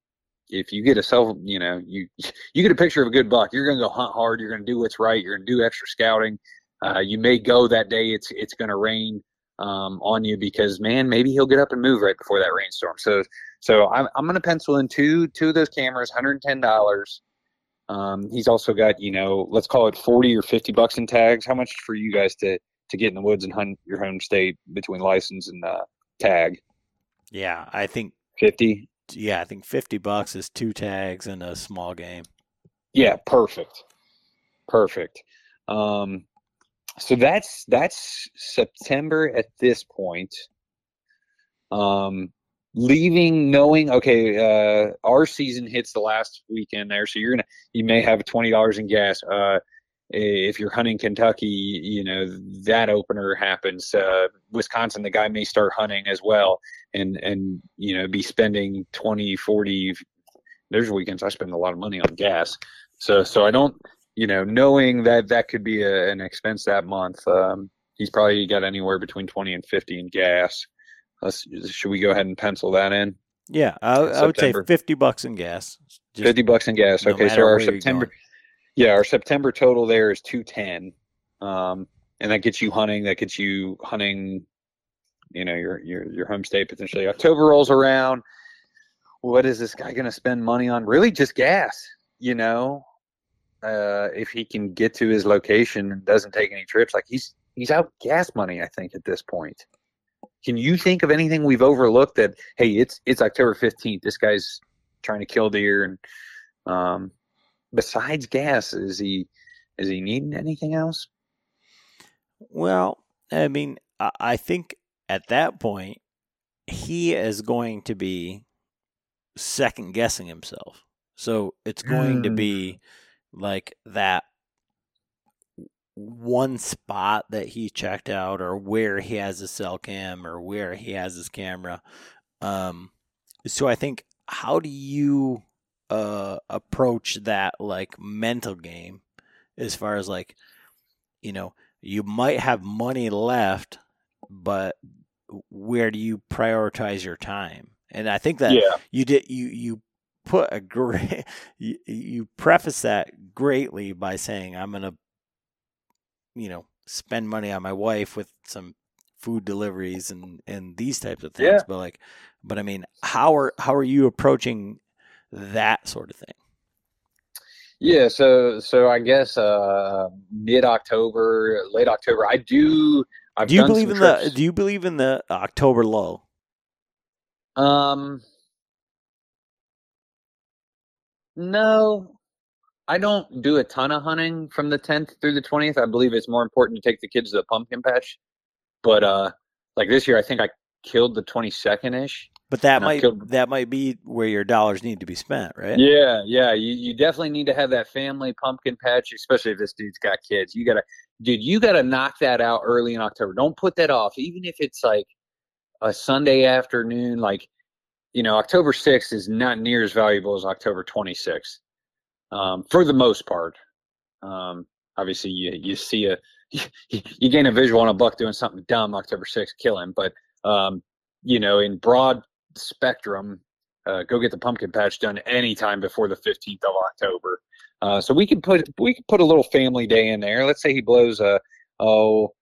if you get a cell, you know, you you get a picture of a good buck, you're gonna go hunt hard. You're gonna do what's right. You're gonna do extra scouting. Uh, you may go that day. It's it's gonna rain um, on you because man, maybe he'll get up and move right before that rainstorm. So So I'm I'm gonna pencil in two two of those cameras, hundred and ten dollars. Um, he's also got you know let's call it forty or fifty bucks in tags. How much for you guys to to get in the woods and hunt your home state between license and uh, tag? Yeah, I think Fifty. yeah, I think fifty bucks is two tags and a small game. Yeah, perfect. Perfect. Um, so that's that's September at this point. Um, leaving knowing okay, uh, our season hits the last weekend there, so you're gonna you may have twenty dollars in gas. Uh, if you're hunting Kentucky, you know that opener happens. Uh, Wisconsin, the guy may start hunting as well, and and you know be spending 20, 40. There's weekends I spend a lot of money on gas, so so I don't you know, knowing that that could be a, an expense that month, um, he's probably got anywhere between 20 and 50 in gas. Let's, should we go ahead and pencil that in? Yeah, I, I would say fifty bucks in gas. 50 bucks in gas. no Okay, so our September, yeah, our September total there is 210. Um, and that gets you hunting, that gets you hunting, you know, your, your, your home state potentially. October rolls around. What is this guy going to spend money on? Really just gas, you know? uh, if he can get to his location and doesn't take any trips, like he's he's out gas money. I think at this point. Can you think of anything we've overlooked that? Hey, it's it's October fifteenth. This guy's trying to kill deer, and um, besides gas, is he is he needing anything else? Well, I mean, I think at that point he is going to be second guessing himself. So it's going to Mm. be like that one spot that he checked out or where he has his cell cam or where he has his camera. Um so I think how do you uh approach that like mental game as far as like you know you might have money left but where do you prioritize your time and i think that yeah, you did you you put a great you, you preface that greatly by saying i'm gonna you know spend money on my wife with some food deliveries and and these types of things Yeah. but like but i mean how are how are you approaching that sort of thing yeah. So so I guess uh, mid October, late October. I do. I've do you believe in the do you believe in the october low Um, no, I don't do a ton of hunting from the 10th through the 20th. I believe it's more important to take the kids to the pumpkin patch. But uh, like this year, I think I killed the 22nd ish. But that might killed- that might be where your dollars need to be spent, right? Yeah, yeah. You you definitely need to have that family pumpkin patch, especially if this dude's got kids. You gotta, dude, you gotta knock that out early in October. Don't put that off, even if it's like a Sunday afternoon. Like, you know, October sixth is not near as valuable as October twenty sixth, um, for the most part. Um, obviously, you you see a you gain a visual on a buck doing something dumb October sixth, kill him. But um, you know, in broad spectrum, uh, go get the pumpkin patch done anytime before the 15th of October. Uh, so we can put we can put a little family day in there. Let's say he blows a oh,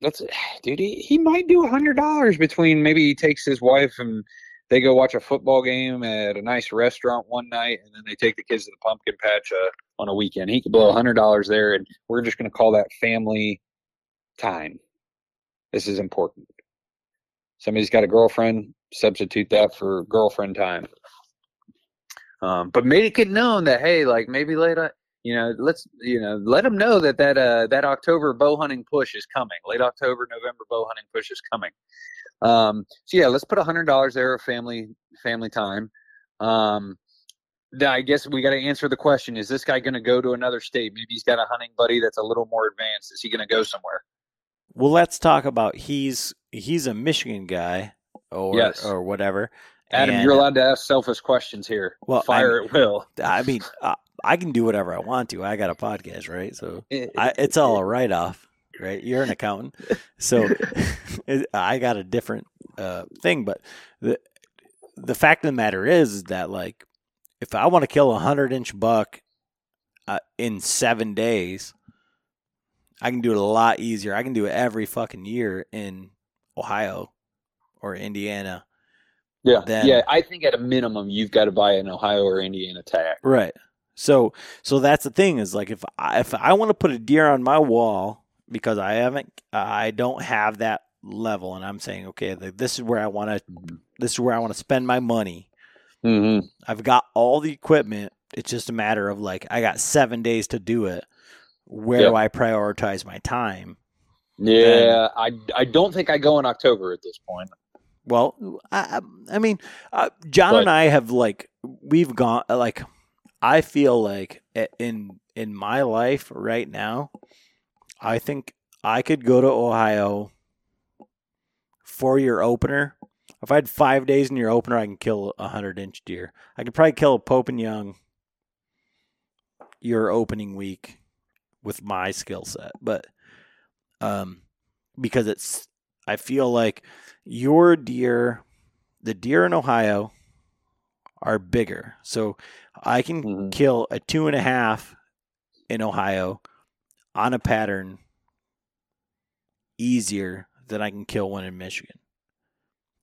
let's dude he, he might do a hundred dollars between maybe he takes his wife and they go watch a football game at a nice restaurant one night and then they take the kids to the pumpkin patch uh, on a weekend. He could blow a hundred dollars there, and we're just going to call that family time. This is important. Somebody's got a girlfriend, substitute that for girlfriend time. Um, but make it known that hey, like maybe later, you know, let's you know, let them know that that uh, that October bow hunting push is coming. Late October, November bow hunting push is coming. Um, so yeah, let's put a hundred dollars there of family family time. Um, I guess we got to answer the question: Is this guy going to go to another state? Maybe he's got a hunting buddy that's a little more advanced. Is he going to go somewhere? Well, let's talk about he's he's a Michigan guy or Yes. or whatever. Adam, and- you're allowed to ask selfish questions here. Well, Fire at will. I mean, I, I can do whatever I want to. I got a podcast, right? So I, it's all a write off, right? You're an accountant, so I got a different uh, thing. But the the fact of the matter is, that like, if I want to kill a hundred inch buck uh, in seven days, I can do it a lot easier. I can do it every fucking year in Ohio or Indiana Yeah, yeah. I think at a minimum, you've got to buy an Ohio or Indiana tag. Right. So so that's the thing is like if I, if I want to put a deer on my wall because I haven't I don't have that level and I'm saying okay this is where I want to this is where I want to spend my money. Mm-hmm. I've got all the equipment. It's just a matter of like I got 7 days to do it. Where Yep. do I prioritize my time? Yeah, I, I don't think I go in October at this point. Well, I, I I mean, uh, John But- and I have like we've gone like I feel like in in my life right now, I think I could go to Ohio for your opener. If I had five days in your opener, I can kill a hundred inch deer. I could probably kill a Pope and Young your opening week with my skill set, but um, because it's I feel like your deer, the deer in Ohio, are bigger. So I can Mhm. kill a two and a half in Ohio on a pattern easier than I can kill one in Michigan.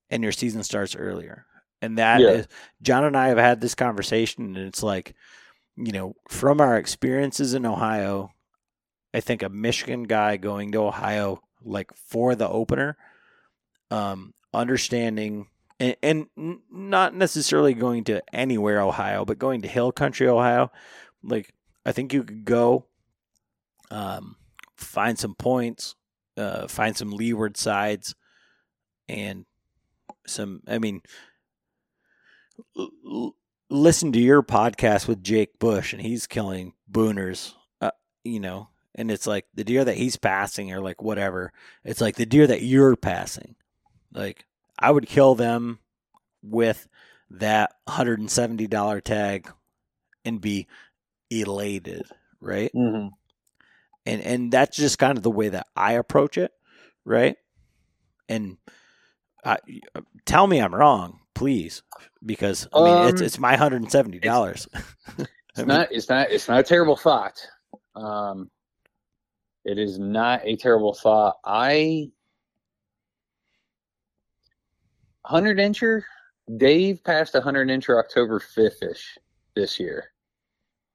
And your season starts earlier. And that is Yeah. John and I have had this conversation and it's like, you know, from our experiences in Ohio, I think a Michigan guy going to Ohio like for the opener, um, understanding and, and not necessarily going to anywhere Ohio, but going to Hill Country Ohio, like I think you could go, um, find some points, uh, find some leeward sides, and some. I mean, l- listen to your podcast with Jake Bush, and he's killing booners. Uh, you know, and it's like the deer that he's passing or like whatever. It's like the deer that you're passing. Like I would kill them with that hundred and seventy dollar tag and be elated, right? Mm-hmm. And and that's just kind of the way that I approach it, right? And I, tell me I'm wrong, please, because I mean it's Um, it's my hundred and seventy dollars. It's not. It's not. It's not a terrible thought. Um, it is not a terrible thought. I hundred incher. Dave passed a hundred incher October fifth ish this year.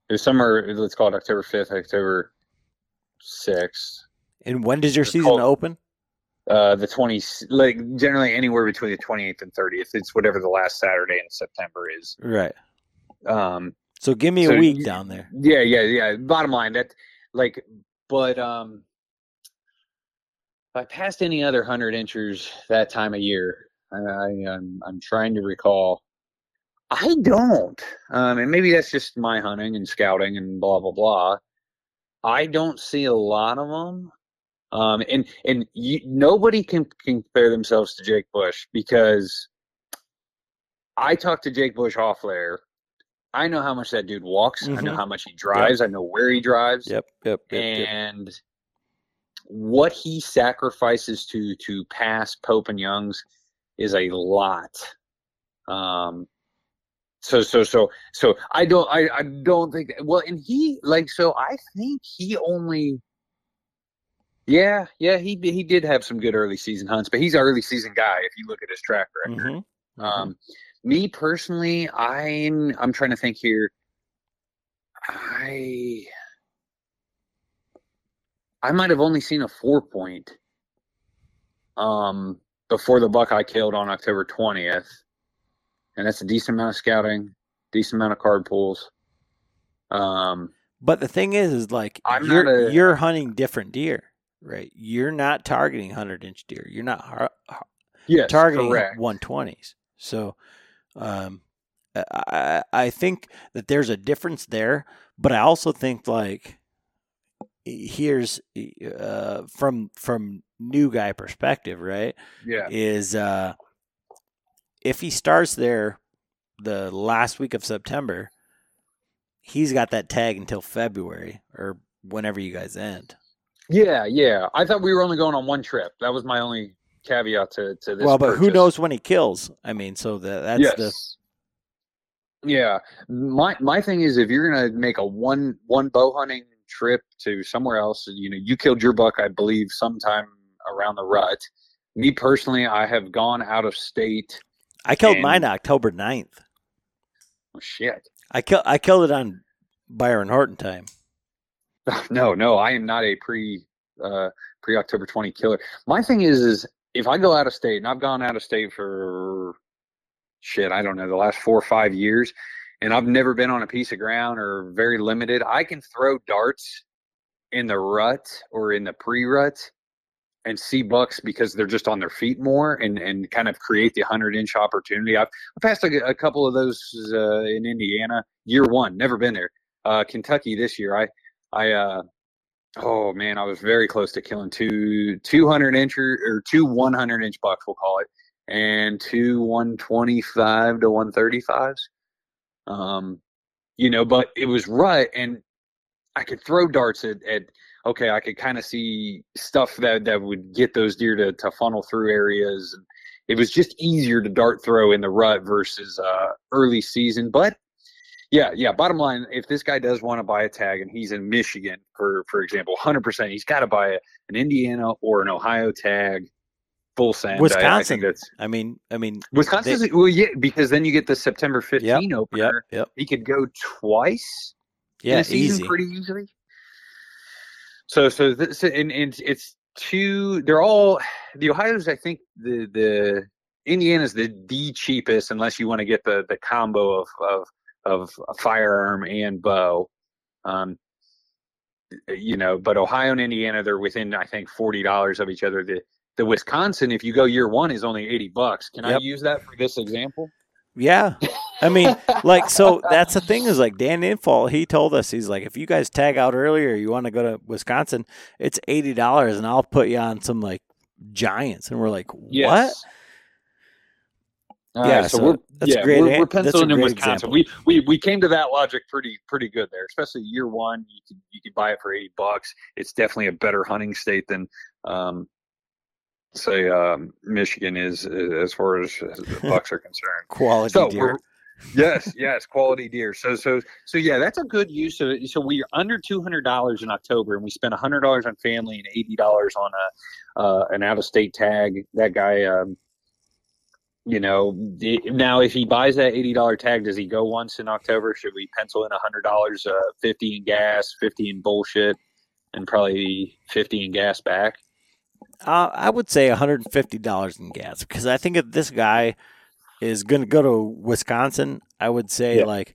It was somewhere. Let's call it October fifth, October sixth. And when does your season open? Uh, the twenty, like generally anywhere between the twenty eighth and thirtieth. It's whatever the last Saturday in September is. Right. Um, So give me So a week you- down there. Yeah, yeah, yeah. Bottom line, that like, but um, if I passed any other hundred inchers that time of year, I, I I'm I'm trying to recall. I don't, um, and maybe that's just my hunting and scouting and blah blah blah. I don't see a lot of them, um, and and you, nobody can compare themselves to Jake Bush because I talked to Jake Bush off there. I know how much that dude walks. I know Mhm. how much he drives. I know where he drives Yep. Yep. Yep. yep. and what he sacrifices to to pass Pope and Youngs is a lot. Um, so so so so I don't I I don't think well, and he like so I think he only. Yeah, yeah, he he did have some good early season hunts, but he's an early season guy if you look at his track record. Mhm. Mhm. Um, me personally, I'm I'm trying to think here. I I might have only seen a four point um before the buck I killed on October twentieth. And that's a decent amount of scouting, decent amount of card pulls. Um But the thing is, is like I'm you're a- you're hunting different deer, right? You're not targeting hundred inch deer. You're not har- har- yes, targeting one twenties. So, um, I I I think that there's a difference there, but I also think like here's uh from from new guy perspective, right? Yeah. is uh, if he starts there the last week of September, he's got that tag until February or whenever you guys end. Yeah, yeah. I thought we were only going on one trip. That was my only caveat to, to this. well, but who knows when he kills? I mean, so that that's yes. the Yeah. My my thing is if you're gonna make a one one bow hunting trip to somewhere else, you know, you killed your buck, I believe, sometime around the rut. Me personally, I have gone out of state I killed And- mine October 9th. Oh, shit. I kill I killed it on Byron Horton time. no, no, I am not a pre uh, pre October twenty killer. My thing is, is if I go out of state, and I've gone out of state for shit, I don't know, the last four or five years, and I've never been on a piece of ground or very limited. I can throw darts in the rut or in the pre rut and see bucks because they're just on their feet more and, and kind of create the 100 inch opportunity. I've, I've passed a, a couple of those uh, in Indiana year one, never been there. Uh, Kentucky this year, I, I, uh, oh man, I was very close to killing two 200 inch or, or two 100 inch bucks, we'll call it, and two 125 to 135s. Um, you know, but it was rut and I could throw darts at, at okay, I could kind of see stuff that, that would get those deer to, to funnel through areas. And it was just easier to dart throw in the rut versus uh, early season. But yeah, yeah. Bottom line, if this guy does want to buy a tag and he's in Michigan, for for example, hundred percent, he's got to buy a, an Indiana or an Ohio tag, full send. I- I, Wisconsin. that's I mean, I mean, Wisconsin. Well, yeah, because then you get the September fifteen yep, opener. yep, He could go twice in yeah, a season easy. pretty easily. So so this and, and it's two. They're all the Ohio's. I think the the Indiana's the the cheapest unless you want to get the the combo of of of a firearm and bow. Um, you know, but Ohio and Indiana they're within I think forty dollars of each other. The the Wisconsin, if you go year one, is only eighty bucks. Can I use that for this example? Yeah, I mean, like, so that's the thing is like Dan Infalt, he told us he's like, if you guys tag out earlier, you want to go to Wisconsin, it's eighty dollars, and I'll put you on some like giants, and we're like, what? Yes. All Yeah, right, so, so we're that's yeah, great we're, we're penciling in Wisconsin. example. We, we we came to that logic pretty pretty good there, especially year one. You can you can buy it for eighty bucks. It's definitely a better hunting state than um, say um, Michigan is as far as, as the bucks are concerned. Quality So deer. yes, yes, quality deer. So so so yeah, that's a good use of it. So we're under two hundred dollars in October, and we spent hundred dollars on family and eighty dollars on a uh, an out of state tag. That guy, um, you know, now if he buys that eighty dollar tag, does he go once in October? Should we pencil in hundred dollars, uh, fifty in gas, fifty in bullshit, and probably fifty in gas back? Uh, I would say $150 in gas because I think if this guy is going to go to Wisconsin, I would say like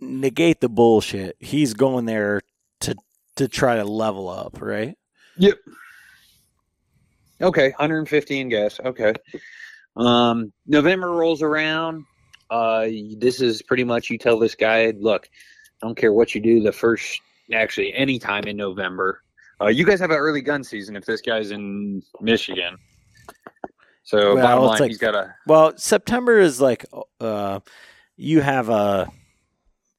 negate the bullshit. He's going there to to try to level up, right? Yep. Okay, 150 in gas. Okay. Um, November rolls around. Uh, this is pretty much you tell this guy, look, I don't care what you do. The first, actually, any time in November. Uh, you guys have an early gun season if this guy's in Michigan. So Well, bottom line, like- he's got a Well, September is like uh, you have a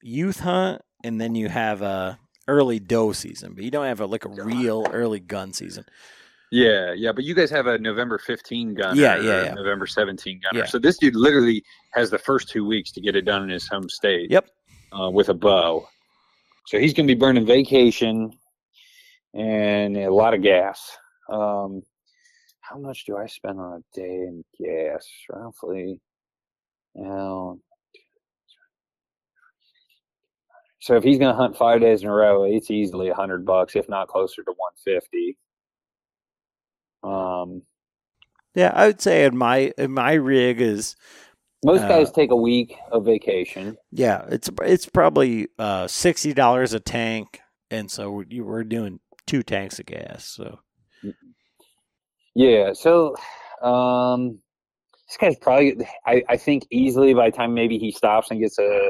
youth hunt and then you have a early doe season, but you don't have a, like a real early gun season. Yeah, yeah, but you guys have a November 15 gunner, Yeah, yeah, yeah. November 17 gunner. Yeah. So this dude literally has the first two weeks to get it done in his home state. Yep. Uh, with a bow. So he's going to be burning vacation and a lot of gas. Um, how much do I spend on a day in gas? Roughly, now. So if he's going to hunt five days in a row, it's easily a hundred bucks, if not closer to one fifty. Um, Yeah, I would say in my in my rig is most Uh, guys take a week of vacation. yeah, it's it's probably uh, sixty dollars a tank, and so you we're doing two tanks of gas. So Yeah. So, um, this guy's probably, I, I think easily by the time maybe he stops and gets a,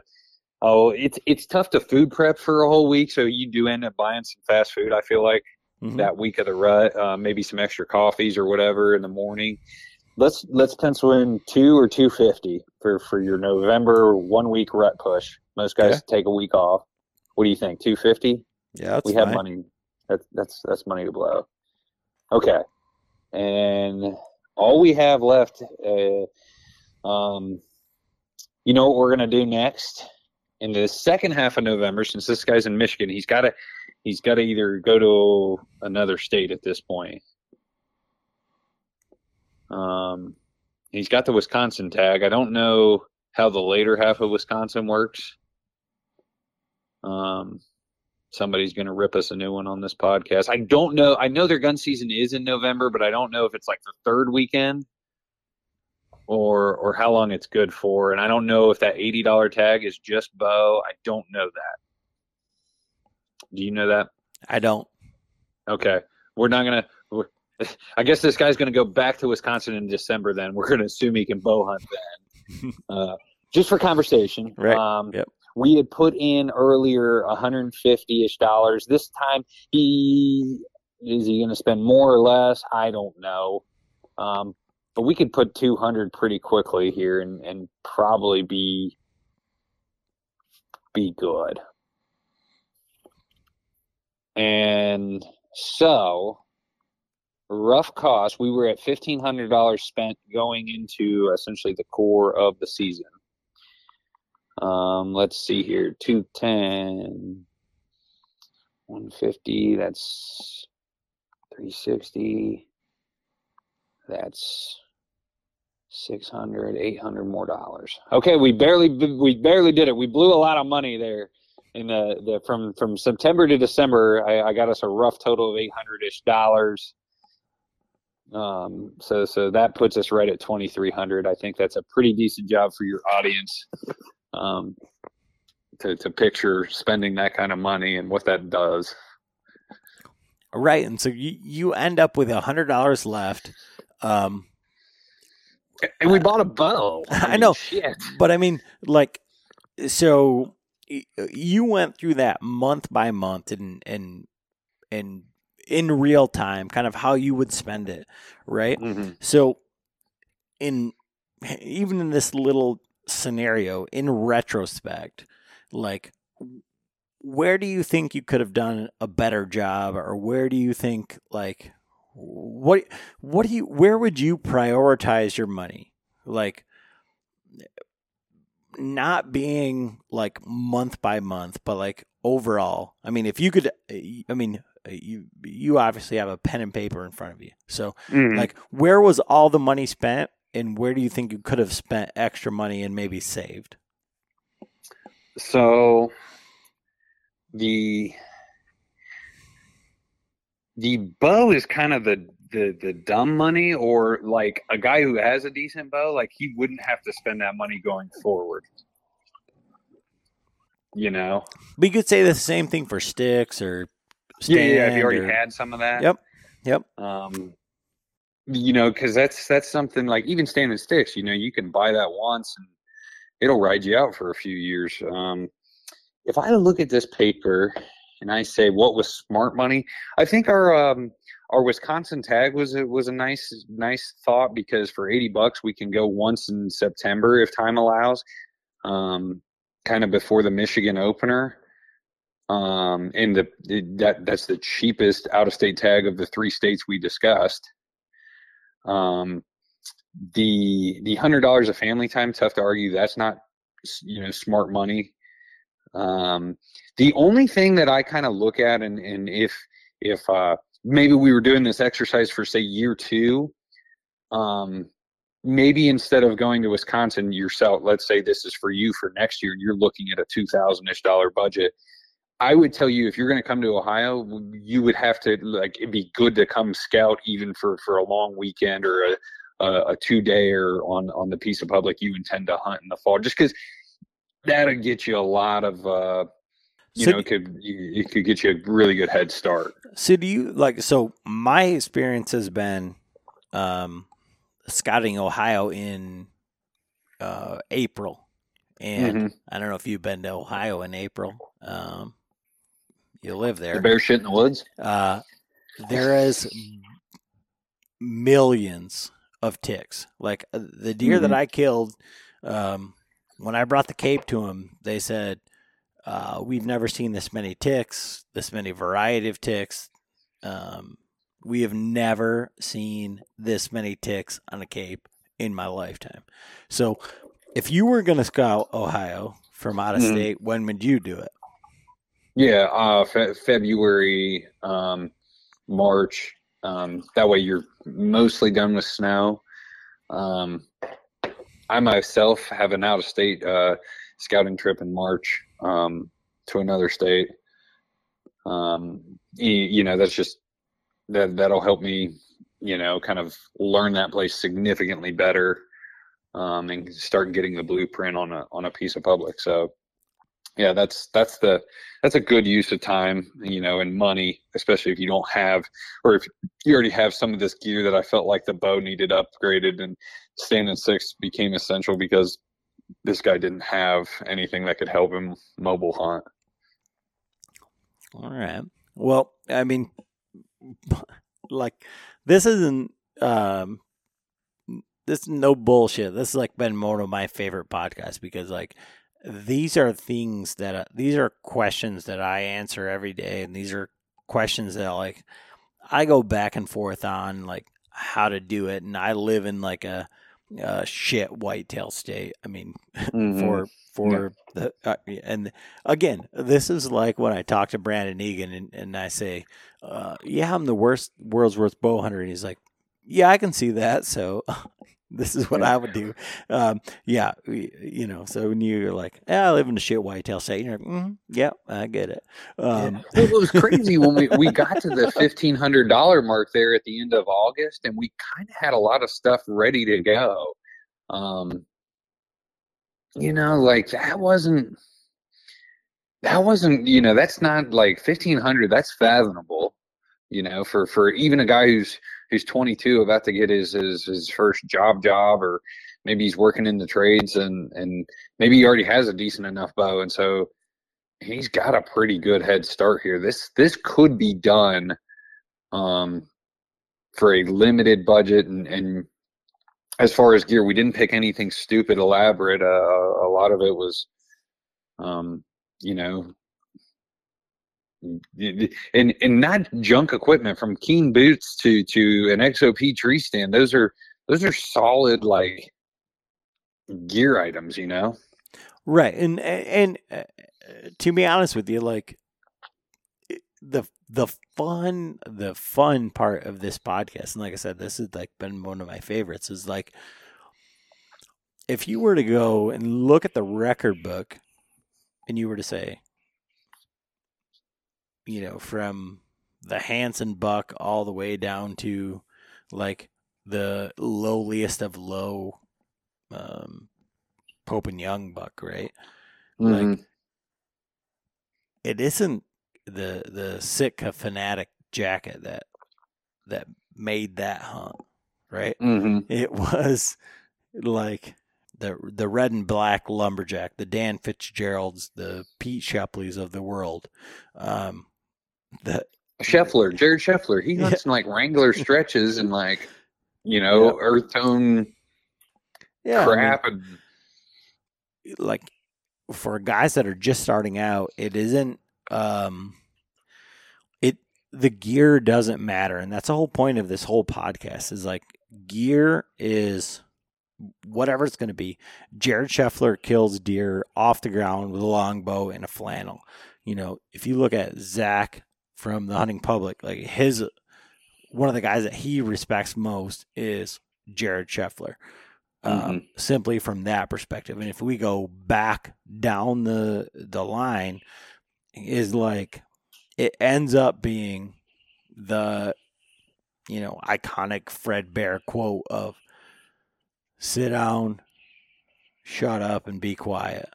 oh, it's, it's tough to food prep for a whole week. So you do end up buying some fast food. I feel like mhm. that week of the rut, uh, maybe some extra coffees or whatever in the morning. Let's, let's pencil in two or 250 for, for your November one week rut push. Most guys Okay. take a week off. What do you think? 250? yeah, that's we have fine. money. That's that's that's money to blow. Okay, and all we have left, uh, um, you know what we're gonna do next? In the second half of November, since this guy's in Michigan, he's got to he's got to either go to another state at this point. Um, he's got the Wisconsin tag. I don't know how the later half of Wisconsin works. Um, somebody's going to rip us a new one on this podcast. I don't know. I know their gun season is in November, but I don't know if it's like the third weekend or or how long it's good for. And I don't know if that eighty dollar tag is just bow. I don't know that. Do you know that? I don't. Okay, we're not gonna. We're, I guess this guy's gonna go back to Wisconsin in December. Then we're gonna assume he can bow hunt then, uh, just for conversation. Right. Um, Yep. We had put in earlier 150 ish dollars. This time, he is he gonna spend more or less? I don't know. Um, but we could put 200 pretty quickly here and, and probably be be good. And so, rough cost, we were at $1,500 spent going into essentially the core of the season. Um, let's see here 210, 150, that's 360, that's 600, 800 more dollars. Okay, we barely we barely did it. We blew a lot of money there in the, the from from September to December. I, I got us a rough total of 800 ish dollars. Um, so so that puts us right at 2300. I think that's a pretty decent job for your audience. Um, to to picture spending that kind of money and what that does. Right, and so you you end up with a hundred dollars left. Um, And we bought a bow. I know. Shit. but I mean, like, so you went through that month by month and and and in real time, kind of how you would spend it, right? Mhm. So, in even in this little scenario, in retrospect, like, where do you think you could have done a better job, or where do you think like what what do you where would you prioritize your money? Like, not being like month by month, but like overall. I mean, if you could, I mean, you you obviously have a pen and paper in front of you, so Mhm. like where was all the money spent and where do you think you could have spent extra money and maybe saved? So the the bow is kind of the the the dumb money or like a guy who has a decent bow like he wouldn't have to spend that money going forward. You know? You could say the same thing for sticks or yeah yeah if you already or- had some of that. Yep, yep. um you know because that's that's something like even standing sticks you know you can buy that once and it'll ride you out for a few years. Um if i look at this paper and i say what was smart money? I think our um our wisconsin tag was it was a nice nice thought because for 80 bucks we can go once in september if time allows um kind of before the michigan opener. Um and the, the that that's the cheapest out of state tag of the three states we discussed um the the hundred dollars of family time tough to argue that's not you know smart money. Um the only thing that i kind of look at and and if if uh maybe we were doing this exercise for say year two um maybe instead of going to wisconsin yourself let's say this is for you for next year and you're looking at a two thousand ish dollar budget I would tell you if you're going to come to Ohio, you would have to like it'd be good to come scout even for for a long weekend or a a, a two day or on on the piece of public you intend to hunt in the fall, just because that'll get you a lot of uh, you So know it could it could get you a really good head start. so do you like so my experience has been um scouting ohio in uh april and Mhm. i don't know if you've been to ohio in april um you live there The bear shit in the woods. uh, there is millions of ticks. Like uh, the deer that Mhm. I killed, um, when I brought the cape to him, they said, uh, "We've never seen this many ticks, this many variety of ticks. Um, we have never seen this many ticks on a cape in my lifetime." So, if you were going to scout Ohio from out of Mhm. state, when would you do it? Yeah, uh, fe- February, um, March. Um, that way you're mostly done with snow. Um, I myself have an out of state uh, scouting trip in March um, to another state. Um, you, you know, that's just that that'll help me, you know, kind of learn that place significantly better um, and start getting the blueprint on a on a piece of public. So yeah, that's that's the that's a good use of time, you know, and money, especially if you don't have or if you already have some of this gear that I felt like the bow needed upgraded and standing sticks became essential because this guy didn't have anything that could help him mobile hunt. All right. Well, I mean, like this isn't um this is no bullshit. This has like been one of my favorite podcasts because like these are things that uh, these are questions that I answer every day, and these are questions that like I go back and forth on like how to do it, and I live in like a, a shit whitetail state. I mean, mm-hmm. for for yeah. the uh, and again, this is like when I talk to Brandon Egan and, and I say, uh, "Yeah, I'm the worst world's worst bow hunter," and he's like, "Yeah, I can see that." So this is what. I would do. Um, yeah, you know. So when you're like, yeah, I live in the shit whitetail state, you're like, mm, yeah, I get it. Um, yeah. well, it was crazy when we, we got to the fifteen hundred dollar mark there at the end of August, and we kind of had a lot of stuff ready to go. Um, you know, like that wasn't that wasn't you know that's not like fifteen hundred. That's fathomable. You know, for for even a guy who's who's 22 about to get his, his his first job job or maybe he's working in the trades and and maybe he already has a decent enough bow. And so he's got a pretty good head start here. This this could be done um for a limited budget and and as far as gear we didn't pick anything stupid elaborate. Uh, a lot of it was um you know and and not junk equipment from Keen boots to to an XOP tree stand. Those are those are solid like gear items, you know. Right, and and uh, to be honest with you, like the the fun the fun part of this podcast, and like I said, this has like been one of my favorites. Is like if you were to go and look at the record book, and you were to say, you know, from the Hanson buck all the way down to like the lowliest of low um, Pope and Young buck, right? Mm-hmm. Like it isn't the the Sitka fanatic jacket that that made that hunt, right? Mm-hmm. It was like the the red and black lumberjack, the Dan Fitzgeralds, the Pete Shepleys of the world, um, that Scheffler, Jared Scheffler, he hunts yeah. in like Wrangler stretches and like you know yeah. earth tone yeah, crap I mean, and like for guys that are just starting out, it isn't um it the gear doesn't matter and that's the whole point of this whole podcast is like gear is whatever it's going to be. Jared Scheffler kills deer off the ground with a longbow and a flannel. You know, if you look at Zach from the hunting public. Like his one of the guys that he respects most is Jared Scheffler. Um, mm-hmm. simply from that perspective. And if we go back down the the line, is like it ends up being the you know iconic Fred Bear quote of "Sit down, shut up, and be quiet."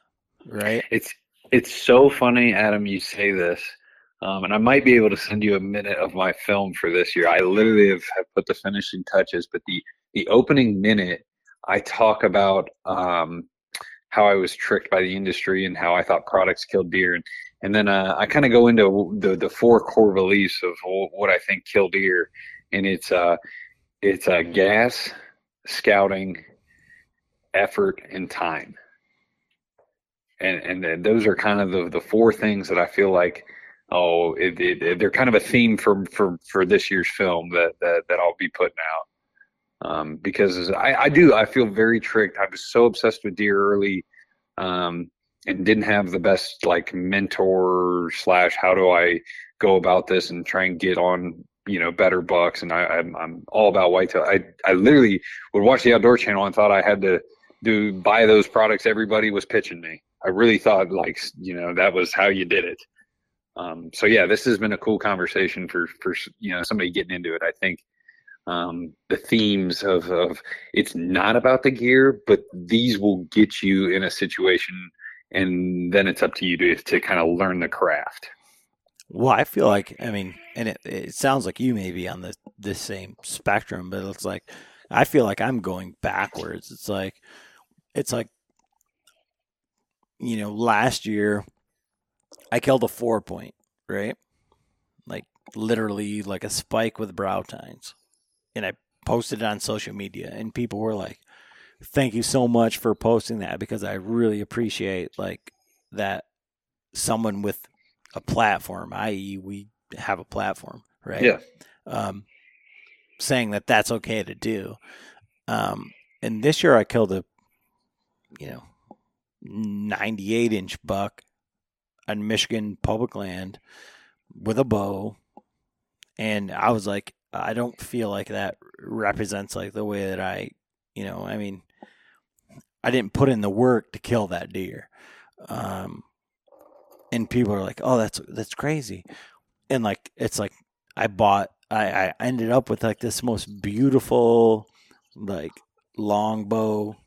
Right? It's it's so funny, Adam. You say this um, and I might be able to send you a minute of my film for this year. I literally have, have put the finishing touches, but the the opening minute, I talk about um, how I was tricked by the industry and how I thought products killed deer, and and then uh, I kind of go into the the four core beliefs of what I think kill deer, and it's uh it's uh, gas, scouting, effort, and time. And and those are kind of the the four things that I feel like oh, it, it, they're kind of a theme for for for this year's film that that, that I'll be putting out. Um, because I, I do, I feel very tricked. I was so obsessed with deer early, um, and didn't have the best like mentor slash how do I go about this and try and get on you know better bucks, and I, I'm I'm all about whitetail. I I literally would watch the Outdoor Channel and thought I had to do buy those products everybody was pitching me. I really thought like you know that was how you did it. Um, so yeah, this has been a cool conversation for for you know somebody getting into it. I think um, the themes of of it's not about the gear, but these will get you in a situation, and then it's up to you to to kind of learn the craft. Well, I feel like I mean, and it, it sounds like you may be on the the same spectrum, but it's like I feel like I'm going backwards. It's like it's like you know, last year I killed a four point, right? Like literally like a spike with brow tines. And I posted it on social media and people were like, Thank you so much for posting that because I really appreciate like that someone with a platform, i.e., we have a platform, right? Yeah. Um, saying that that's okay to do. Um, and this year I killed a, you know, 98 inch buck on Michigan public land with a bow. And I was like, I don't feel like that represents like the way that I, you know, I mean, I didn't put in the work to kill that deer. Um, and people are like, "Oh, that's that's crazy," and like it's like I bought, I I ended up with like this most beautiful, like longbow.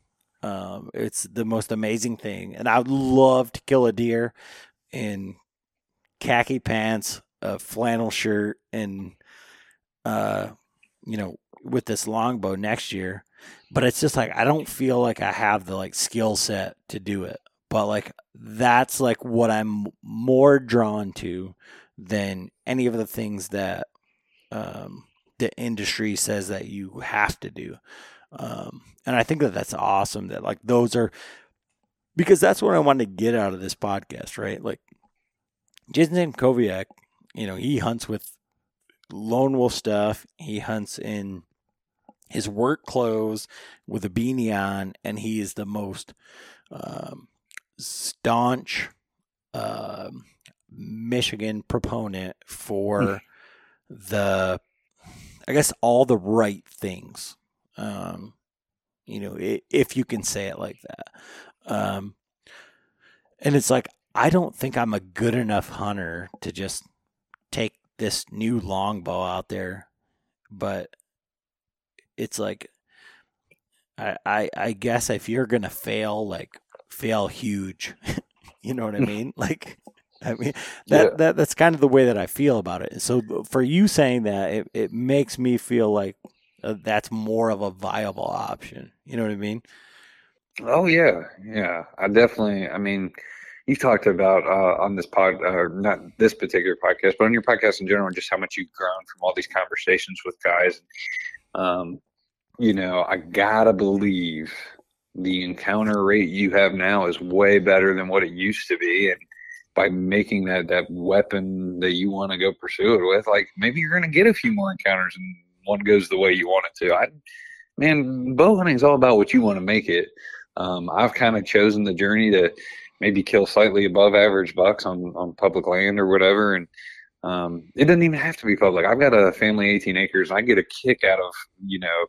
Um, it's the most amazing thing, and I would love to kill a deer in khaki pants, a flannel shirt, and uh, you know, with this longbow next year. But it's just like I don't feel like I have the like skill set to do it but like that's like what I'm more drawn to than any of the things that um, the industry says that you have to do. Um, and I think that that's awesome that like those are because that's what I wanted to get out of this podcast, right? Like Jason Koviak, you know, he hunts with lone wolf stuff. He hunts in his work clothes with a beanie on, and he is the most um, staunch uh, Michigan proponent for hmm. the, I guess, all the right things. Um, you know, if you can say it like that. Um, and it's like, I don't think I'm a good enough hunter to just take this new longbow out there, but it's like, I, I, I guess if you're gonna fail, like fail huge. you know what I mean? like, I mean that, yeah. that that's kind of the way that I feel about it. So for you saying that, it, it makes me feel like uh, that's more of a viable option. You know what I mean? Oh yeah, yeah. I definitely. I mean, you've talked about uh, on this pod, uh, not this particular podcast, but on your podcast in general, just how much you've grown from all these conversations with guys. Um, you know, I gotta believe the encounter rate you have now is way better than what it used to be and by making that that weapon that you want to go pursue it with like maybe you're to get a few more encounters and one goes the way you want it to i man bow hunting is all about what you want to make it um, i've kind of chosen the journey to maybe kill slightly above average bucks on on public land or whatever and um, it doesn't even have to be public i've got a family 18 acres i get a kick out of you know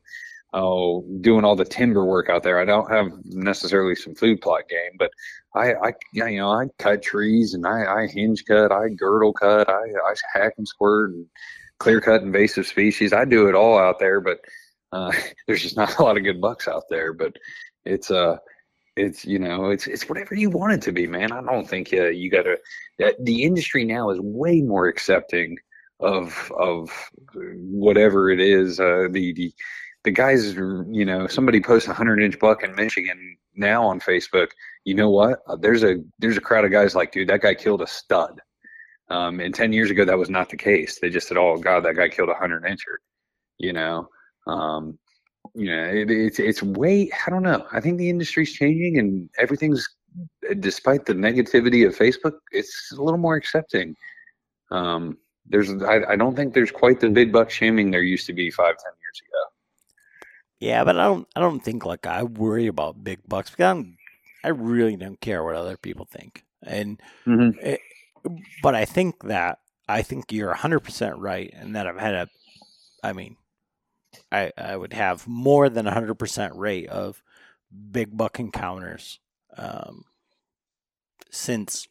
oh, doing all the timber work out there. I don't have necessarily some food plot game, but I, I, you know, I cut trees and I, I hinge cut, I girdle cut, I, I hack and squirt and clear cut invasive species. I do it all out there, but uh, there's just not a lot of good bucks out there. But it's uh, it's you know, it's it's whatever you want it to be, man. I don't think uh, you got to. The industry now is way more accepting of of whatever it is. Uh, the the the guys, you know, somebody posts a hundred inch buck in Michigan now on Facebook. You know what? Uh, there's a there's a crowd of guys like, dude, that guy killed a stud. Um, and ten years ago, that was not the case. They just said, "Oh God, that guy killed a hundred incher." You know, um, know, it, it's it's way. I don't know. I think the industry's changing, and everything's, despite the negativity of Facebook, it's a little more accepting. Um, there's, I, I don't think there's quite the big buck shaming there used to be five, ten years ago. Yeah, but I don't. I don't think like I worry about big bucks because I'm, I really don't care what other people think. And mm-hmm. it, but I think that I think you're 100 percent right, and that I've had a I mean, I I would have more than a hundred percent rate of big buck encounters um, since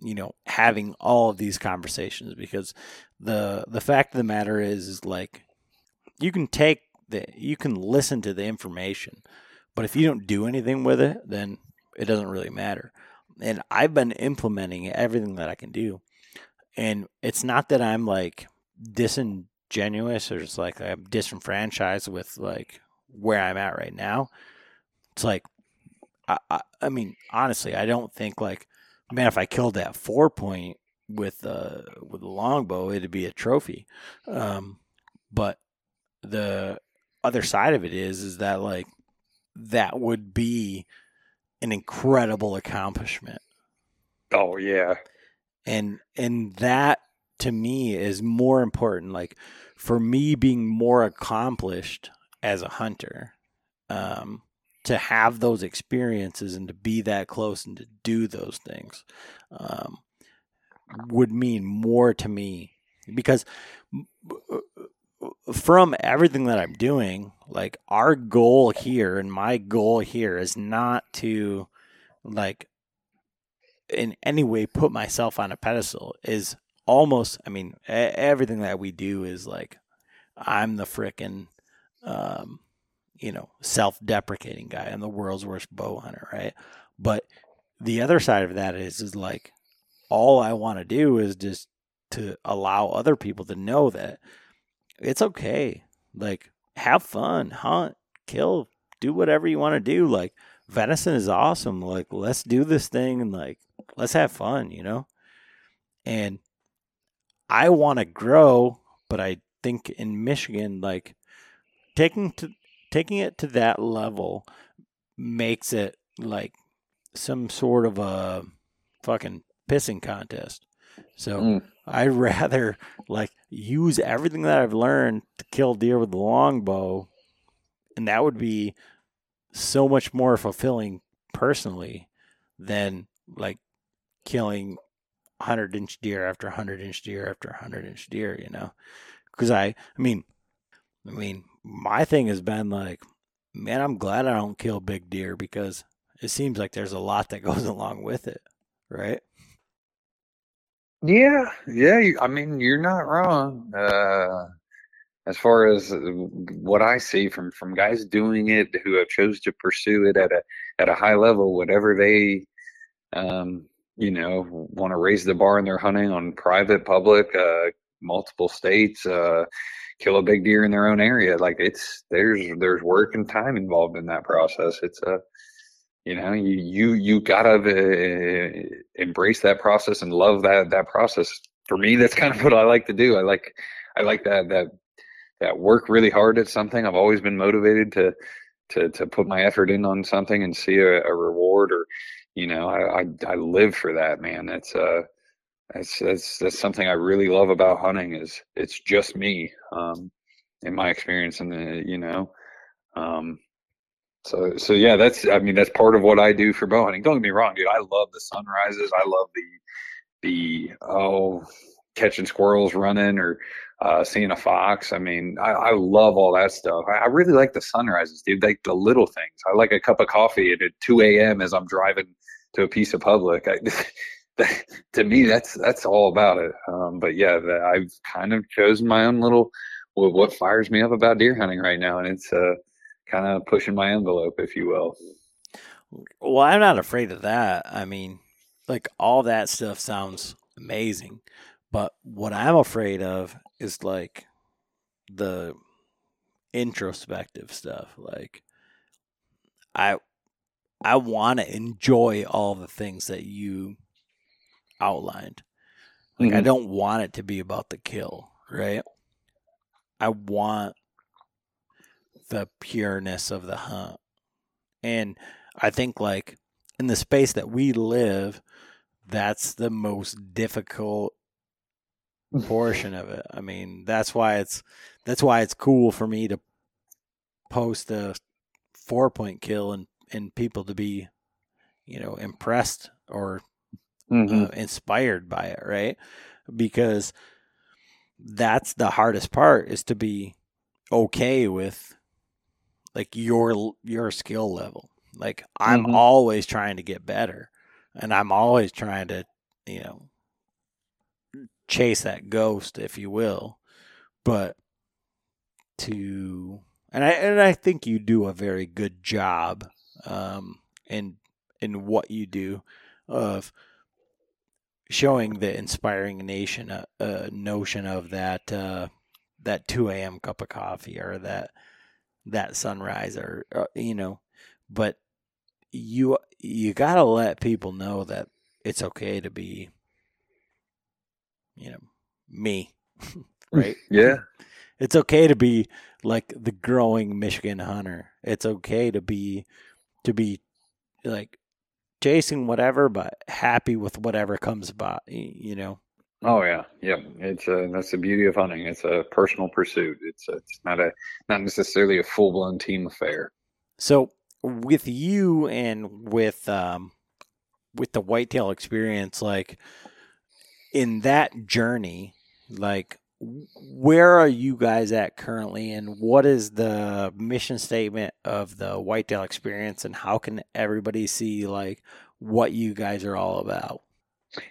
you know having all of these conversations because the the fact of the matter is is like you can take the you can listen to the information but if you don't do anything with it then it doesn't really matter. And i've been implementing everything that i can do and it's not that i'm like disingenuous or just like i'm disenfranchised with like where i'm at right now. It's like i i, I mean honestly i don't think like man if i killed that four point with uh with a longbow it'd be a trophy. Um but the other side of it is is that like that would be an incredible accomplishment. Oh yeah. and and that to me is more important like for me being more accomplished as a hunter um to have those experiences and to be that close and to do those things um would mean more to me because from everything that I'm doing, like our goal here and my goal here is not to like in any way put myself on a pedestal is almost I mean everything that we do is like I'm the frickin' um you know self-deprecating guy I'm the world's worst bow hunter right but the other side of that is is like all I want to do is just to allow other people to know that it's okay. Like, have fun, hunt, kill, do whatever you want to do. Like, venison is awesome. Like, let's do this thing and like, let's have fun, you know? And I want to grow, but I think in Michigan, like, taking to taking it to that level makes it like some sort of a fucking pissing contest. So Mm. I'd rather like use everything that I've learned to kill deer with the longbow, and that would be so much more fulfilling personally than like killing hundred inch deer after hundred inch deer after hundred inch deer. You know, because I, I mean, I mean, my thing has been like, man, I'm glad I don't kill big deer because it seems like there's a lot that goes along with it, right? Yeah, yeah. I mean, you're not wrong. Uh, as far as uh, what I see from from guys doing it who have chose to pursue it at a at a high level, whatever they, um, you know, want to raise the bar in their hunting on private, public, uh, multiple states, uh, kill a big deer in their own area. Like it's there's there's work and time involved in that process. It's a you know you you you gotta uh, embrace that process and love that that process for me that's kind of what i like to do i like i like that that that work really hard at something i've always been motivated to to to put my effort in on something and see a, a reward or you know I, I i live for that man that's uh that's that's that's something i really love about hunting is it's just me um in my experience and you know um so, so yeah, that's I mean that's part of what I do for bow hunting. Don't get me wrong, dude. I love the sunrises. I love the the oh catching squirrels running or uh, seeing a fox. I mean, I, I love all that stuff. I, I really like the sunrises, dude. Like the little things. I like a cup of coffee at 2 a.m. as I'm driving to a piece of public. I, that, to me, that's that's all about it. Um, but yeah, I've kind of chosen my own little what, what fires me up about deer hunting right now, and it's uh kind of pushing my envelope, if you will. Well, I'm not afraid of that. I mean, like all that stuff sounds amazing, but what I'm afraid of is like the introspective stuff. Like I I want to enjoy all the things that you outlined. Like I Mhm. don't want it to be about the kill, right? I want the pureness of the hunt. And I think like in the space that we live, that's the most difficult portion of it. I mean, that's why it's that's why it's cool for me to post a four point kill and and people to be, you know, impressed or Mhm. uh, inspired by it, right? Because that's the hardest part is to be okay with like your your skill level. Like I'm Mhm. always trying to get better and I'm always trying to, you know, chase that ghost if you will. But to and I and I think you do a very good job um in in what you do of showing the inspiring nation a, uh, notion of that uh, that 2 a.m. cup of coffee or that that sunrise or, or you know but you you got to let people know that it's okay to be you know me right Yeah. it's okay to be like the growing Michigan hunter. It's okay to be to be like chasing whatever, but happy with whatever comes by. You know. Oh yeah, yeah. It's a, that's the beauty of hunting. It's a personal pursuit. It's it's not a not necessarily a full blown team affair. So with you and with um with the whitetail experience, like in that journey, like where are you guys at currently and what is the mission statement of the whitetail experience and how can everybody see like what you guys are all about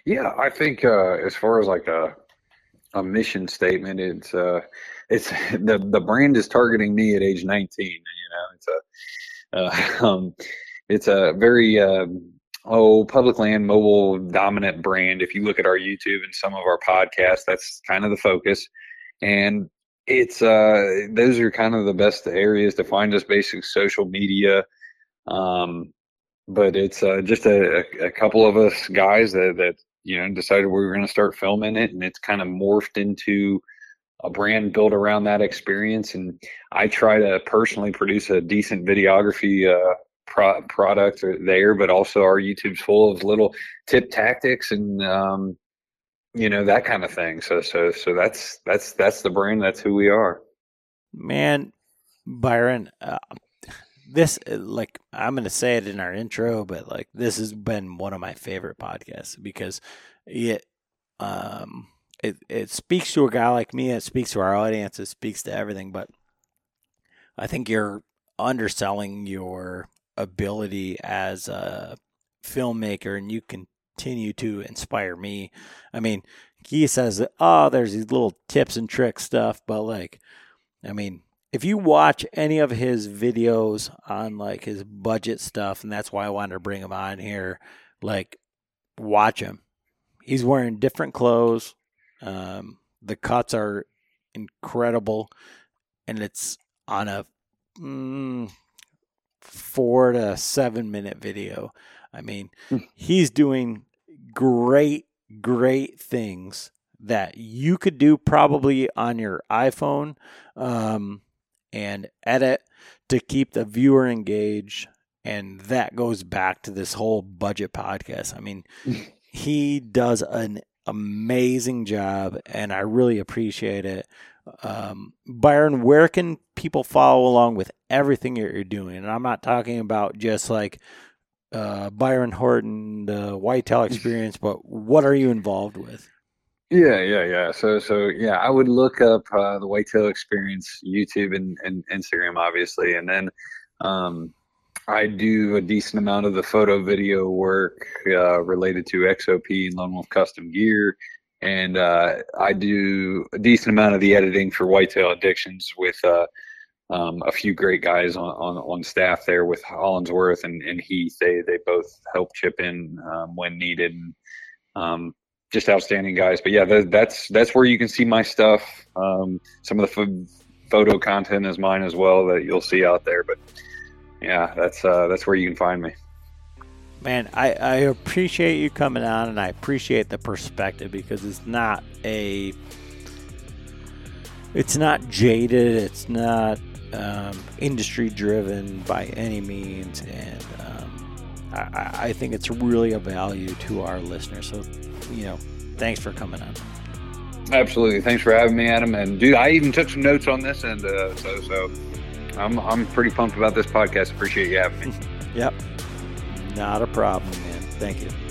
Yeah, I think uh, as far as like a a mission statement, it's uh, it's the the brand is targeting me at age 19. You know, it's a uh, um, it's a very um, oh public land mobile dominant brand. If you look at our YouTube and some of our podcasts, that's kind of the focus, and it's uh those are kind of the best areas to find us. Basic social media. Um, but it's uh, just a, a, couple of us guys that, that you know decided we were going to start filming it and it's kind of morphed into a brand built around that experience and i try to personally produce a decent videography uh, pro- product there but also our youtube's full of little tip tactics and um, you know that kind of thing. So so so that's that's that's the brand. That's who we are. Man byron uh, this uh, like i'm gonna say it in our intro but like this has been one of my favorite podcasts because it um it, it speaks to a guy like me. It speaks to our audience. It speaks to everything. But i think you're underselling your ability as a filmmaker and you continue to inspire me i mean he says oh there's these little tips and tricks stuff but like i mean if you watch any of his videos on like his budget stuff, and that's why I wanted to bring him on here, like watch him. He's wearing different clothes. Um, the cuts are incredible, and it's on a mm, four to seven minute video. I mean, Hmm. he's doing great, great things that you could do probably on your iPhone. Um, and edit to keep the viewer engaged. And that goes back to this whole budget podcast. I mean, he does an amazing job, and I really appreciate it. Um, Byron, where can people follow along with everything that you're doing? And I'm not talking about just like uh, Byron Horton, the Whitetail Experience, but what are you involved with? Yeah, yeah, yeah. So, so yeah, I would look up uh, the Whitetail Experience YouTube and, and Instagram, obviously, and then um, I do a decent amount of the photo video work uh, related to XOP and Lone Wolf Custom Gear, and uh, I do a decent amount of the editing for Whitetail Addictions with uh, um, a few great guys on, on, on staff there with Hollinsworth and, and Heath. They they both help chip in um, when needed. And, um, just outstanding guys. But yeah, that, that's that's where you can see my stuff. Um, some of the ph- photo content is mine as well that you'll see out there. But yeah, that's uh, that's where you can find me. Man, I, I appreciate you coming on and I appreciate the perspective because it's not a it's not jaded, it's not um, industry driven by any means and um, I, I think it's really a value to our listeners. So, you know, thanks for coming on. Absolutely, thanks for having me, Adam. And dude, I even took some notes on this, and uh, so so I'm I'm pretty pumped about this podcast. Appreciate you having me. Yep. Not a problem, man. Thank you.